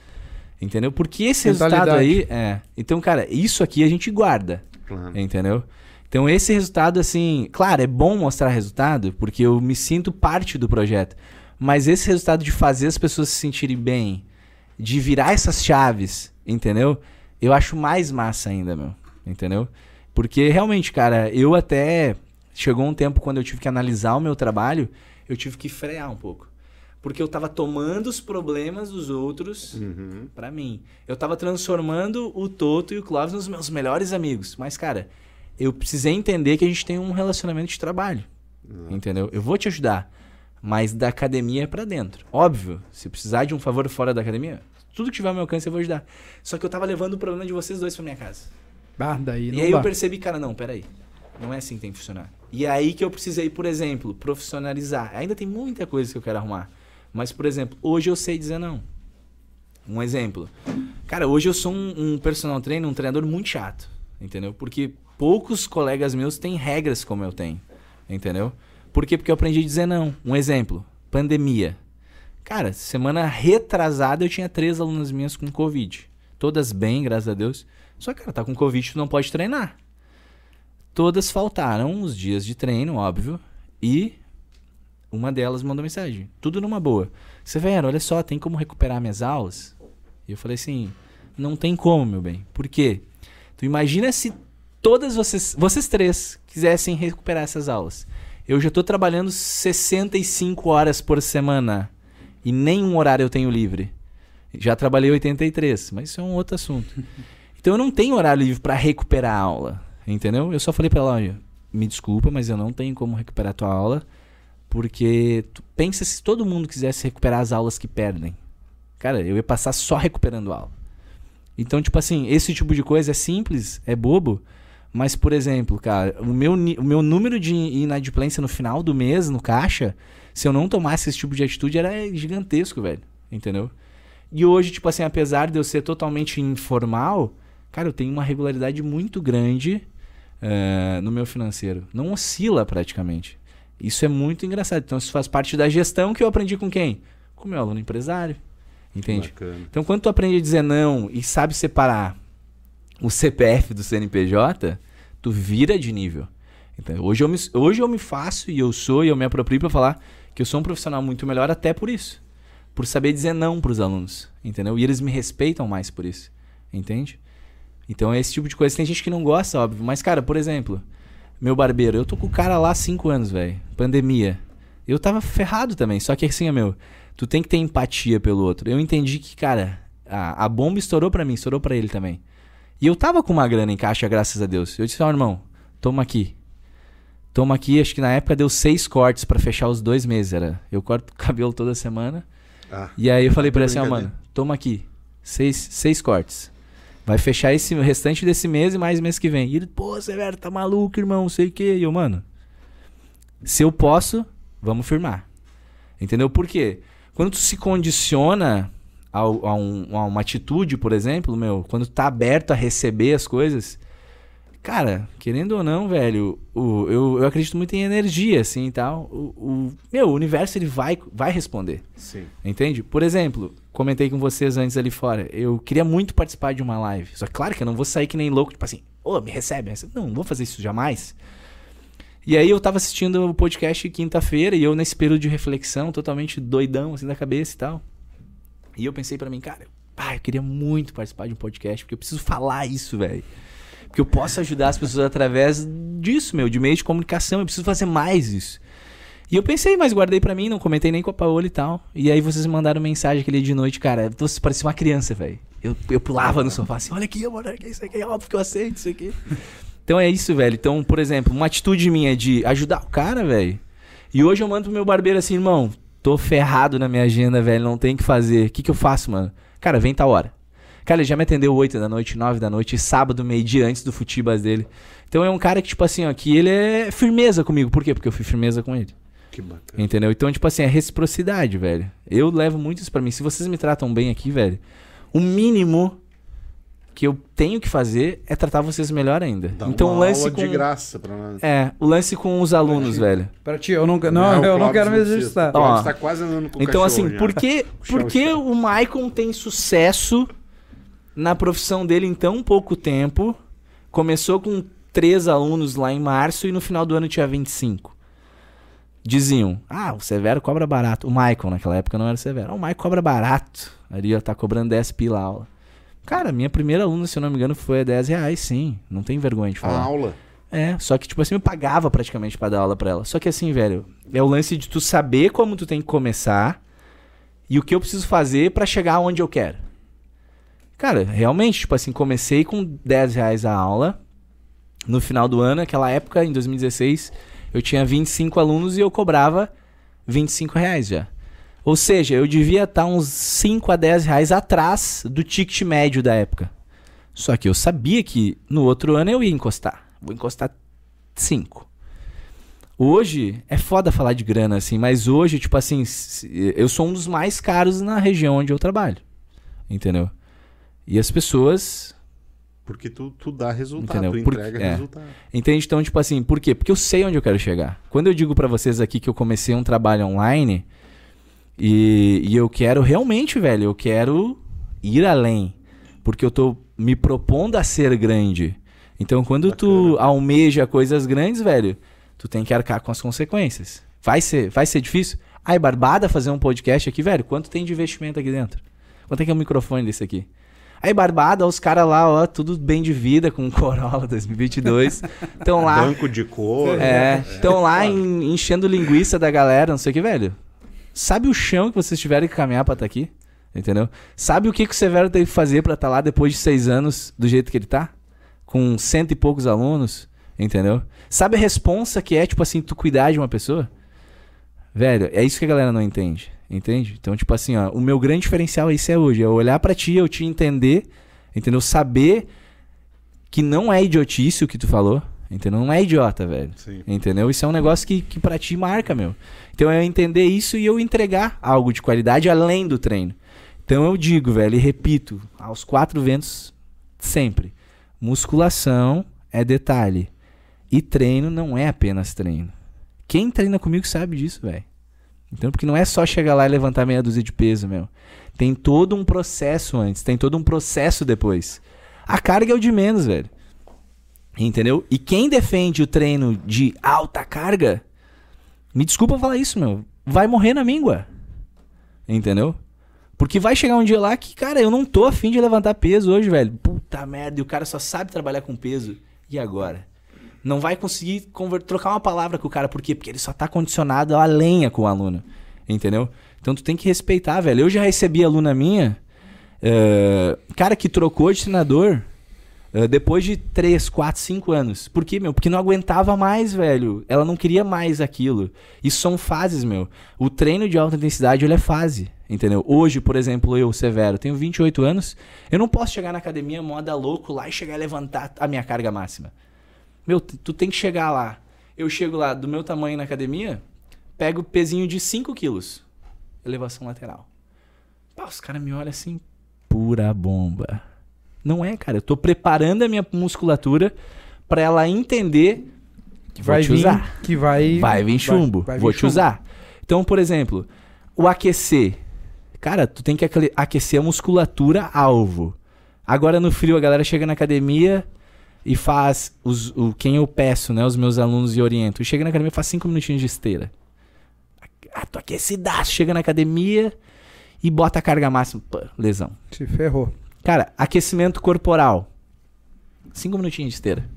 Entendeu? Porque esse resultado aí, é. Então, cara, isso aqui a gente guarda. Claro. Entendeu? Então, esse resultado, assim, claro, é bom mostrar resultado, porque eu me sinto parte do projeto. Mas esse resultado de fazer as pessoas se sentirem bem, de virar essas chaves, entendeu? Eu acho mais massa ainda, meu. Entendeu? Porque realmente, cara, eu até. Chegou um tempo quando eu tive que analisar o meu trabalho, eu tive que frear um pouco. Porque eu tava tomando os problemas dos outros Uhum. Pra mim. Eu tava transformando o Toto e o Clóvis nos meus melhores amigos. Mas, cara, eu precisei entender que a gente tem um relacionamento de trabalho. Entendeu? Eu vou te ajudar. Mas da academia é pra dentro. Óbvio, se precisar de um favor fora da academia, tudo que tiver ao meu alcance eu vou ajudar. Só que eu tava levando o problema de vocês dois pra minha casa. Ah, daí E não aí dá. eu percebi, cara, não, peraí. Não é assim que tem que funcionar. E é aí que eu precisei, por exemplo, profissionalizar. Ainda tem muita coisa que eu quero arrumar. Mas, por exemplo, hoje eu sei dizer não. Um exemplo. Cara, hoje eu sou um, um personal trainer, um treinador muito chato. Entendeu? Porque poucos colegas meus têm regras como eu tenho. Entendeu? Por quê? Porque eu aprendi a dizer não. Um exemplo. Pandemia. Cara, semana retrasada eu tinha três alunas minhas com Covid. Todas bem, graças a Deus. Só que, cara, tá com Covid, tu não pode treinar. Todas faltaram os dias de treino, óbvio. E uma delas mandou mensagem. Tudo numa boa. Severo, olha só, tem como recuperar minhas aulas? E eu falei assim, não tem como, meu bem. Por quê? Tu imagina se todas vocês, vocês três, quisessem recuperar essas aulas. Eu já tô trabalhando 65 horas por semana. E nenhum horário eu tenho livre. Já trabalhei 83, mas isso é um outro assunto. Então eu não tenho horário livre para recuperar a aula, entendeu? Eu só falei para ela, olha, me desculpa, mas eu não tenho como recuperar a tua aula, porque tu pensa se todo mundo quisesse recuperar as aulas que perdem. Cara, eu ia passar só recuperando aula. Então, tipo assim, esse tipo de coisa é simples, é bobo, mas, por exemplo, cara, o meu, o meu número de inadimplência no final do mês, no caixa, se eu não tomasse esse tipo de atitude, era gigantesco, velho. Entendeu? E hoje, tipo assim, apesar de eu ser totalmente informal, cara, eu tenho uma regularidade muito grande eh, no meu financeiro. Não oscila praticamente. Isso é muito engraçado. Então, isso faz parte da gestão que eu aprendi com quem? Com o meu aluno empresário. Entende? Bacana. Então, quando tu aprende a dizer não e sabe separar o CPF do CNPJ, tu vira de nível. Então, hoje, eu me, hoje eu me faço e eu sou e eu me aproprio para falar que eu sou um profissional muito melhor até por isso. Por saber dizer não para os alunos, entendeu? E eles me respeitam mais por isso, entende? Então, é esse tipo de coisa. Tem gente que não gosta, óbvio. Mas, cara, por exemplo, meu barbeiro, eu tô com o cara lá há cinco anos, velho. Pandemia. Eu tava ferrado também. Só que assim, meu, tu tem que ter empatia pelo outro. Eu entendi que, cara, a, a bomba estourou pra mim, estourou pra ele também. E eu tava com uma grana em caixa, graças a Deus. Eu disse, ó, irmão, toma aqui. Toma aqui, acho que na época deu seis cortes pra fechar os dois meses. Era, eu corto o cabelo toda semana. Ah, E aí eu falei pra ele assim, ó, brincadeira. mano, toma aqui, seis, seis cortes. Vai fechar esse o restante desse mês e mais mês que vem. E ele, pô, Severo, tá maluco, irmão, sei o quê. E eu, mano, se eu posso, vamos firmar. Entendeu? Por quê? Quando tu se condiciona ao- a, um- a uma atitude, por exemplo, meu, quando tu tá aberto a receber as coisas, cara, querendo ou não, velho, o, eu, eu acredito muito em energia, assim e tal. O, o- meu, o universo ele vai, vai responder. sim. Entende? Por exemplo, comentei com vocês antes ali fora. Eu queria muito participar de uma live. Só que, claro que eu não vou sair que nem louco, tipo assim, ô, me recebe. me recebe. Não, não vou fazer isso jamais. E aí eu tava assistindo o podcast quinta-feira e eu nesse período de reflexão, totalmente doidão, assim, da cabeça e tal. E eu pensei pra mim, cara, pá, eu queria muito participar de um podcast, porque eu preciso falar isso, velho. Porque eu posso ajudar as pessoas através disso, meu, de meio de comunicação. Eu preciso fazer mais isso. E eu pensei, mas guardei pra mim, não comentei nem com a Paola e tal. E aí vocês me mandaram mensagem aquele de noite, cara. Você parecia uma criança, velho. Eu, eu pulava no sofá assim, olha aqui, amor, olha aqui, isso aqui é óbvio que eu aceito isso aqui. Então é isso, velho. Então, por exemplo, uma atitude minha de ajudar o cara, velho. E hoje eu mando pro meu barbeiro assim, irmão, tô ferrado na minha agenda, velho, não tem o que fazer. O que que eu faço, mano? Cara, vem tal hora. Cara, ele já me atendeu 8 da noite, 9 da noite, sábado, meio-dia antes do Futibas dele. Então é um cara que, tipo assim, ó, que ele é firmeza comigo. Por quê? Porque eu fui firmeza com ele. Que bacana. Entendeu? Então, tipo assim, é reciprocidade, velho. Eu levo muito isso pra mim. Se vocês me tratam bem aqui, velho, o mínimo que eu tenho que fazer é tratar vocês melhor ainda. Dá então, o uma lance aula com de graça pra nós. É, o lance com os alunos, velho. Pra ti, eu não, não, eu não quero me. O Ó. tá quase andando com o Então, assim, já. por que, por o que o Maicon tem sucesso na profissão dele em tão pouco tempo? Começou com três alunos lá em março e no final do ano tinha 25. Diziam, ah, o Severo cobra barato. O Maicon naquela época não era o Severo. Ah, o Maicon cobra barato. Ali, ó, tá cobrando 10 pila a aula. Cara, minha primeira aluna, se eu não me engano, foi a 10 reais, sim. Não tem vergonha de A falar. aula. É, só que, tipo assim, eu pagava praticamente pra dar aula pra ela. Só que assim, velho, é o lance de tu saber como tu tem que começar e o que eu preciso fazer pra chegar onde eu quero. Cara, realmente, tipo assim, comecei com 10 reais a aula. No final do ano, naquela época, em 2016, eu tinha 25 alunos e eu cobrava 25 reais já. Ou seja, eu devia estar uns 5 a 10 reais atrás do ticket médio da época. Só que eu sabia que no outro ano eu ia encostar. Vou encostar 5. Hoje, é foda falar de grana, assim, mas hoje, tipo assim, eu sou um dos mais caros na região onde eu trabalho. Entendeu? E as pessoas. Porque tu, tu dá resultado, Entendeu? tu Por- entrega é. resultado. Entende? Então, tipo assim, por quê? Porque eu sei onde eu quero chegar. Quando eu digo pra vocês aqui que eu comecei um trabalho online e, e eu quero realmente, velho, eu quero ir além. Porque eu tô me propondo a ser grande. Então, quando tu almeja coisas grandes, velho, tu tem que arcar com as consequências. Vai ser, vai ser difícil? Ai, Barbada fazer um podcast aqui, velho, quanto tem de investimento aqui dentro? Quanto é que é um microfone desse aqui? Aí, Barbada, os caras lá, ó, tudo bem de vida com o Corolla 2022. Estão lá. Banco de cor. É, estão lá en- enchendo linguiça da galera, não sei o que, velho. Sabe o chão que vocês tiveram que caminhar pra estar aqui? Entendeu? Sabe o que, que o Severo teve que fazer pra estar lá depois de seis anos do jeito que ele tá? Com cento e poucos alunos, entendeu? Sabe a responsa que é, tipo assim, tu cuidar de uma pessoa? Velho, é isso que a galera não entende, entende? Então, tipo assim, ó, o meu grande diferencial é isso é hoje, é olhar pra ti, eu te entender, entendeu? Saber que não é idiotice o que tu falou, entendeu? Não é idiota, velho. Sim. Entendeu? Isso é um negócio que, que pra ti marca, meu. Então é eu entender isso e eu entregar algo de qualidade além do treino. Então eu digo, velho, e repito, aos quatro ventos, sempre. Musculação é detalhe. E treino não é apenas treino. Quem treina comigo sabe disso, velho. Então, porque não é só chegar lá e levantar meia dúzia de peso, meu. Tem todo um processo antes, tem todo um processo depois. A carga é o de menos, velho. Entendeu? E quem defende o treino de alta carga, me desculpa falar isso, meu, vai morrer na míngua. Entendeu? Porque vai chegar um dia lá que, cara, eu não tô afim de levantar peso hoje, velho. Puta merda, e o cara só sabe trabalhar com peso. E agora? Não vai conseguir conver- trocar uma palavra com o cara, por quê? Porque ele só tá condicionado a lenha com o aluno. Entendeu? Então tu tem que respeitar, velho. Eu já recebi aluna minha, eh, cara que trocou de treinador Uh, depois de 3, 4, 5 anos. Por quê, meu? Porque não aguentava mais, velho. Ela não queria mais aquilo. Isso são fases, meu. O treino de alta intensidade, ele é fase, entendeu? Hoje, por exemplo, eu, Severo, tenho 28 anos. Eu não posso chegar na academia moda louco lá e chegar a levantar a minha carga máxima. Meu, tu tem que chegar lá. Eu chego lá do meu tamanho na academia, pego o pezinho de 5 quilos. Elevação lateral. Pá, os caras me olham assim, pura bomba. Não é, cara. Eu tô preparando a minha musculatura para ela entender que vai te usar. Que vai. Vai vir chumbo. Vai, vai vou te chumbo. usar. Então, por exemplo, o aquecer. Cara, tu tem que aquecer a musculatura alvo. Agora no frio a galera chega na academia e faz os, o, quem eu peço, né? Os meus alunos e oriento. Chega na academia e faz cinco minutinhos de esteira. Ah, tô aquecidaço. Chega na academia e bota a carga máxima. Pô, lesão. Se ferrou. Cara, aquecimento corporal. Cinco minutinhos de esteira.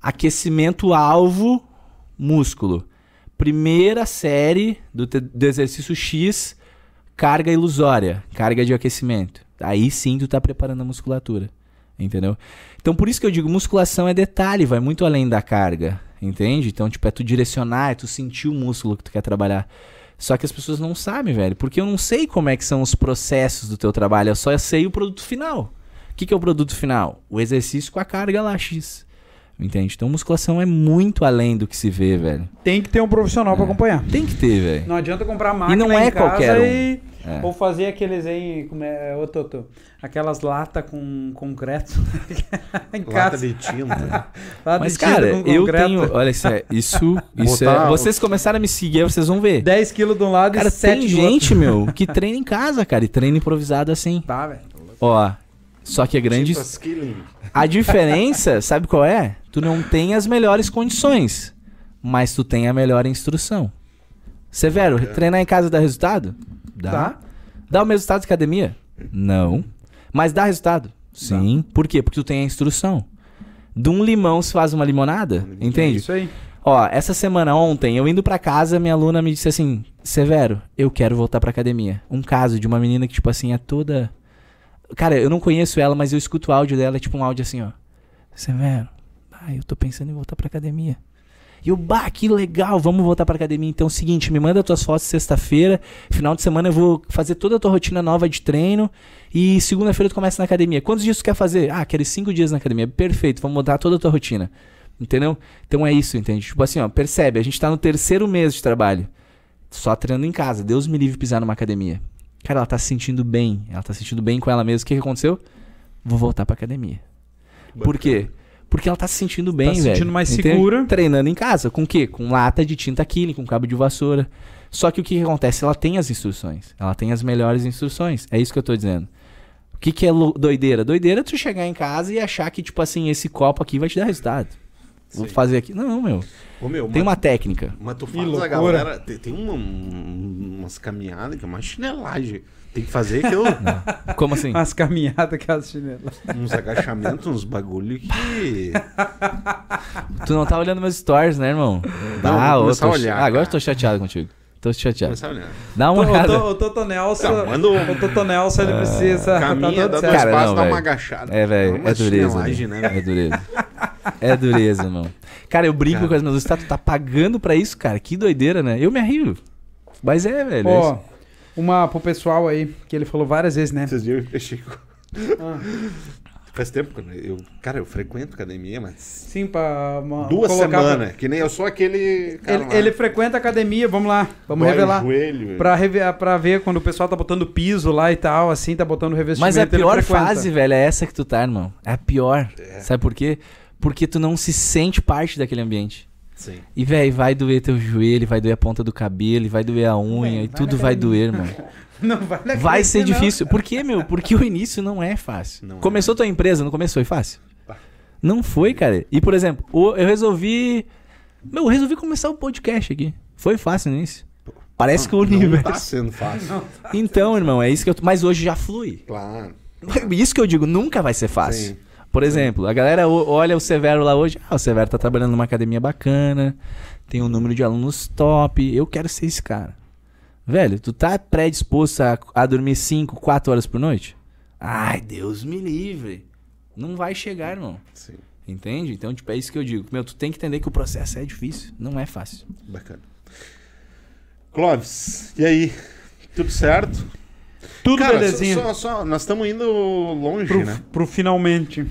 Aquecimento alvo, músculo. Primeira série do, do exercício X, carga ilusória, carga de aquecimento. Aí sim tu tá preparando a musculatura. Entendeu? Então por isso que eu digo, musculação é detalhe, vai muito além da carga. Entende? Então, tipo, é tu direcionar, é tu sentir o músculo que tu quer trabalhar. Só que as pessoas não sabem, velho. Porque eu não sei como é que são os processos do teu trabalho. Eu só sei o produto final. O que, que é o produto final? O exercício com a carga lá X. Entende? Então musculação é muito além do que se vê, velho. Tem que ter um profissional é. para acompanhar. Tem que ter, velho. Não adianta comprar máquina e não é qualquer um. e é. Ou fazer aqueles aí, como é, ô Toto, aquelas latas com concreto em Lata de tinta. Lata Mas, de cara, eu tenho, olha isso, é, isso, isso é, vocês começaram a me seguir, vocês vão ver. 10 quilos de um lado cara, e 7 tem gente, meu, que treina em casa, cara, e treina improvisado assim. Tá, velho. Ó, só que é grande... A diferença, sabe qual é? Tu não tem as melhores condições, mas tu tem a melhor instrução. Severo, é. treinar em casa dá resultado? Dá. Tá. Dá o mesmo resultado de academia? Não. Mas dá resultado? Sim. Dá. Por quê? Porque tu tem a instrução. De um limão se faz uma limonada, entende? Isso aí. Ó, essa semana, ontem, eu indo pra casa, minha aluna me disse assim: Severo, eu quero voltar pra academia. Um caso de uma menina que, tipo assim, é toda. Cara, eu não conheço ela, mas eu escuto o áudio dela, é tipo um áudio assim, ó. Severo, ai, eu tô pensando em voltar pra academia. E eu, bah, que legal, vamos voltar pra academia. Então é o seguinte, me manda tuas fotos sexta-feira. Final de semana eu vou fazer toda a tua rotina nova de treino. E segunda-feira tu começa na academia. Quantos dias tu quer fazer? Ah, quero cinco dias na academia. Perfeito, vamos mudar toda a tua rotina. Entendeu? Então é isso, entende? Tipo assim, ó, percebe, a gente tá no terceiro mês de trabalho. Só treinando em casa. Deus me livre pisar numa academia. Cara, ela tá se sentindo bem. Ela tá se sentindo bem com ela mesma. O que, que aconteceu? Vou voltar pra academia. Bacana. Por quê? Porque ela tá se sentindo bem, velho. Tá se sentindo mais segura. Treinando em casa. Com o quê? Com lata de tinta Killing, com cabo de vassoura. Só que o que, que, acontece? Ela tem as instruções. Ela tem as melhores instruções. É isso que eu tô dizendo. O que, que é doideira? Doideira é tu chegar em casa e achar que, tipo assim, esse copo aqui vai te dar resultado. Vou fazer aqui. Não, meu. Ô, meu tem uma técnica. Mas tu fala a galera. Tem, tem uma, umas caminhadas que é uma chinelagem. Tem que fazer que eu. Não. Como assim? As caminhadas que as chinelas. Uns agachamentos, uns bagulho que. tu não tá olhando meus stories, né, irmão? Não, ah, vou tô... olhar, ah, agora eu tô chateado contigo. Tô chateado. Dá uma olhada. O, Toto Nelson, não, manda um... o Toto Nelson ele precisa. Caminha, tá dá dois passos, dá uma agachada. É, velho, é dureza. Né? É dureza. É dureza, irmão. Cara, eu brinco cara. com as minhas luzes. Tá, tu tá pagando pra isso, cara? Que doideira, né? Eu me arrio. Mas é, velho. Ó, é uma pro pessoal aí, que ele falou várias vezes, né? Vocês viram, Chico? Ah. Faz tempo que eu, cara, eu frequento academia, mas. Sim, pra. Uma, Duas semanas, pra... que nem eu sou aquele. Ele, ele, frequenta academia, vamos lá, vamos Dói revelar. Joelho, pra, rever, pra ver quando o pessoal tá botando piso lá e tal, assim, tá botando revestimento. Mas a pior fase, velho, é essa que tu tá, irmão. É a pior. É. Sabe por quê? Porque tu não se sente parte daquele ambiente. Sim. E, velho, vai doer teu joelho, vai doer a ponta do cabelo, vai doer a unha, e tudo vai doer, mano. Não vai Vai ser difícil. Por quê, meu? Porque o início não é fácil. Não é. começou é. tua empresa, não começou? Foi fácil? Não foi, cara. E, por exemplo, eu resolvi. Meu, eu resolvi começar o podcast aqui. Foi fácil no início. Parece não, que o universo. Não tá sendo fácil. Tá então, irmão, é isso que eu. Mas hoje já flui. Claro. Isso que eu digo, nunca vai ser fácil. Sim. Por exemplo, a galera olha o Severo lá hoje. Ah, o Severo tá trabalhando numa academia bacana, tem um número de alunos top. Eu quero ser esse cara. Velho, tu tá predisposto a, a dormir 5, 4 horas por noite? Ai, Deus me livre. Não vai chegar, irmão. Sim, Entende? Então, tipo, é isso que eu digo. Meu, tu tem que entender que o processo é difícil. Não é fácil. bacana. Clóvis, e aí? Tudo certo? Tudo Cara, belezinha. Só, só- nós estamos indo longe, pro, né? pro finalmente.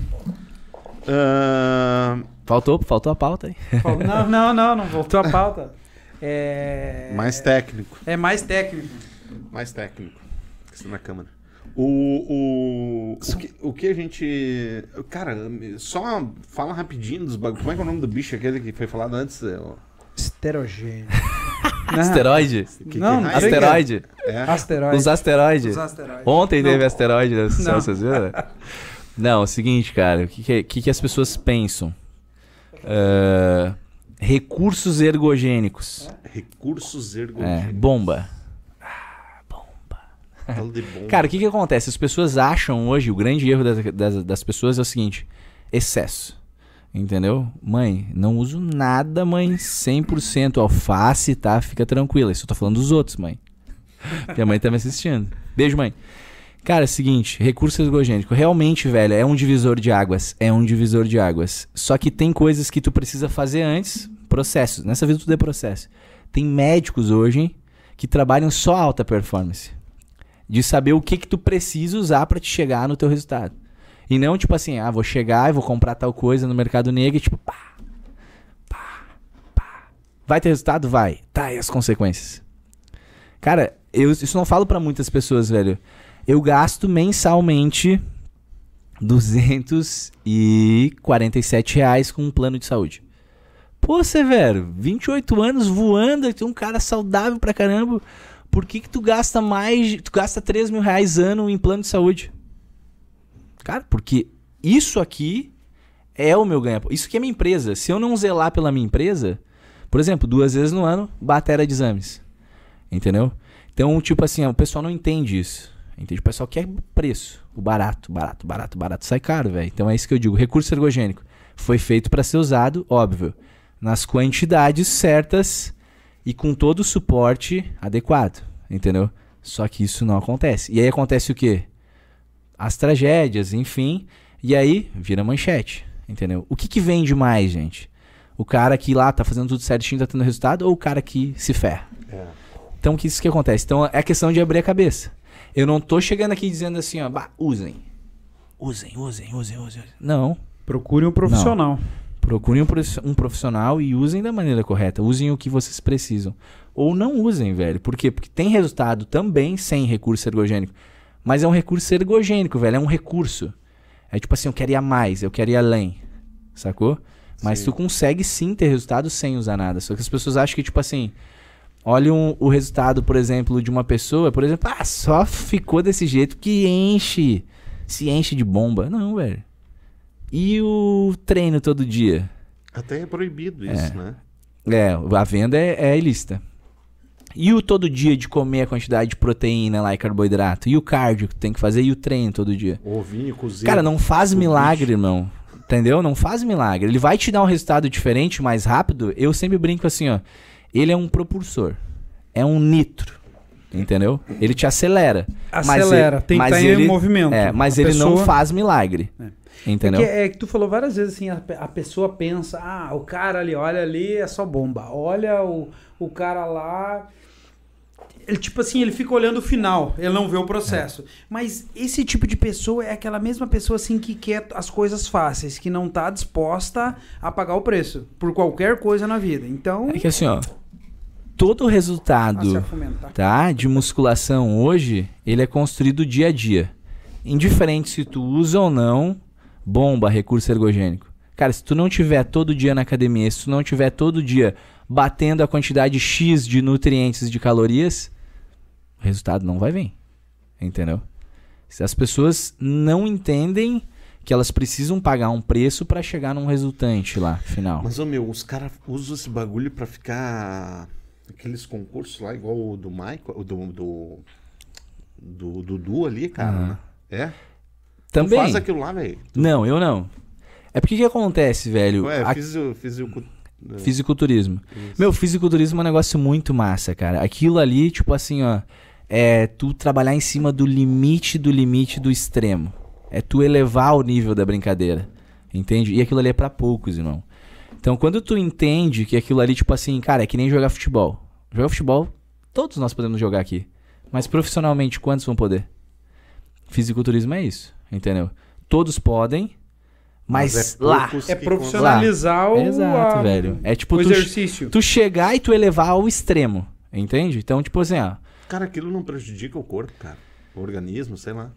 Ah, Faltou, faltou a pauta aí. Não, não, não, não voltou a pauta. É... mais técnico. É mais técnico. Mais técnico. Questão na câmera. O, o, o, que, o que a gente. Cara, só fala rapidinho dos bagulhos. Como é que é o nome do bicho aquele que foi falado antes? Esterogênio. Não, Asteroide? que- Não, que raio Asteroide? É? Asteroide. Os asteroides. Os asteroides. Ontem Não. teve asteroide Céu, Não. vocês viram? Não, é o seguinte, cara. O que, que, que que as pessoas pensam? Ah, recursos ergogênicos. Recursos É, ergogênicos. bomba. Fala de bomba. Cara, o que que acontece? As pessoas acham hoje, o grande erro das, das, das pessoas é o seguinte: excesso. Entendeu? Mãe, não uso nada, mãe. 100% alface, tá? Fica tranquila. Isso eu tô falando dos outros, mãe. Minha mãe tá me assistindo. Beijo, mãe. Cara, é o seguinte, recurso ergogênico. Realmente, velho, é um divisor de águas. É um divisor de águas. Só que tem coisas que tu precisa fazer antes. Processos. Nessa vida tudo é processo. Tem médicos hoje que trabalham só alta performance de saber o que que tu precisa usar pra te chegar no teu resultado. E não tipo assim, ah, vou chegar e vou comprar tal coisa no mercado negro e tipo, pá, pá, pá. Vai ter resultado? Vai. Tá, e as consequências? Cara, eu isso não falo pra muitas pessoas, velho. Eu gasto mensalmente 247 reais com um plano de saúde. Pô, Severo, 28 anos voando, tu é um cara saudável pra caramba. Por que, que tu gasta mais. Tu gasta 3 mil reais ano em plano de saúde? Cara, porque isso aqui é o meu ganho. Isso aqui é minha empresa. Se eu não zelar pela minha empresa, por exemplo, duas vezes no ano, batera de exames. Entendeu? Então, tipo assim, o pessoal não entende isso. Entende? O pessoal quer preço. O barato, barato, barato, barato. Sai caro, velho. Então é isso que eu digo. Recurso ergogênico foi feito para ser usado, óbvio, nas quantidades certas e com todo o suporte adequado. Entendeu? Só que isso não acontece. E aí acontece o quê? As tragédias, enfim. E aí vira manchete. Entendeu? O que, que vende mais, gente? O cara que lá tá fazendo tudo certinho, tá tendo resultado, ou o cara que se ferra? É. Então, o que isso que acontece? Então, é questão de abrir a cabeça. Eu não tô chegando aqui dizendo assim, ó, bah, usem. Usem, usem, usem, usem. Não. Procure um profissional. Procurem um profi- um profissional e usem da maneira correta. Usem o que vocês precisam. Ou não usem, velho. Por quê? Porque tem resultado também sem recurso ergogênico. Mas é um recurso ergogênico, velho. É um recurso. É tipo assim, eu quero ir a mais, eu quero ir além. Sacou? Mas Sim. tu consegue sim ter resultado sem usar nada. Só que as pessoas acham que, tipo assim, olham o resultado, por exemplo, de uma pessoa, por exemplo, ah, só ficou desse jeito que enche, se enche de bomba. Não, velho. E o treino todo dia? Até é proibido isso, né? É, a venda é, é ilícita. E o todo dia de comer a quantidade de proteína lá e carboidrato? E o cardio que tem que fazer? E o treino todo dia? O ovinho cozido. Cara, não faz milagre, bicho. irmão. Entendeu? Não faz milagre. Ele vai te dar um resultado diferente, mais rápido. Eu sempre brinco assim, ó. Ele é um propulsor. É um nitro. Entendeu? Ele te acelera. Acelera, ele- tem que mas estar ele- em movimento. É, mas A ele não pessoa- faz milagre. Entendeu? É que, é que tu falou várias vezes assim, a, a pessoa pensa, ah, o cara ali, olha ali, é só bomba. Olha o, o cara lá. Ele, tipo assim, ele fica olhando o final, ele não vê o processo. Mas esse tipo de pessoa é aquela mesma pessoa assim que quer as coisas fáceis, que não tá disposta a pagar o preço por qualquer coisa na vida. Então, É que assim, ó. Todo o resultado afomentar. tá? De musculação hoje, ele é construído dia a dia. Indiferente se tu usa ou não bomba, recurso ergogênico. Cara, se tu não tiver todo dia na academia, se tu não tiver todo dia batendo a quantidade X de nutrientes, de calorias, o resultado não vai vir. Entendeu? Se as pessoas não entendem que elas precisam pagar um preço pra chegar num resultante lá, final. Mas, ô meu, os caras usam esse bagulho pra ficar. Aqueles concursos lá, igual o do Michael, do. do. do Dudu ali, cara. Aham. né? É? Tu Também. faz aquilo lá, velho. Não, eu não. É porque o que acontece, velho? Ué, A- fiz, o- fiz o. é, Fisiculturismo. isso. Meu, fisiculturismo é um negócio muito massa, cara. Aquilo ali, tipo assim, ó, é tu trabalhar em cima do limite do limite do extremo. É tu elevar o nível da brincadeira. Entende? E aquilo ali é pra poucos, irmão. Então, quando tu entende que aquilo ali, tipo assim, cara, é que nem jogar futebol. Jogar futebol, todos nós podemos jogar aqui. Mas profissionalmente, quantos vão poder? Fisiculturismo é isso, entendeu? Todos podem, mas, é lá. É profissionalizar o, Exato, a- velho. É tipo o tu, exercício. tu chegar e tu elevar ao extremo, entende? Então, tipo assim, ó. Cara, aquilo não prejudica o corpo, cara. O organismo, sei lá.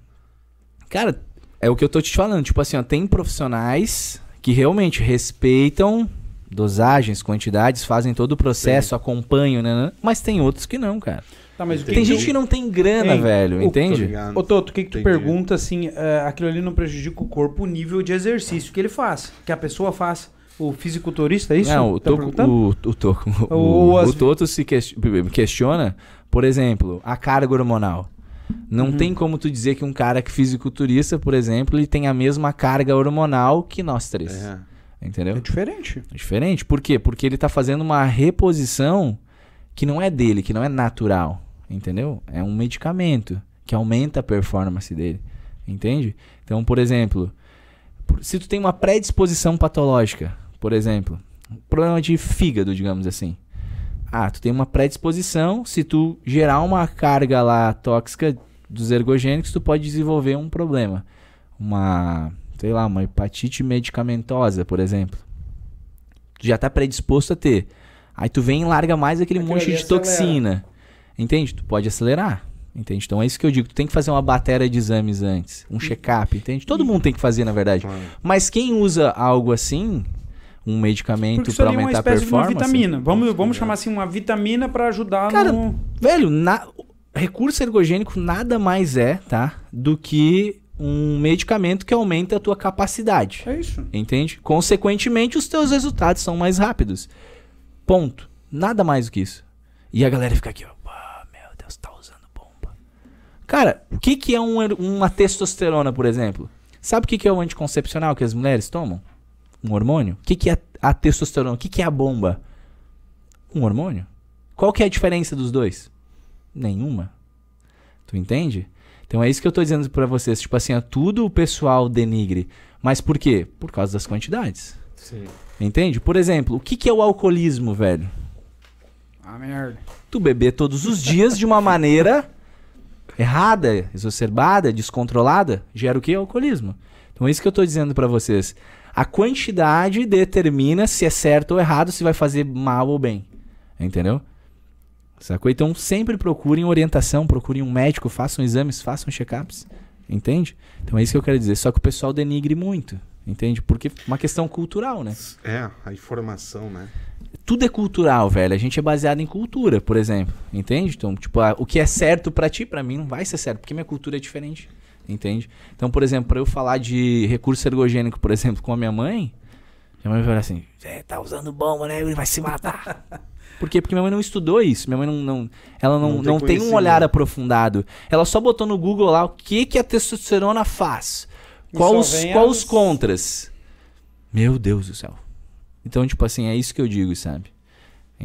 Cara, é o que eu tô te falando. Tipo assim, ó, tem profissionais que realmente respeitam dosagens, quantidades, fazem todo o processo, acompanham, né, né? Mas tem outros que não, cara. Tá, mas o que Tem gente que não tem grana, velho, o- entende? Ô, Toto, o que, que tu Entendi. pergunta assim? é, aquilo ali não prejudica o corpo, o nível de exercício que ele faz, que a pessoa faz. O fisiculturista, é isso? Não, o, Tá Toco, o, o, Toco, o, Ou as- o Toto se ques- questiona, por exemplo, a carga hormonal. Não Uhum. tem como tu dizer que um cara que fisiculturista, por exemplo, ele tem a mesma carga hormonal que nós três. É. Entendeu? É diferente. É diferente. Por quê? Porque ele tá fazendo uma reposição que não é dele, que não é natural. Entendeu? É um medicamento que aumenta a performance dele. Entende? Então, por exemplo, se tu tem uma predisposição patológica, por exemplo, um problema de fígado, digamos assim. Ah, tu tem uma predisposição, se tu gerar uma carga lá tóxica dos ergogênicos, tu pode desenvolver um problema. Uma, sei lá, uma hepatite medicamentosa, por exemplo. Tu já tá predisposto a ter. Aí tu vem e larga mais aquele Aquilo monte de acelera. toxina. Entende? Tu pode acelerar. Entende? Então é isso que eu digo. Tu tem que fazer uma bateria de exames antes. Um check-up, entende? Todo mundo tem que fazer, na verdade. Mas quem usa algo assim, um medicamento ali é uma aumentar a espécie de uma performance. vitamina. Vamos, vamos chamar assim, uma vitamina pra ajudar Cara, no... Velho, na- recurso ergogênico nada mais é, tá? Do que um medicamento que aumenta a tua capacidade. É isso. Entende? Consequentemente, os teus resultados são mais rápidos. Ponto. Nada mais do que isso. E a galera fica aqui, ó. "Ah, meu Deus, tá usando bomba. Cara, o que, que é um er- uma testosterona, por exemplo? Sabe o que, que é o anticoncepcional que as mulheres tomam? Um hormônio? O que, que é a testosterona? O que, que é a bomba? Um hormônio? Qual que é a diferença dos dois? Nenhuma. Tu entende? Então é isso que eu tô dizendo pra vocês. Tipo assim, ó, tudo o pessoal denigre. Mas por quê? Por causa das quantidades. Sim. Entende? Por exemplo, o que, que é o alcoolismo, velho? Ah, merda. Tu beber todos os dias de uma maneira errada, exacerbada, descontrolada, gera o que? Alcoolismo. Então é isso que eu tô dizendo pra vocês. A quantidade determina se é certo ou errado, se vai fazer mal ou bem. Entendeu? Sacou? Então sempre procurem orientação, procurem um médico, façam exames, façam check-ups. Entende? Então é isso que eu quero dizer. Só que o pessoal denigre muito. Entende? Porque é uma questão cultural, né? É, a informação, né? tudo é cultural, velho. A gente é baseado em cultura, por exemplo. Entende? Então, tipo, ah, o que é certo pra ti, pra mim, não vai ser certo, porque minha cultura é diferente. Entende? Então, por exemplo, pra eu falar de recurso ergogênico, por exemplo, com a minha mãe, minha mãe vai falar assim: "Você tá usando bomba, né? Ele vai se matar. Por quê? Porque minha mãe não estudou isso. Minha mãe não. não ela não, Não não, tem tem, um olhar aprofundado. Ela só botou no Google lá o que, que a testosterona faz. Qual os, qual as- os contras. Meu Deus do céu. Então, tipo assim, é isso que eu digo, sabe?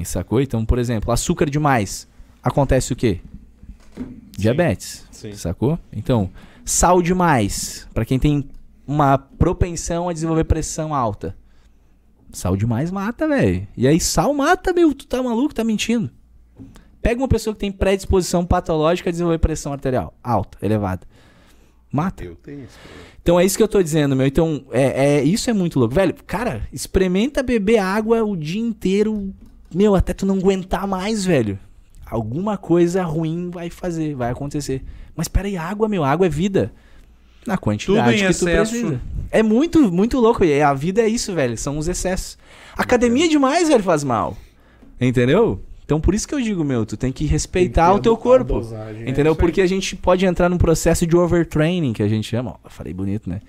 Sacou? Então, por exemplo, açúcar demais. Acontece o quê? Diabetes. Sim. Sacou? Então, sal demais. Pra quem tem uma propensão a desenvolver pressão alta. Sal demais mata, velho. E aí, sal mata, meu. Tu tá maluco? Tá mentindo. Pega uma pessoa que tem predisposição patológica a desenvolver pressão arterial alta, elevada. Mata. Eu tenho esse problema. Então é isso que eu tô dizendo, meu. Então, é, é- isso é muito louco. Velho, cara, experimenta beber água o dia inteiro, meu, até tu não aguentar mais, velho. Alguma coisa ruim vai fazer, vai acontecer. Mas peraí, água, meu, água é vida. Na quantidade Tudo em que tu excesso. precisa. É muito, muito louco. E a vida é isso, velho. São os excessos. Academia demais, velho, faz mal. Entendeu? Então por isso que eu digo, meu, tu tem que respeitar o teu corpo. Entendeu? Porque a gente pode entrar num processo de overtraining, que a gente chama. Ó, falei bonito, né?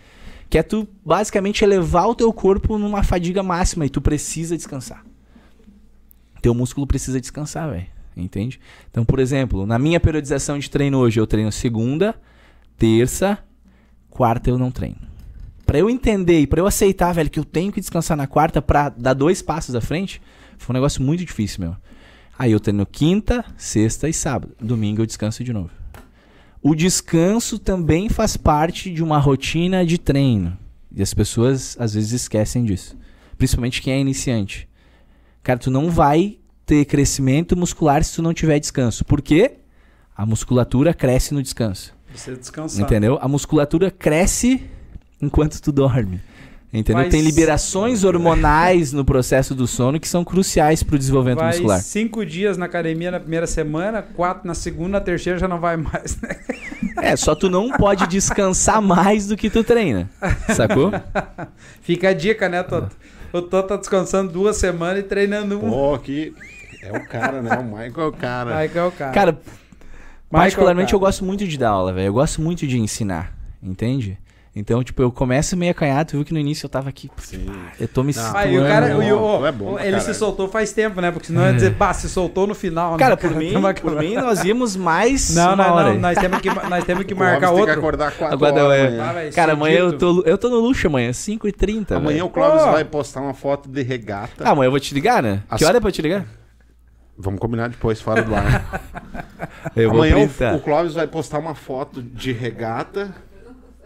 Que é tu basicamente elevar o teu corpo numa fadiga máxima e tu precisa descansar. Teu músculo precisa descansar, velho. Entende? Então, por exemplo, na minha periodização de treino hoje, eu treino segunda, terça, quarta eu não treino. Pra eu entender e pra eu aceitar, velho, que eu tenho que descansar na quarta pra dar dois passos à frente, foi um negócio muito difícil, meu. Aí eu treino quinta, sexta e sábado. Domingo eu descanso de novo. o descanso também faz parte de uma rotina de treino. E as pessoas às vezes esquecem disso. Principalmente quem é iniciante. Cara, tu não vai ter crescimento muscular se tu não tiver descanso. Por quê? A musculatura cresce no descanso. Você descansar. Entendeu? A musculatura cresce enquanto tu dorme. Entendeu? Vai Tem liberações hormonais no processo do sono que são cruciais para o desenvolvimento Vai muscular. cinco dias na academia na primeira semana, quatro na segunda, na terceira já não vai mais, né? É, só tu não pode descansar mais do que tu treina. Sacou? Fica a dica, né, Toto? O Toto tá descansando duas semanas e treinando um. Pô, que é o cara, né? O Michael é o cara. Aí que é o cara. Cara, Michael, particularmente cara. eu gosto muito de dar aula, velho. Eu gosto muito de ensinar, entende? Então, tipo, eu começo meio acanhado, tu viu que no início eu tava aqui, Sim. eu tô me situando. Ah, e o cara, é bom, e o- é ele se soltou faz tempo, né? Porque senão ia dizer, bah, se soltou no final. Cara, né? por mim, por mim, nós íamos mais Não, uma não, hora não. Nós temos que, nós temos que O marcar Clóvis tem que outro. acordar 4 Agora horas é- da manhã. Ah, velho, Cara, amanhã eu tô, eu tô no luxo amanhã, 5h30. Amanhã velho. o Clóvis Pô. vai postar uma foto de regata. Ah, amanhã eu vou te ligar, né? As- Que hora é pra eu te ligar? Vamos combinar depois, fora do ar. Eu vou Amanhã o Clóvis vai postar uma foto de regata,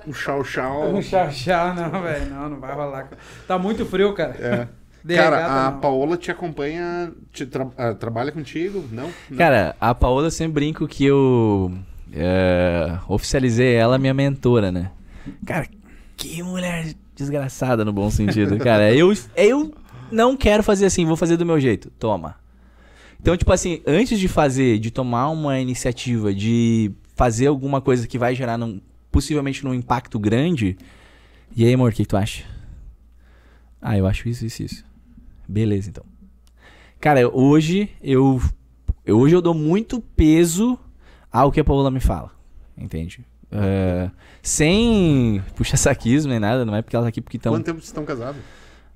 um chau-chau. Um chá, chá, não, velho. Não, não vai rolar. Tá muito frio, cara. É. Cara, a não. Paola te acompanha, te tra- ah, trabalha contigo? Não? Não. Cara, a Paola eu sempre brinco que eu é, oficializei ela minha mentora, né? Cara, que mulher desgraçada no bom sentido. Cara, eu, eu não quero fazer assim, vou fazer do meu jeito. Toma. Então, tipo assim, antes de fazer, de tomar uma iniciativa, de fazer alguma coisa que vai gerar num- possivelmente num impacto grande. E aí, amor, o que, que tu acha? Ah, eu acho isso, isso, isso. Beleza, então. Cara, hoje eu, eu hoje eu dou muito peso ao que a Paola me fala. Entende? É, sem puxa saquismo nem nada, não é porque ela tá aqui porque estão Quanto tempo vocês estão casados?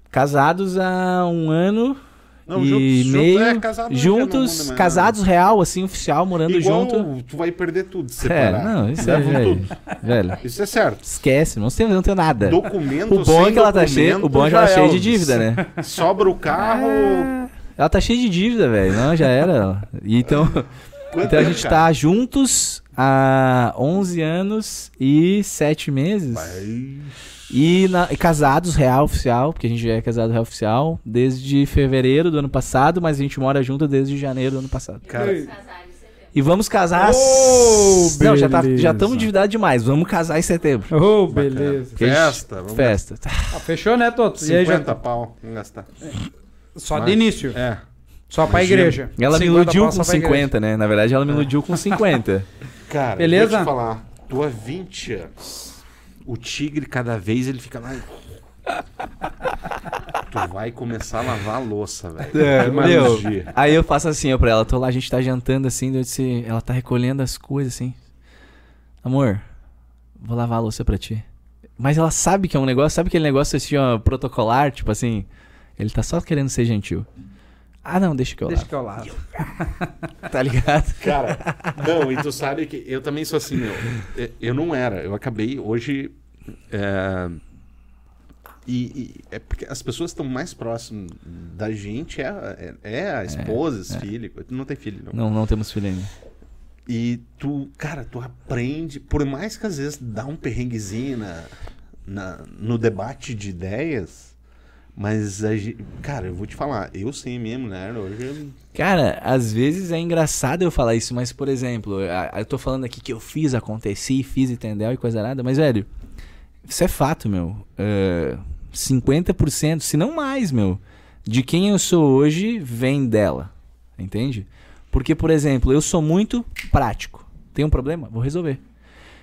casados há um ano Não, e juntos- juntos meio. é casado, juntos, mais casados real, assim, oficial, morando Igual junto. tu vai perder tudo se É, separar. não, isso é, velho, velho. Isso é certo. Esquece, não tem, não tem nada. Documento O bom é que ela tá cheia, o bom é que ela é já cheia de dívida, né? Sobra o carro. Ela tá cheia de dívida, velho. Não, já era. Então, então a gente tá juntos há 11 anos e 7 meses. Vai. E, na- e casados real oficial, porque a gente já é casado real oficial desde fevereiro do ano passado, mas a gente mora junto desde janeiro do ano passado. Cara, E vamos casar. Oh, não, já tá, beleza. já estamos endividados demais. Vamos casar em setembro. Bacana. beleza. Festa. Vamos Festa. Ah, fechou, né, Toto? E 50 aí, já... pau. Vamos gastar. Só Vai. de início. É. Só pra Imagina. igreja. Ela me 50 iludiu com só pra igreja. 50, né? Na verdade, ela me iludiu com 50. Cara, Beleza? vou te falar. Tô há 20 anos. O tigre, cada vez, ele fica mais... tu vai começar a lavar a louça, velho. Meu, analogia. aí eu faço assim, ó, pra ela, tô lá, a gente tá jantando assim, eu disse, ela tá recolhendo as coisas assim. Amor, vou lavar a louça pra ti. Mas ela sabe que é um negócio, sabe aquele negócio assim, ó, protocolar, tipo assim, ele tá só querendo ser gentil. Ah, não, deixa que eu Deixa lavo. que eu lavo. Tá ligado? Cara, não, e tu sabe que eu também sou assim, meu. Eu- Eu não era, eu acabei hoje. é, e, e é porque as pessoas estão mais próximas da gente, é, a- é, é a esposa, os filhos. Tu não tem filho, não. Não, não temos filho ainda. E tu, cara, tu aprende, por mais que às vezes dá um perrenguezinho na, na- no debate de ideias, mas, a gen- cara, eu vou te falar, eu sem minha mulher hoje. eu- Cara, às vezes é engraçado eu falar isso, mas, por exemplo, a- eu tô falando aqui que eu fiz, aconteci, fiz, entendeu? E coisa nada, mas, velho, isso é fato, meu. É, 50%, se não mais, meu, de quem eu sou hoje vem dela, entende? Porque, por exemplo, eu sou muito prático. Tem um problema? Vou resolver.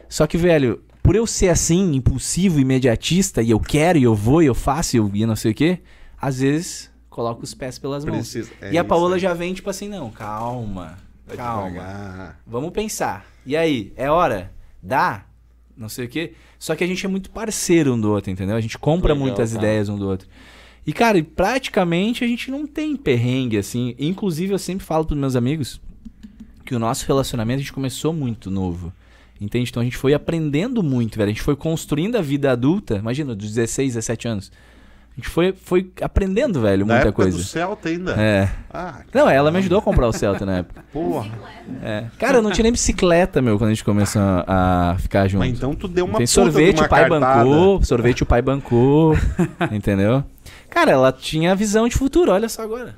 Só que, velho, por eu ser assim, impulsivo, imediatista, e eu quero, e eu vou, e eu faço, e eu e não sei o quê, às vezes coloco os pés pelas mãos. É e a Paola aí. já vem, tipo assim, não, calma, Vai calma. devagar. Vamos pensar. E aí, é hora? Dá? Não sei o quê. Só que a gente é muito parceiro um do outro, entendeu? A gente compra Legal, muitas cara. ideias um do outro. E, cara, praticamente a gente não tem perrengue, assim. Inclusive, eu sempre falo pros meus amigos que o nosso relacionamento a gente começou muito novo. Entende? Então a gente foi aprendendo muito, velho. A gente foi construindo a vida adulta. Imagina, dos 16, 17 anos. A gente foi, foi aprendendo, velho, Na muita época coisa. do Celta ainda. É. Ah, Não, ela me ajudou a comprar o Celta na época. porra. É. Cara, eu não tinha nem bicicleta, meu, quando a gente começou a ficar junto. Mas então tu deu uma Tem sorvete, uma o pai cartada. bancou. Sorvete, o pai bancou. entendeu? Cara, ela tinha visão de futuro, olha só agora.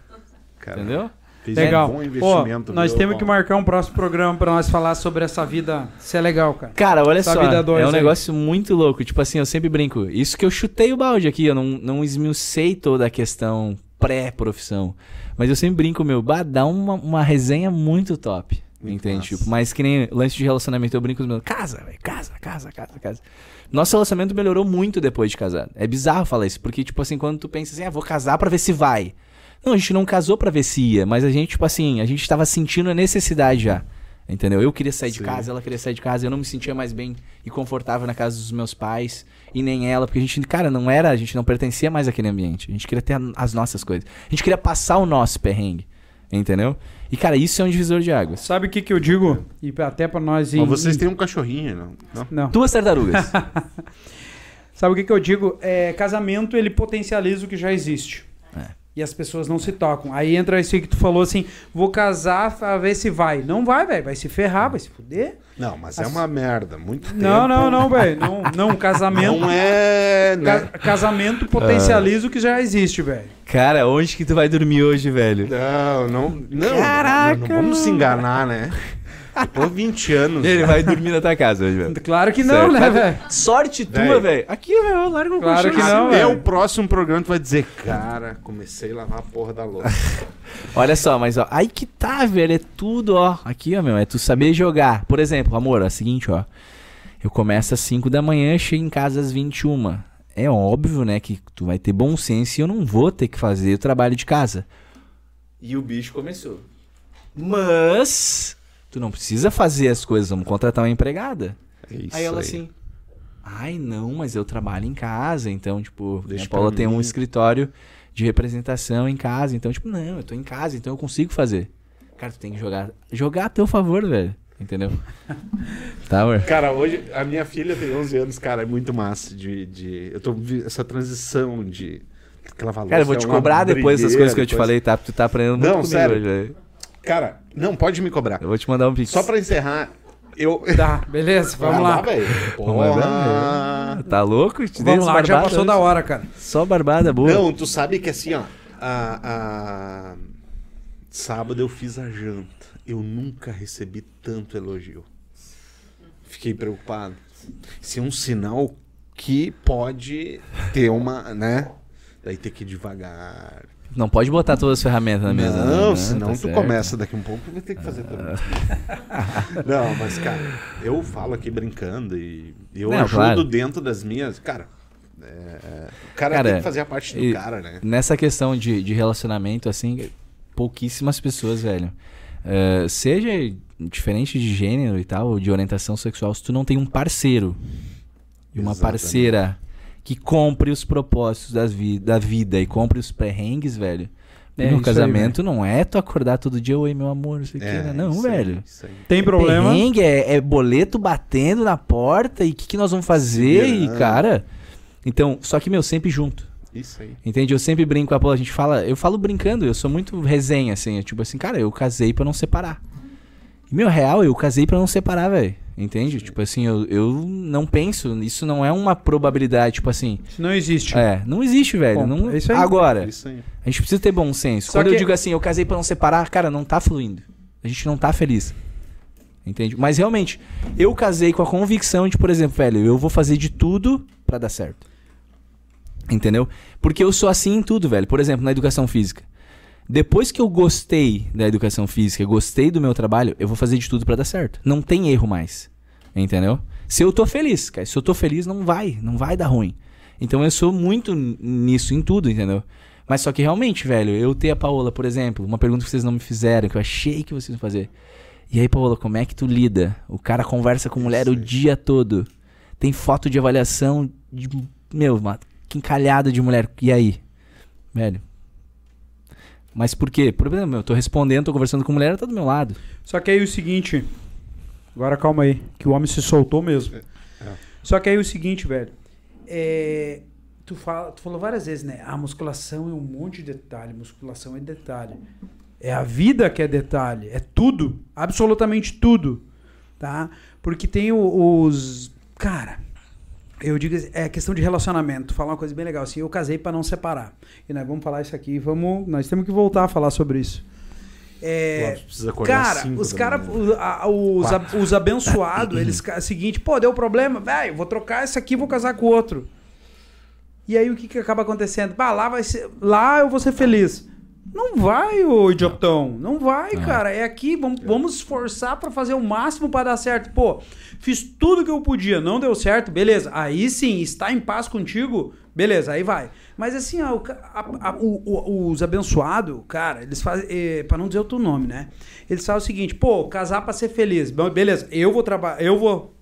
Cara, Entendeu? Fez Legal. um bom Pô, investimento. nós viu, temos Paulo? que marcar um próximo programa pra nós falar sobre essa vida. Isso é legal, cara. Cara, olha Essa só, vida dois é um aí. negócio muito louco. Tipo assim, eu sempre brinco. Isso que eu chutei o balde aqui, eu não, não esmiucei toda a questão pré-profissão. Mas eu sempre brinco, meu, bah, dá uma, uma resenha muito top. Muito entende? massa. Tipo, mas que nem lance de relacionamento, eu brinco com os meus. Casa, velho, casa, casa, casa, casa. Nosso relacionamento melhorou muito depois de casado. É bizarro falar isso, porque, tipo assim, quando tu pensa assim, ah, vou casar pra ver se vai. Não, a gente não casou pra ver se ia, mas a gente, tipo assim, a gente tava sentindo a necessidade já. Entendeu? Eu queria sair de Sim. casa, ela queria sair de casa, eu não me sentia mais bem e confortável na casa dos meus pais e nem ela, porque a gente, cara, não era, a gente não pertencia mais àquele ambiente. A gente queria ter as nossas coisas. A gente queria passar o nosso perrengue. Entendeu? E, cara, isso é um divisor de águas. Sabe o que que eu digo? E até pra nós ir... Mas vocês têm um cachorrinho, não? não? Não. Duas tartarugas. Sabe o que, que eu digo? É, casamento, ele potencializa o que já existe. É. E as pessoas não se tocam. Aí entra isso aí que tu falou assim, vou casar pra ver se vai. Não vai, velho. Vai se ferrar, vai se fuder. Não, mas é As- uma merda. Muito tempo. Não, não, não, velho. Não, não, casamento... Não é. ca- Né? casamento potencializa o que já existe, velho. cara, onde que tu vai dormir hoje, velho? Não, não. Não, Caraca, não, não vamos se enganar, né? De 20 anos. Ele vai dormir na tua casa hoje, velho. Claro que não, Certo. né, velho? Sorte tua, Velho. Aqui, velho, larga um Claro colchão. que não, Até velho. o próximo programa tu vai dizer, cara, comecei a lavar a porra da louça. Olha só, mas ó, aí que tá, velho, é tudo, ó. Aqui, ó, meu, é tu saber jogar. Por exemplo, amor, é o seguinte, ó. Eu começo às 5 da manhã, chego em casa às 21. É óbvio, né, que tu vai ter bom senso e eu não vou ter que fazer o trabalho de casa. E o bicho começou. Mas tu não precisa fazer as coisas, vamos contratar uma empregada. É isso aí ela assim, ai não, mas eu trabalho em casa, então, tipo, Deixa a Paula tem um escritório de representação em casa, então, tipo, não, eu tô em casa, então eu consigo fazer. Cara, tu tem que jogar, jogar a teu favor, velho, entendeu? tá, amor? Cara, hoje a minha filha tem 11 anos, cara, é muito massa de, de eu tô essa transição de lavar louça Cara, eu vou é te cobrar depois das coisas que eu te depois- falei, tá? Tu tá aprendendo muito Não, comigo sério. hoje, velho. Cara, não pode me cobrar. Eu vou te mandar um pix. Só pra encerrar, eu Tá, beleza, vamos lá. velho. Vamos lá, Porra. Tá louco? Te dei Vamos lá, já passou hoje. da hora, cara. Só barbada boa. Não, tu sabe que assim, ó, a, a- sábado eu fiz a janta. Eu nunca recebi tanto elogio. Fiquei preocupado. Isso é um sinal que pode ter uma, né? Daí ter que ir devagar. Não pode botar todas as ferramentas na mesa. não, né? senão Tá tu certo. começa daqui um pouco vai ter que fazer tudo. não, mas cara, eu falo aqui brincando e eu Não, ajudo claro. dentro das minhas. Cara, é, o cara, Cara, tem que fazer a parte do cara, né? Nessa questão de, de relacionamento, assim, pouquíssimas pessoas, velho. eh, seja diferente de gênero e tal, ou de orientação sexual, se tu não tem um parceiro e uma Exatamente. parceira que compre os propósitos das vi da vida e compre os perrengues, velho. É, no isso aí, casamento não é tu acordar todo dia, oi meu amor, não sei o que, né? Não, isso aí, velho. isso aí. Tem problema? Perrengue é, é boleto batendo na porta e o que, que nós vamos fazer? E, virando. cara. Então, só que, meu, sempre junto. Isso aí. Entende? Eu sempre brinco com a Paula, a gente fala, eu falo brincando, eu sou muito resenha, assim, é tipo assim, cara, eu casei pra não separar. E, meu, real, eu casei pra não separar, velho. Entende? Tipo assim, eu, eu não penso, isso não é uma probabilidade, tipo assim. Isso não existe. É, não existe, velho. Bom, não... é isso aí. Agora, Isso aí. a gente precisa ter bom senso. Só Quando eu que- digo assim, eu casei pra não separar, cara, não tá fluindo. A gente não tá feliz. Entende? Mas realmente, eu casei com a convicção de, por exemplo, velho, eu vou fazer de tudo pra dar certo. Entendeu? Porque eu sou assim em tudo, velho. Por exemplo, na educação física. Depois que eu gostei da educação física, gostei do meu trabalho, eu vou fazer de tudo pra dar certo. Não tem erro mais. Entendeu? Se eu tô feliz, cara, se eu tô feliz, não vai, não vai dar ruim. Então eu sou muito nisso em tudo, entendeu? Mas só que realmente, velho, eu ter a Paola, por exemplo, uma pergunta que vocês não me fizeram, que eu achei que vocês iam fazer. E aí, Paola, como é que tu lida? O cara conversa com mulher o dia todo. Tem foto de avaliação de, meu, uma quincalhada de mulher. E aí? Velho. Mas por quê? Por exemplo, eu tô respondendo, tô conversando com mulher, ela tá do meu lado. Só que aí o seguinte. Agora calma aí, que o homem se soltou mesmo. É. Só que aí o seguinte, velho. É, tu, fala, tu falou várias vezes, né? A musculação é um monte de detalhe, musculação é detalhe. É a vida que é detalhe, é tudo, absolutamente tudo, tá? Porque tem os, cara, eu digo, é questão de relacionamento. Falar uma coisa bem legal assim, eu casei pra não separar. E nós vamos falar isso aqui, vamos, nós temos que voltar a falar sobre isso. É, cara, os manhã. os, a- os abençoados, eles, ca- seguinte, pô, deu problema, velho, vou trocar esse aqui, vou casar com o outro. E aí o que, que acaba acontecendo? Bah, lá vai ser, lá eu vou ser feliz. Não vai, ô idiotão. Não vai, cara. É aqui, vamos, vamos esforçar pra fazer o máximo pra dar certo. Pô, fiz tudo que eu podia, não deu certo, beleza. Aí sim, está em paz contigo, beleza, aí vai. Mas assim, o ca- a- a- o- o- os abençoados, cara, eles fazem, eh, pra não dizer outro nome, né? Eles fazem o seguinte, pô, casar pra ser feliz. Beleza, eu vou trabalhar, eu vou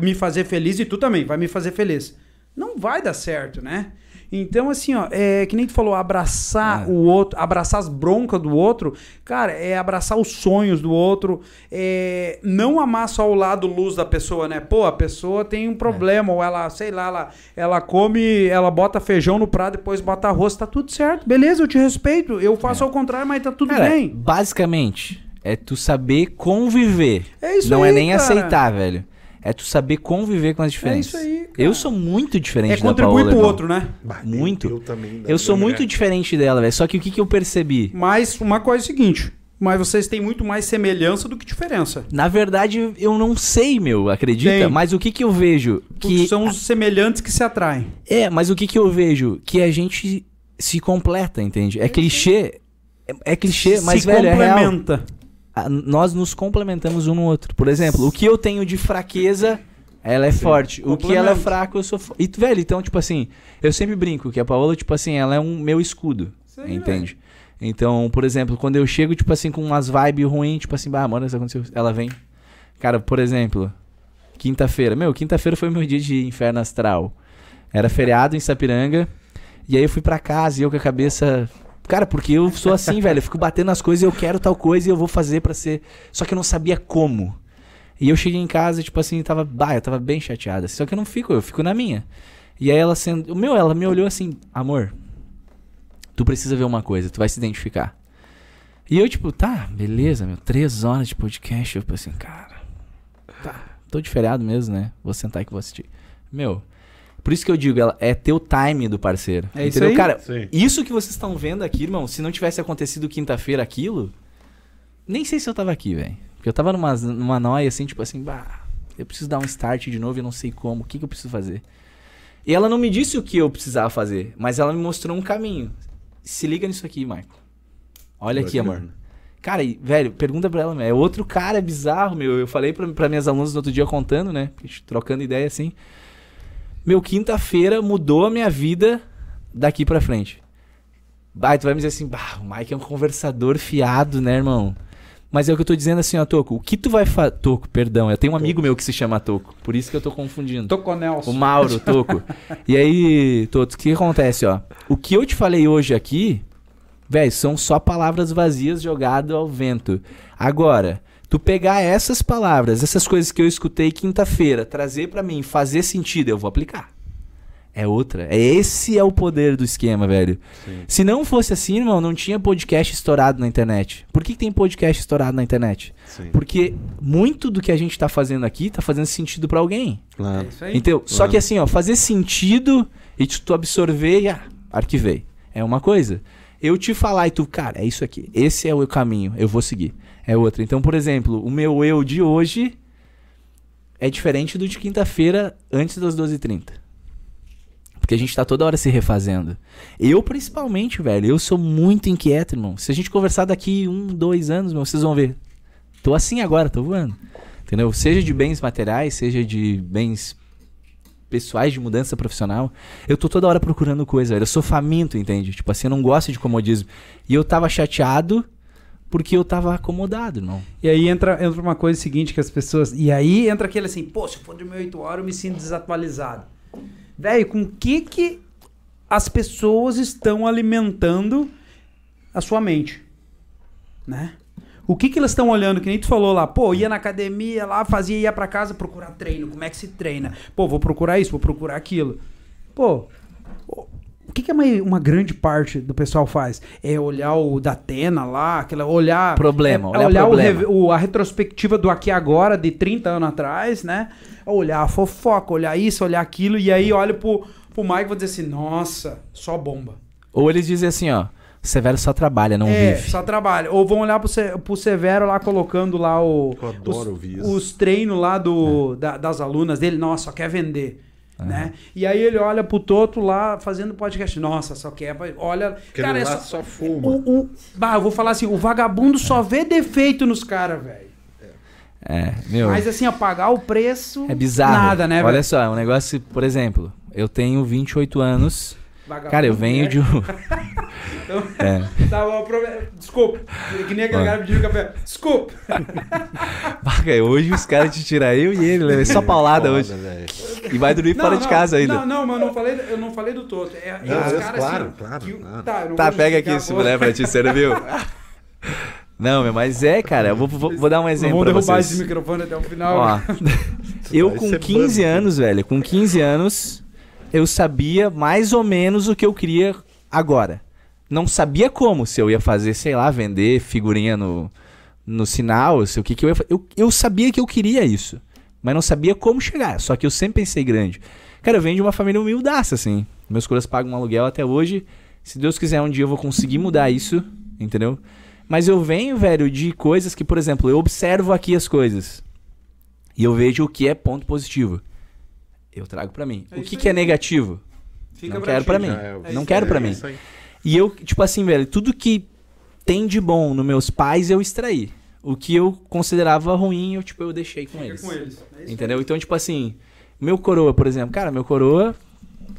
me fazer feliz e tu também vai me fazer feliz. Não vai dar certo, né? Então, assim, ó, é que nem tu falou, abraçar Ah. o outro, abraçar as broncas do outro, cara, é abraçar os sonhos do outro, é não amar só o lado luz da pessoa, né? Pô, a pessoa tem um problema, ou ela, sei lá, ela, ela come, ela bota feijão no prato, depois bota arroz, tá tudo certo, beleza, eu te respeito, eu faço ao contrário, mas tá tudo Cara, bem. basicamente, é tu saber conviver. É isso Não aí, é nem cara. aceitar, velho. É tu saber conviver com as diferenças. isso aí, cara. Eu sou muito diferente É da contribuir Paola, pro irmão. outro, né? Bah, Muito. Eu, também. Eu sou da muito mulher. diferente dela, velho. Só que o que, que eu percebi? Mas uma coisa é o seguinte, mas vocês têm muito mais semelhança do que diferença. Na verdade, eu não sei, meu, acredita? Tem. Mas o que que eu vejo? Porque Que são os semelhantes que se atraem. É, mas o que que eu vejo? Que a gente se completa, entende? É clichê. É, é clichê, mas, se velho, é real. Nós nos complementamos um no outro. Por exemplo, o que eu tenho de fraqueza, ela é forte. O que ela é fraco, eu sou forte. E, velho, então, tipo assim, eu sempre brinco que a Paola, tipo assim, ela é um meu escudo. Sim, entende? Então, por exemplo, quando eu chego, tipo assim, com umas vibes ruins, tipo assim, bah, mano, isso aconteceu. Ela vem. Cara, por exemplo, quinta-feira. Meu, quinta-feira foi meu dia de inferno astral. Era feriado em Sapiranga. E aí eu fui pra casa e eu com a cabeça. Cara, porque eu sou assim, velho. Eu fico batendo nas coisas e eu quero tal coisa e eu vou fazer pra ser. Só que eu não sabia como. E eu cheguei em casa, tipo assim, tava. Bah, eu tava bem chateada. Só que eu não fico, eu fico na minha. E aí ela sendo. Meu, ela me olhou assim, amor. Tu precisa ver uma coisa, tu vai se identificar. E eu, tipo, tá, beleza, meu. Três horas de podcast. Eu falei assim, cara. Tá, tô de feriado mesmo, né? Vou sentar aqui e vou assistir. Meu. Por isso que eu digo, ela é teu time do parceiro. É isso entendeu? aí. Cara, Sim. isso que vocês estão vendo aqui, irmão, se não tivesse acontecido quinta-feira aquilo, nem sei se eu tava aqui, velho. Porque eu tava numa, numa noia assim, tipo assim, bah, eu preciso dar um start de novo e eu não sei como, o que, que eu preciso fazer. E ela não me disse o que eu precisava fazer, mas ela me mostrou um caminho. Se liga nisso aqui, Marco. Olha aqui, amor. Cara, e, velho, pergunta pra ela, meu, é outro cara bizarro, meu. Eu falei pra, pra minhas alunas no outro dia contando, né? Trocando ideia assim. Meu, quinta-feira mudou a minha vida daqui pra frente. Bah, tu vai me dizer assim, bah, o Mike é um conversador fiado, né, irmão? Mas é o que eu tô dizendo assim, ó, Toco. O que tu vai fazer. Toco, perdão. Eu tenho um amigo meu que se chama Toco. Por isso que eu tô confundindo. Toconelson. O Mauro, Toco. e aí, Toto, o que acontece, ó? O que eu te falei hoje aqui, velho, são só palavras vazias jogadas ao vento. Agora, tu pegar essas palavras, essas coisas que eu escutei quinta-feira, trazer pra mim, fazer sentido, eu vou aplicar. É outra. É esse é o poder do esquema, velho. Sim. Se não fosse assim, irmão, não tinha podcast estourado na internet. Por que, que tem podcast estourado na internet? Sim. Porque muito do que a gente tá fazendo aqui tá fazendo sentido pra alguém. Claro. Isso aí. Só Claro. que assim, ó, fazer sentido e tu tu absorver e ah, arquivei. É uma coisa. Eu te falar e tu, cara, é isso aqui. Esse é o caminho, eu vou seguir. É outra. Então, por exemplo, o meu eu de hoje é diferente do de quinta-feira antes das 12h30. Porque a gente tá toda hora se refazendo. Eu, principalmente, velho, eu sou muito inquieto, irmão. Se a gente conversar daqui um, dois anos, meu, vocês vão ver. Tô assim agora, tô voando. Entendeu? Seja de bens materiais, seja de bens pessoais de mudança profissional, eu tô toda hora procurando coisa, velho. Eu sou faminto, entende? Tipo assim, eu não gosto de comodismo. E eu tava chateado porque eu tava acomodado, não. E aí entra, entra uma coisa seguinte que as pessoas. E aí entra aquele assim, pô, se eu for dormir 8 horas, eu me sinto desatualizado. Velho, com que que as pessoas estão alimentando a sua mente? Né? O que que elas estão olhando? Que nem tu falou lá, pô, ia na academia lá, fazia, ia pra casa procurar treino, como é que se treina? Pô, vou procurar isso, vou procurar aquilo. Pô, que, que é uma, uma grande parte do pessoal faz? É olhar o da Atena lá, aquela, olhar. Problema, é, olhar olhar o problema. reve- o- a retrospectiva do aqui agora, de 30 anos atrás, né? Olhar a fofoca, olhar isso, olhar aquilo, e aí olha pro, pro Mike e vou dizer assim, nossa, só bomba. Ou eles dizem assim, ó, Severo só trabalha, não é, vive. só trabalha. Ou vão olhar pro, Se- pro Severo lá colocando lá o, Eu adoro os, os treinos lá É. do, da- das alunas dele. Nossa, só quer vender. É. Né? E aí ele olha pro Toto lá fazendo podcast. Nossa, só quer. Olha. Aquele cara, é só, só fuma. o, o, bah, eu vou falar assim: o vagabundo só vê defeito nos caras, velho. É, meu. Mas assim, ó, pagar o preço. É bizarro. Nada, né, Olha velho? só, é um negócio, por exemplo, eu tenho 28 anos. Vagabundo, Cara, eu venho né? de um. É. Tá, bom, prome- Desculpa. Que nem aquele Ah. cara pedindo café. Desculpa. Vaga, hoje os caras te tiram eu e ele, né? Só paulada hoje. velho. E vai dormir fora de casa ainda. Não, não, mas eu não falei, eu não falei do Toto. É, é Não, é, claro, assim, claro, que- claro. Tá, não Tá, pega aqui vou- mulher pra ti, você viu? Não, meu, mas é, cara, eu vou, vou, vou dar um Não exemplo vamos pra derrubar vocês. esse microfone até o final. Ó, eu com ser 15 banco. anos, velho, com 15 anos, eu sabia mais ou menos o que eu queria agora. Não sabia como, se eu ia fazer, sei lá, vender figurinha no, no sinal, se o que que eu ia fa- eu, eu sabia que eu queria isso, mas não sabia como chegar, só que eu sempre pensei grande. Cara, eu venho de uma família humildaça, assim. Meus colegas pagam um aluguel até hoje. Se Deus quiser, um dia eu vou conseguir mudar isso, entendeu? Mas eu venho, velho, de coisas que, por exemplo, eu observo aqui as coisas. E eu vejo o que é ponto positivo. Eu trago pra mim. É o que, que é negativo? Fica não quero já mim. é, não quero é mim. isso aí. E eu, tipo assim, velho, tudo que tem de bom nos meus pais eu extraí. O que eu considerava ruim, eu, tipo, eu deixei com Fica eles. com eles. É Entendeu? Então, tipo assim, meu coroa, por exemplo, cara, meu coroa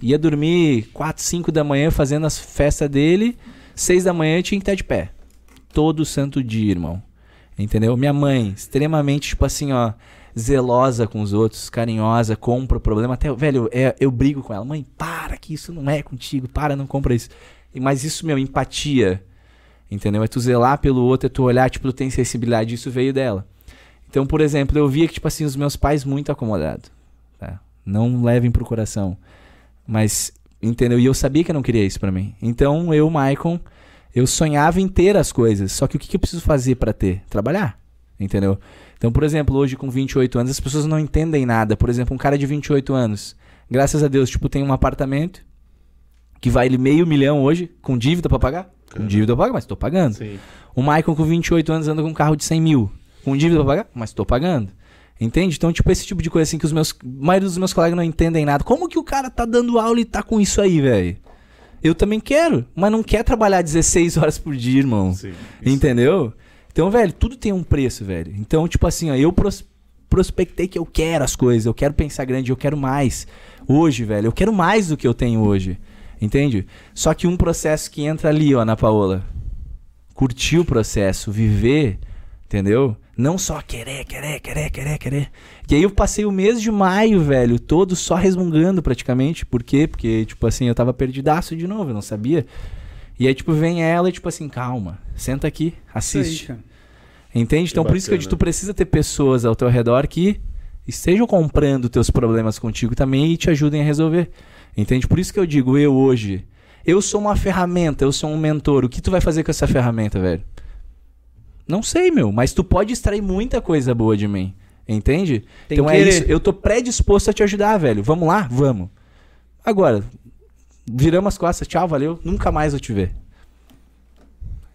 ia dormir 4, 5 da manhã fazendo as festas dele, 6 da manhã tinha que estar de pé. Todo santo dia, irmão. Entendeu? Minha mãe, extremamente, tipo assim, ó, zelosa com os outros, carinhosa, compra o problema. Até, velho, é, eu brigo com ela. Mãe, para que isso não é contigo, para, não compra isso. Mas isso, meu, empatia. Entendeu? É tu zelar pelo outro, é tu olhar, tipo, tu tem sensibilidade, isso veio dela. Então, por exemplo, eu via que, tipo assim, os meus pais muito acomodados. Tá? Não levem pro coração. Mas, entendeu? E eu sabia que eu não queria isso pra mim. Então, eu, Maicon, eu sonhava em ter as coisas. Só que o que, que eu preciso fazer pra ter? Trabalhar. Entendeu? Então, por exemplo, hoje com 28 anos, as pessoas não entendem nada. Por exemplo, um cara de 28 anos, graças a Deus, tipo, tem um apartamento que vale meio milhão hoje, com dívida pra pagar? Com Uhum. dívida eu pago, mas tô pagando. Sim. O Michael com 28 anos anda com um carro de 100 mil. Com dívida pra pagar? Mas tô pagando. Entende? Então, tipo, esse tipo de coisa assim que os meus. A maioria dos meus colegas não entendem nada. Como que o cara tá dando aula e tá com isso aí, velho? Eu também quero, mas não quer trabalhar 16 horas por dia, irmão. Sim. Entendeu? Então, velho, tudo tem um preço, velho. Então, tipo assim, ó, eu pros- prospectei que eu quero as coisas, eu quero pensar grande, eu quero mais. Hoje, velho, eu quero mais do que eu tenho hoje. Entende? Só que um processo que entra ali, ó, na Paola. Curtir o processo, viver, entendeu? Não só querer, querer, querer, querer, querer. E aí eu passei o mês de maio, velho, todo só resmungando praticamente. Por quê? Porque, tipo assim, eu tava perdidaço de novo, eu não sabia. E aí, tipo, vem ela e, tipo assim, calma, senta aqui, aí, assiste. Entende? Então, por isso que eu digo, tu precisa ter pessoas ao teu redor que estejam comprando teus problemas contigo também e te ajudem a resolver. Entende? Por isso que eu digo, eu hoje, eu sou uma ferramenta, eu sou um mentor. O que tu vai fazer com essa ferramenta, velho? Não sei, meu, mas tu pode extrair muita coisa boa de mim. Entende? Tem então que é isso. Eu tô predisposto a te ajudar, velho. Vamos lá? Vamos. Agora, viramos as costas, tchau, valeu. Nunca mais vou te ver.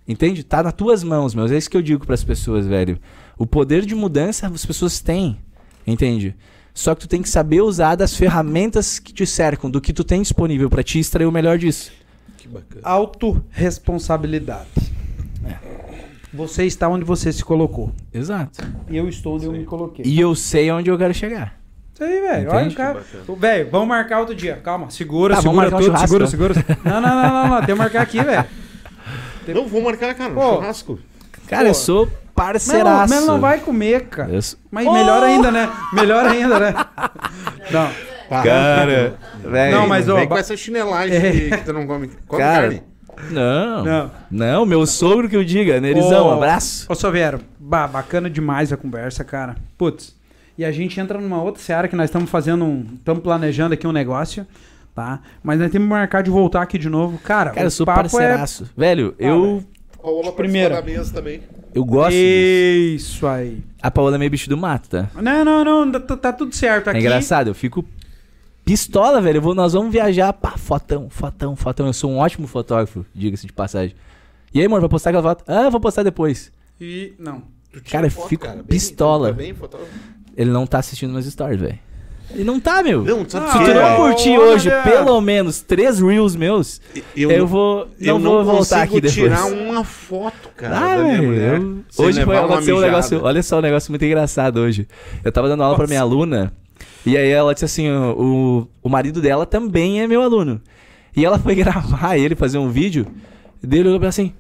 Entende? Tá nas tuas mãos, meus. É isso que eu digo pras pessoas, velho. O poder de mudança as pessoas têm. Entende? Só que tu tem que saber usar das ferramentas que te cercam, do que tu tem disponível pra te extrair o melhor disso. Que bacana. Autoresponsabilidade. Você está onde você se colocou. Exato. E eu estou onde eu me coloquei. E eu sei onde eu quero chegar. Isso aí, velho. Olha o cara. Velho, vamos marcar outro dia. Calma, segura, Tá, segura um tudo, segura, segura. Não, não, não, não, não. Tem que marcar aqui, velho. Não, vou marcar, cara, um Pô. churrasco. Cara, Pô. eu sou Mas parceiraço. não, mas não vai comer, cara. Eu Mas melhor ainda, né? Melhor ainda, né? Não. Cara, velho. Não, mas, ó, Vem com essa chinelagem É. que, tu não come. Come Cara, carne. Não, Não. não. meu sogro que eu diga, Nerizão, Ô, abraço. Ô, Saviero, bah, bacana demais a conversa, cara. Putz, e a gente entra numa outra seara que nós estamos fazendo um. Estamos planejando aqui um negócio. tá? Mas nós temos que marcar de voltar aqui de novo. Cara, Cara, eu o sou papo é... parceiraço. Velho, eu, Paola Primeira. participar da mesa também. eu gosto disso. Isso aí. A Paola é meio bicho do mato, tá? Não, não, não, tá, tá tudo certo É aqui. engraçado, eu fico pistola, velho. Eu vou, nós vamos viajar, pá, fotão, fotão, fotão. Eu sou um ótimo fotógrafo, diga-se de passagem. E aí, mano, vai postar aquela foto? Ah, vou postar depois. E não. Cara, eu foto, fico bem- pistola. é bem fotógrafo? Ele não tá assistindo meus stories, velho. Ele não tá, meu. Não, sabe Ah, Se tu não é. curtir Olha. hoje pelo menos três reels meus, eu, não- vou. Não eu vou voltar consigo aqui depois. tirar uma foto, cara, Ah, da minha mulher. eu- Hoje foi aconteceu um negócio. Olha só um negócio muito engraçado hoje. Eu tava dando aula pra minha aluna. E aí ela disse assim: o, o marido dela também é meu aluno. E ela foi gravar ele, fazer um vídeo. E dele olhou pra ela assim.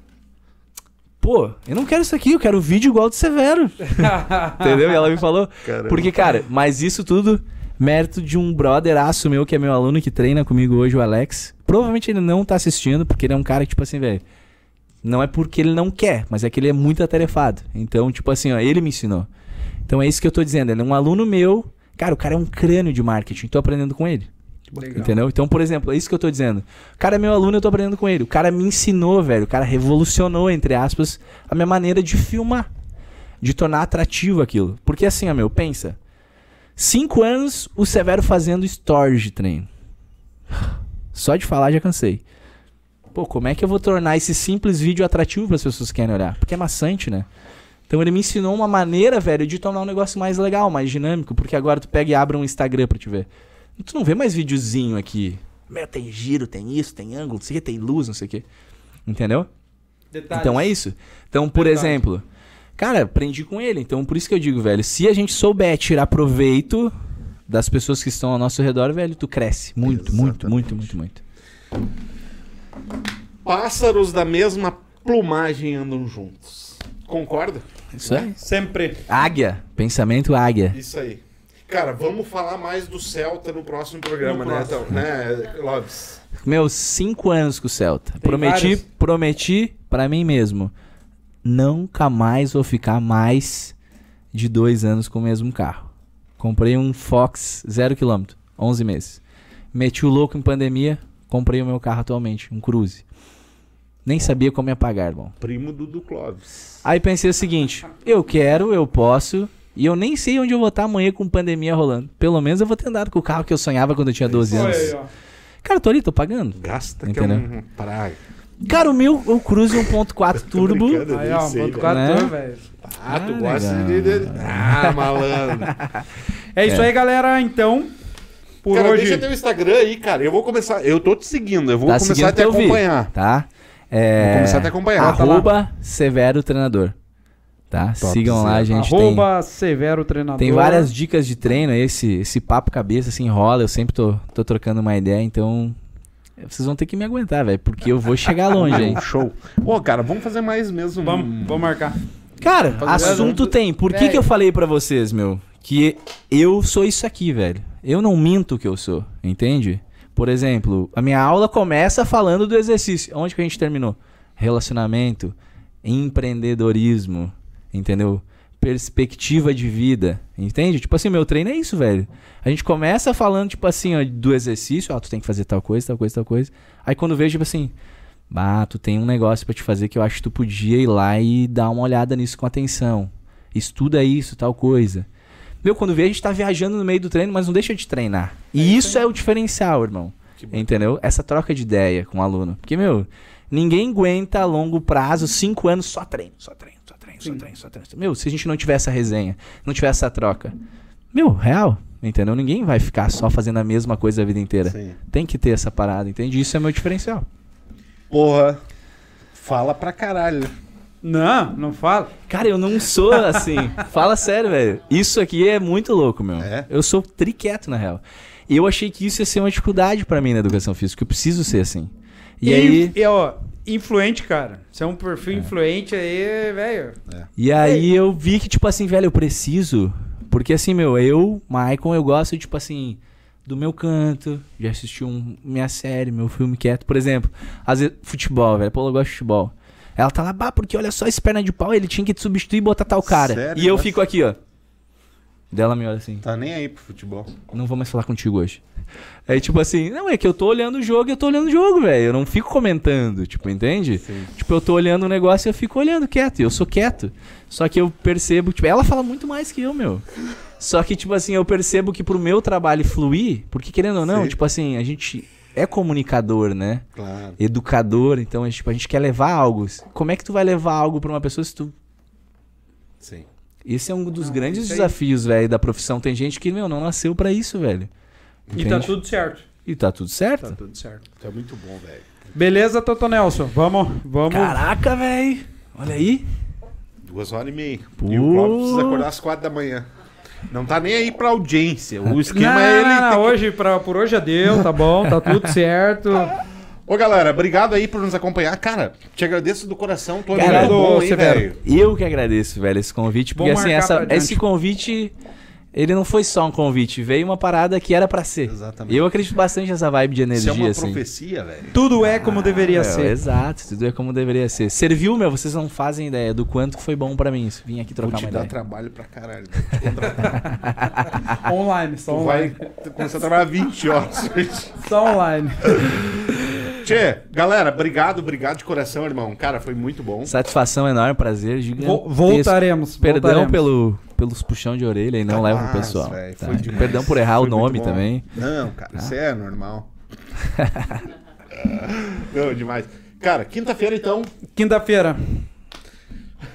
Pô, eu não quero isso aqui, eu quero um vídeo igual do Severo. Entendeu? E ela me falou. Caramba. Porque, cara, mas isso tudo mérito de um brotheraço meu que é meu aluno que treina comigo hoje, o Alex. Provavelmente ele não tá assistindo, porque ele é um cara que, tipo assim, velho. Não é porque ele não quer, mas é que ele é muito atarefado. Então, tipo assim, ó, ele me ensinou. Então é isso que eu tô dizendo. Ele é um aluno meu. Cara, o cara é um crânio de marketing. Tô aprendendo com ele. Legal. Entendeu? Então, por exemplo, é isso que eu tô dizendo. O cara é meu aluno, eu tô aprendendo com ele. O cara me ensinou, velho. O cara revolucionou, entre aspas, a minha maneira de filmar. De tornar atrativo aquilo. Porque assim, ó, meu, pensa. Cinco anos o Severo fazendo stories de treino. Só de falar já cansei. Pô, como é que eu vou tornar esse simples vídeo atrativo para as pessoas que querem olhar? Porque é maçante, né? Então ele me ensinou uma maneira, velho, de tornar um negócio mais legal, mais dinâmico. Porque agora tu pega e abre um Instagram pra te ver. Tu não vê mais videozinho aqui. Meu, tem giro, tem isso, tem ângulo, não sei o que, tem luz, não sei o que. Entendeu? Detalhes. Então é isso. Então, por Verdade. exemplo, cara, aprendi com ele. Então, por isso que eu digo, velho, se a gente souber tirar proveito das pessoas que estão ao nosso redor, velho, tu cresce. Muito, muito, muito, muito, muito. Pássaros da mesma plumagem andam juntos. Concorda? Isso aí. Sempre. Águia. Pensamento águia. Isso aí. Cara, vamos falar mais do Celta no próximo programa, No né? próximo. Então, né, Lopes? Meus cinco anos com o Celta. prometi, vários. prometi pra mim mesmo. Nunca mais vou ficar mais de dois anos com o mesmo carro. Comprei um Fox zero quilômetro, 11 meses. Meti o louco em pandemia, comprei o meu carro atualmente, um Cruze. Nem sabia como ia pagar, irmão. Primo do, do Clóvis. Aí pensei o seguinte: eu quero, eu posso, e eu nem sei onde eu vou estar amanhã com pandemia rolando. Pelo menos eu vou ter andado com o carro que eu sonhava quando eu tinha 12 Olha anos. aí, ó. Cara, tô ali, tô pagando. Gasta que Entendeu? é um praga. Cara, o meu, o Cruze 1.4 Turbo. Aí, ó, Nem sei, ponto velho. quatro, Né? velho. Ah, tu Ah, gosta de, de... Ah, malandro. É isso É. aí, galera. Então, por cara, hoje. deixa teu Instagram aí, cara. Eu vou começar... Eu tô te seguindo. Eu vou Tá começar a te teu vídeo, acompanhar. Tá? É, Vou começar a te acompanhar. tá lá. Arroba Severo Treinador. Tá? Sigam lá, a gente tem, Arroba Severo Treinador. tem várias dicas de treino. Esse, esse papo cabeça se enrola. Eu sempre tô, tô trocando uma ideia, então. Vocês vão ter que me aguentar, velho. Porque eu vou chegar longe, hein? Show. Pô, cara, vamos fazer mais mesmo. Vamos, vamos marcar. Cara, Fazer assunto tem. Por que, que eu falei pra vocês, meu? Que eu sou isso aqui, velho. Eu não minto que eu sou, entende? Por exemplo, a minha aula começa falando do exercício. Onde que a gente terminou? Relacionamento, empreendedorismo, entendeu? Perspectiva de vida, entende? Tipo assim, meu treino é isso, velho. A gente começa falando, tipo assim, ó, do exercício, ó, tu tem que fazer tal coisa, tal coisa, tal coisa. Aí quando vejo, tipo assim, bah, tu tem um negócio pra te fazer que eu acho que tu podia ir lá e dar uma olhada nisso com atenção. Estuda isso, tal coisa. Meu, quando vê, a gente tá viajando no meio do treino, mas não deixa de treinar. E isso é o diferencial, irmão. Entendeu? Essa troca de ideia com o aluno. Porque, meu, ninguém aguenta a longo prazo, cinco anos, só treino, só treino, só só. Meu, se a gente não tiver essa resenha, não tiver essa troca, meu, real, entendeu? Ninguém vai ficar só fazendo a mesma coisa a vida inteira. Sim. Tem que ter essa parada, entende? Isso é meu diferencial. Porra. Fala pra caralho. Não, não fala. Cara, eu não sou assim. Fala sério, velho. Isso aqui é muito louco, meu. É? Eu sou triqueto, na real. E eu achei que isso ia ser uma dificuldade pra mim na educação física, que eu preciso ser assim. E, aí, E, ó, influente, cara. Você é um perfil influente aí, velho. e aí eu vi que, tipo assim, velho, eu preciso. Porque assim, meu, eu, Maicon, eu gosto, tipo assim, do meu canto, de assistir um, minha série, meu filme quieto. Por exemplo, às vezes, futebol, velho. Pô, eu gosto de futebol. Ela tá lá, bah, porque olha só esse perna de pau, ele tinha que te substituir e botar tal cara. Sério? e eu Nossa. fico aqui, ó. Dela me olha assim, Tá nem aí pro futebol. não vou mais falar contigo hoje. Aí, tipo assim, não, é que eu tô olhando o jogo e eu tô olhando o jogo, velho. Eu não fico comentando, tipo, entende? Sim. Tipo, eu tô olhando o negócio e eu fico olhando quieto. E eu sou quieto. Só que eu percebo, tipo, ela fala muito mais que eu, meu. Só que, tipo assim, eu percebo que pro meu trabalho fluir, porque querendo ou não, Sim. tipo assim, a gente é comunicador, né? Claro. Educador, então gente, tipo, a gente quer levar algo. Como é que tu vai levar algo pra uma pessoa se tu. Sim. Esse é um dos Ah, grandes desafios, velho, da profissão. Tem gente que, meu, não nasceu pra isso, velho. E tá tudo certo. E tá tudo certo. Tá tudo certo. É muito bom, velho. Beleza, Toto Nelson. Vamos, vamos. Caraca, velho. Olha aí. Duas horas e meia. Pô. E o Cláudio precisa acordar às quatro da manhã. Não tá nem aí pra audiência. O esquema não, é ele. não, não, ter que- hoje, pra, por hoje já deu, tá bom, tá tudo certo. Ô, galera, obrigado aí por nos acompanhar. Cara, te agradeço do coração. Tô Cara, bom, Severo. velho. Eu que agradeço, velho, esse convite. Porque assim, essa, esse convite, ele não foi só um convite, veio uma parada que era pra ser. Exatamente. Eu acredito bastante nessa vibe de Isso energia, é uma assim. profecia, velho. Tudo é como deveria É, ser. Exato, tudo é como deveria ser. Serviu, meu, vocês não fazem ideia do quanto foi bom pra mim isso. Vim aqui Vou trocar te uma dar ideia. trabalho pra caralho. Online, só online. vai começar a trabalhar 20 horas. Só online. Tchê, galera, obrigado, obrigado de coração, irmão. Cara, foi muito bom. Satisfação enorme, prazer gigante. Voltaremos. Perdão voltaremos. pelo, pelos puxão de orelha e não leva pro pessoal. velho, tá? foi demais. Perdão por errar Foi o nome também. Não, cara, isso é normal. Não, demais. Cara, quinta-feira então, Quinta-feira.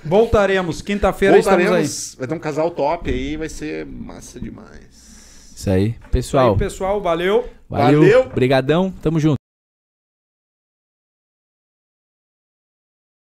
Voltaremos. Quinta-feira estamos aí. voltaremos. Vai ter um casal top aí, vai ser massa demais. Isso aí. Isso Pessoal, aí, pessoal. Valeu. valeu. Valeu. Brigadão. Tamo junto.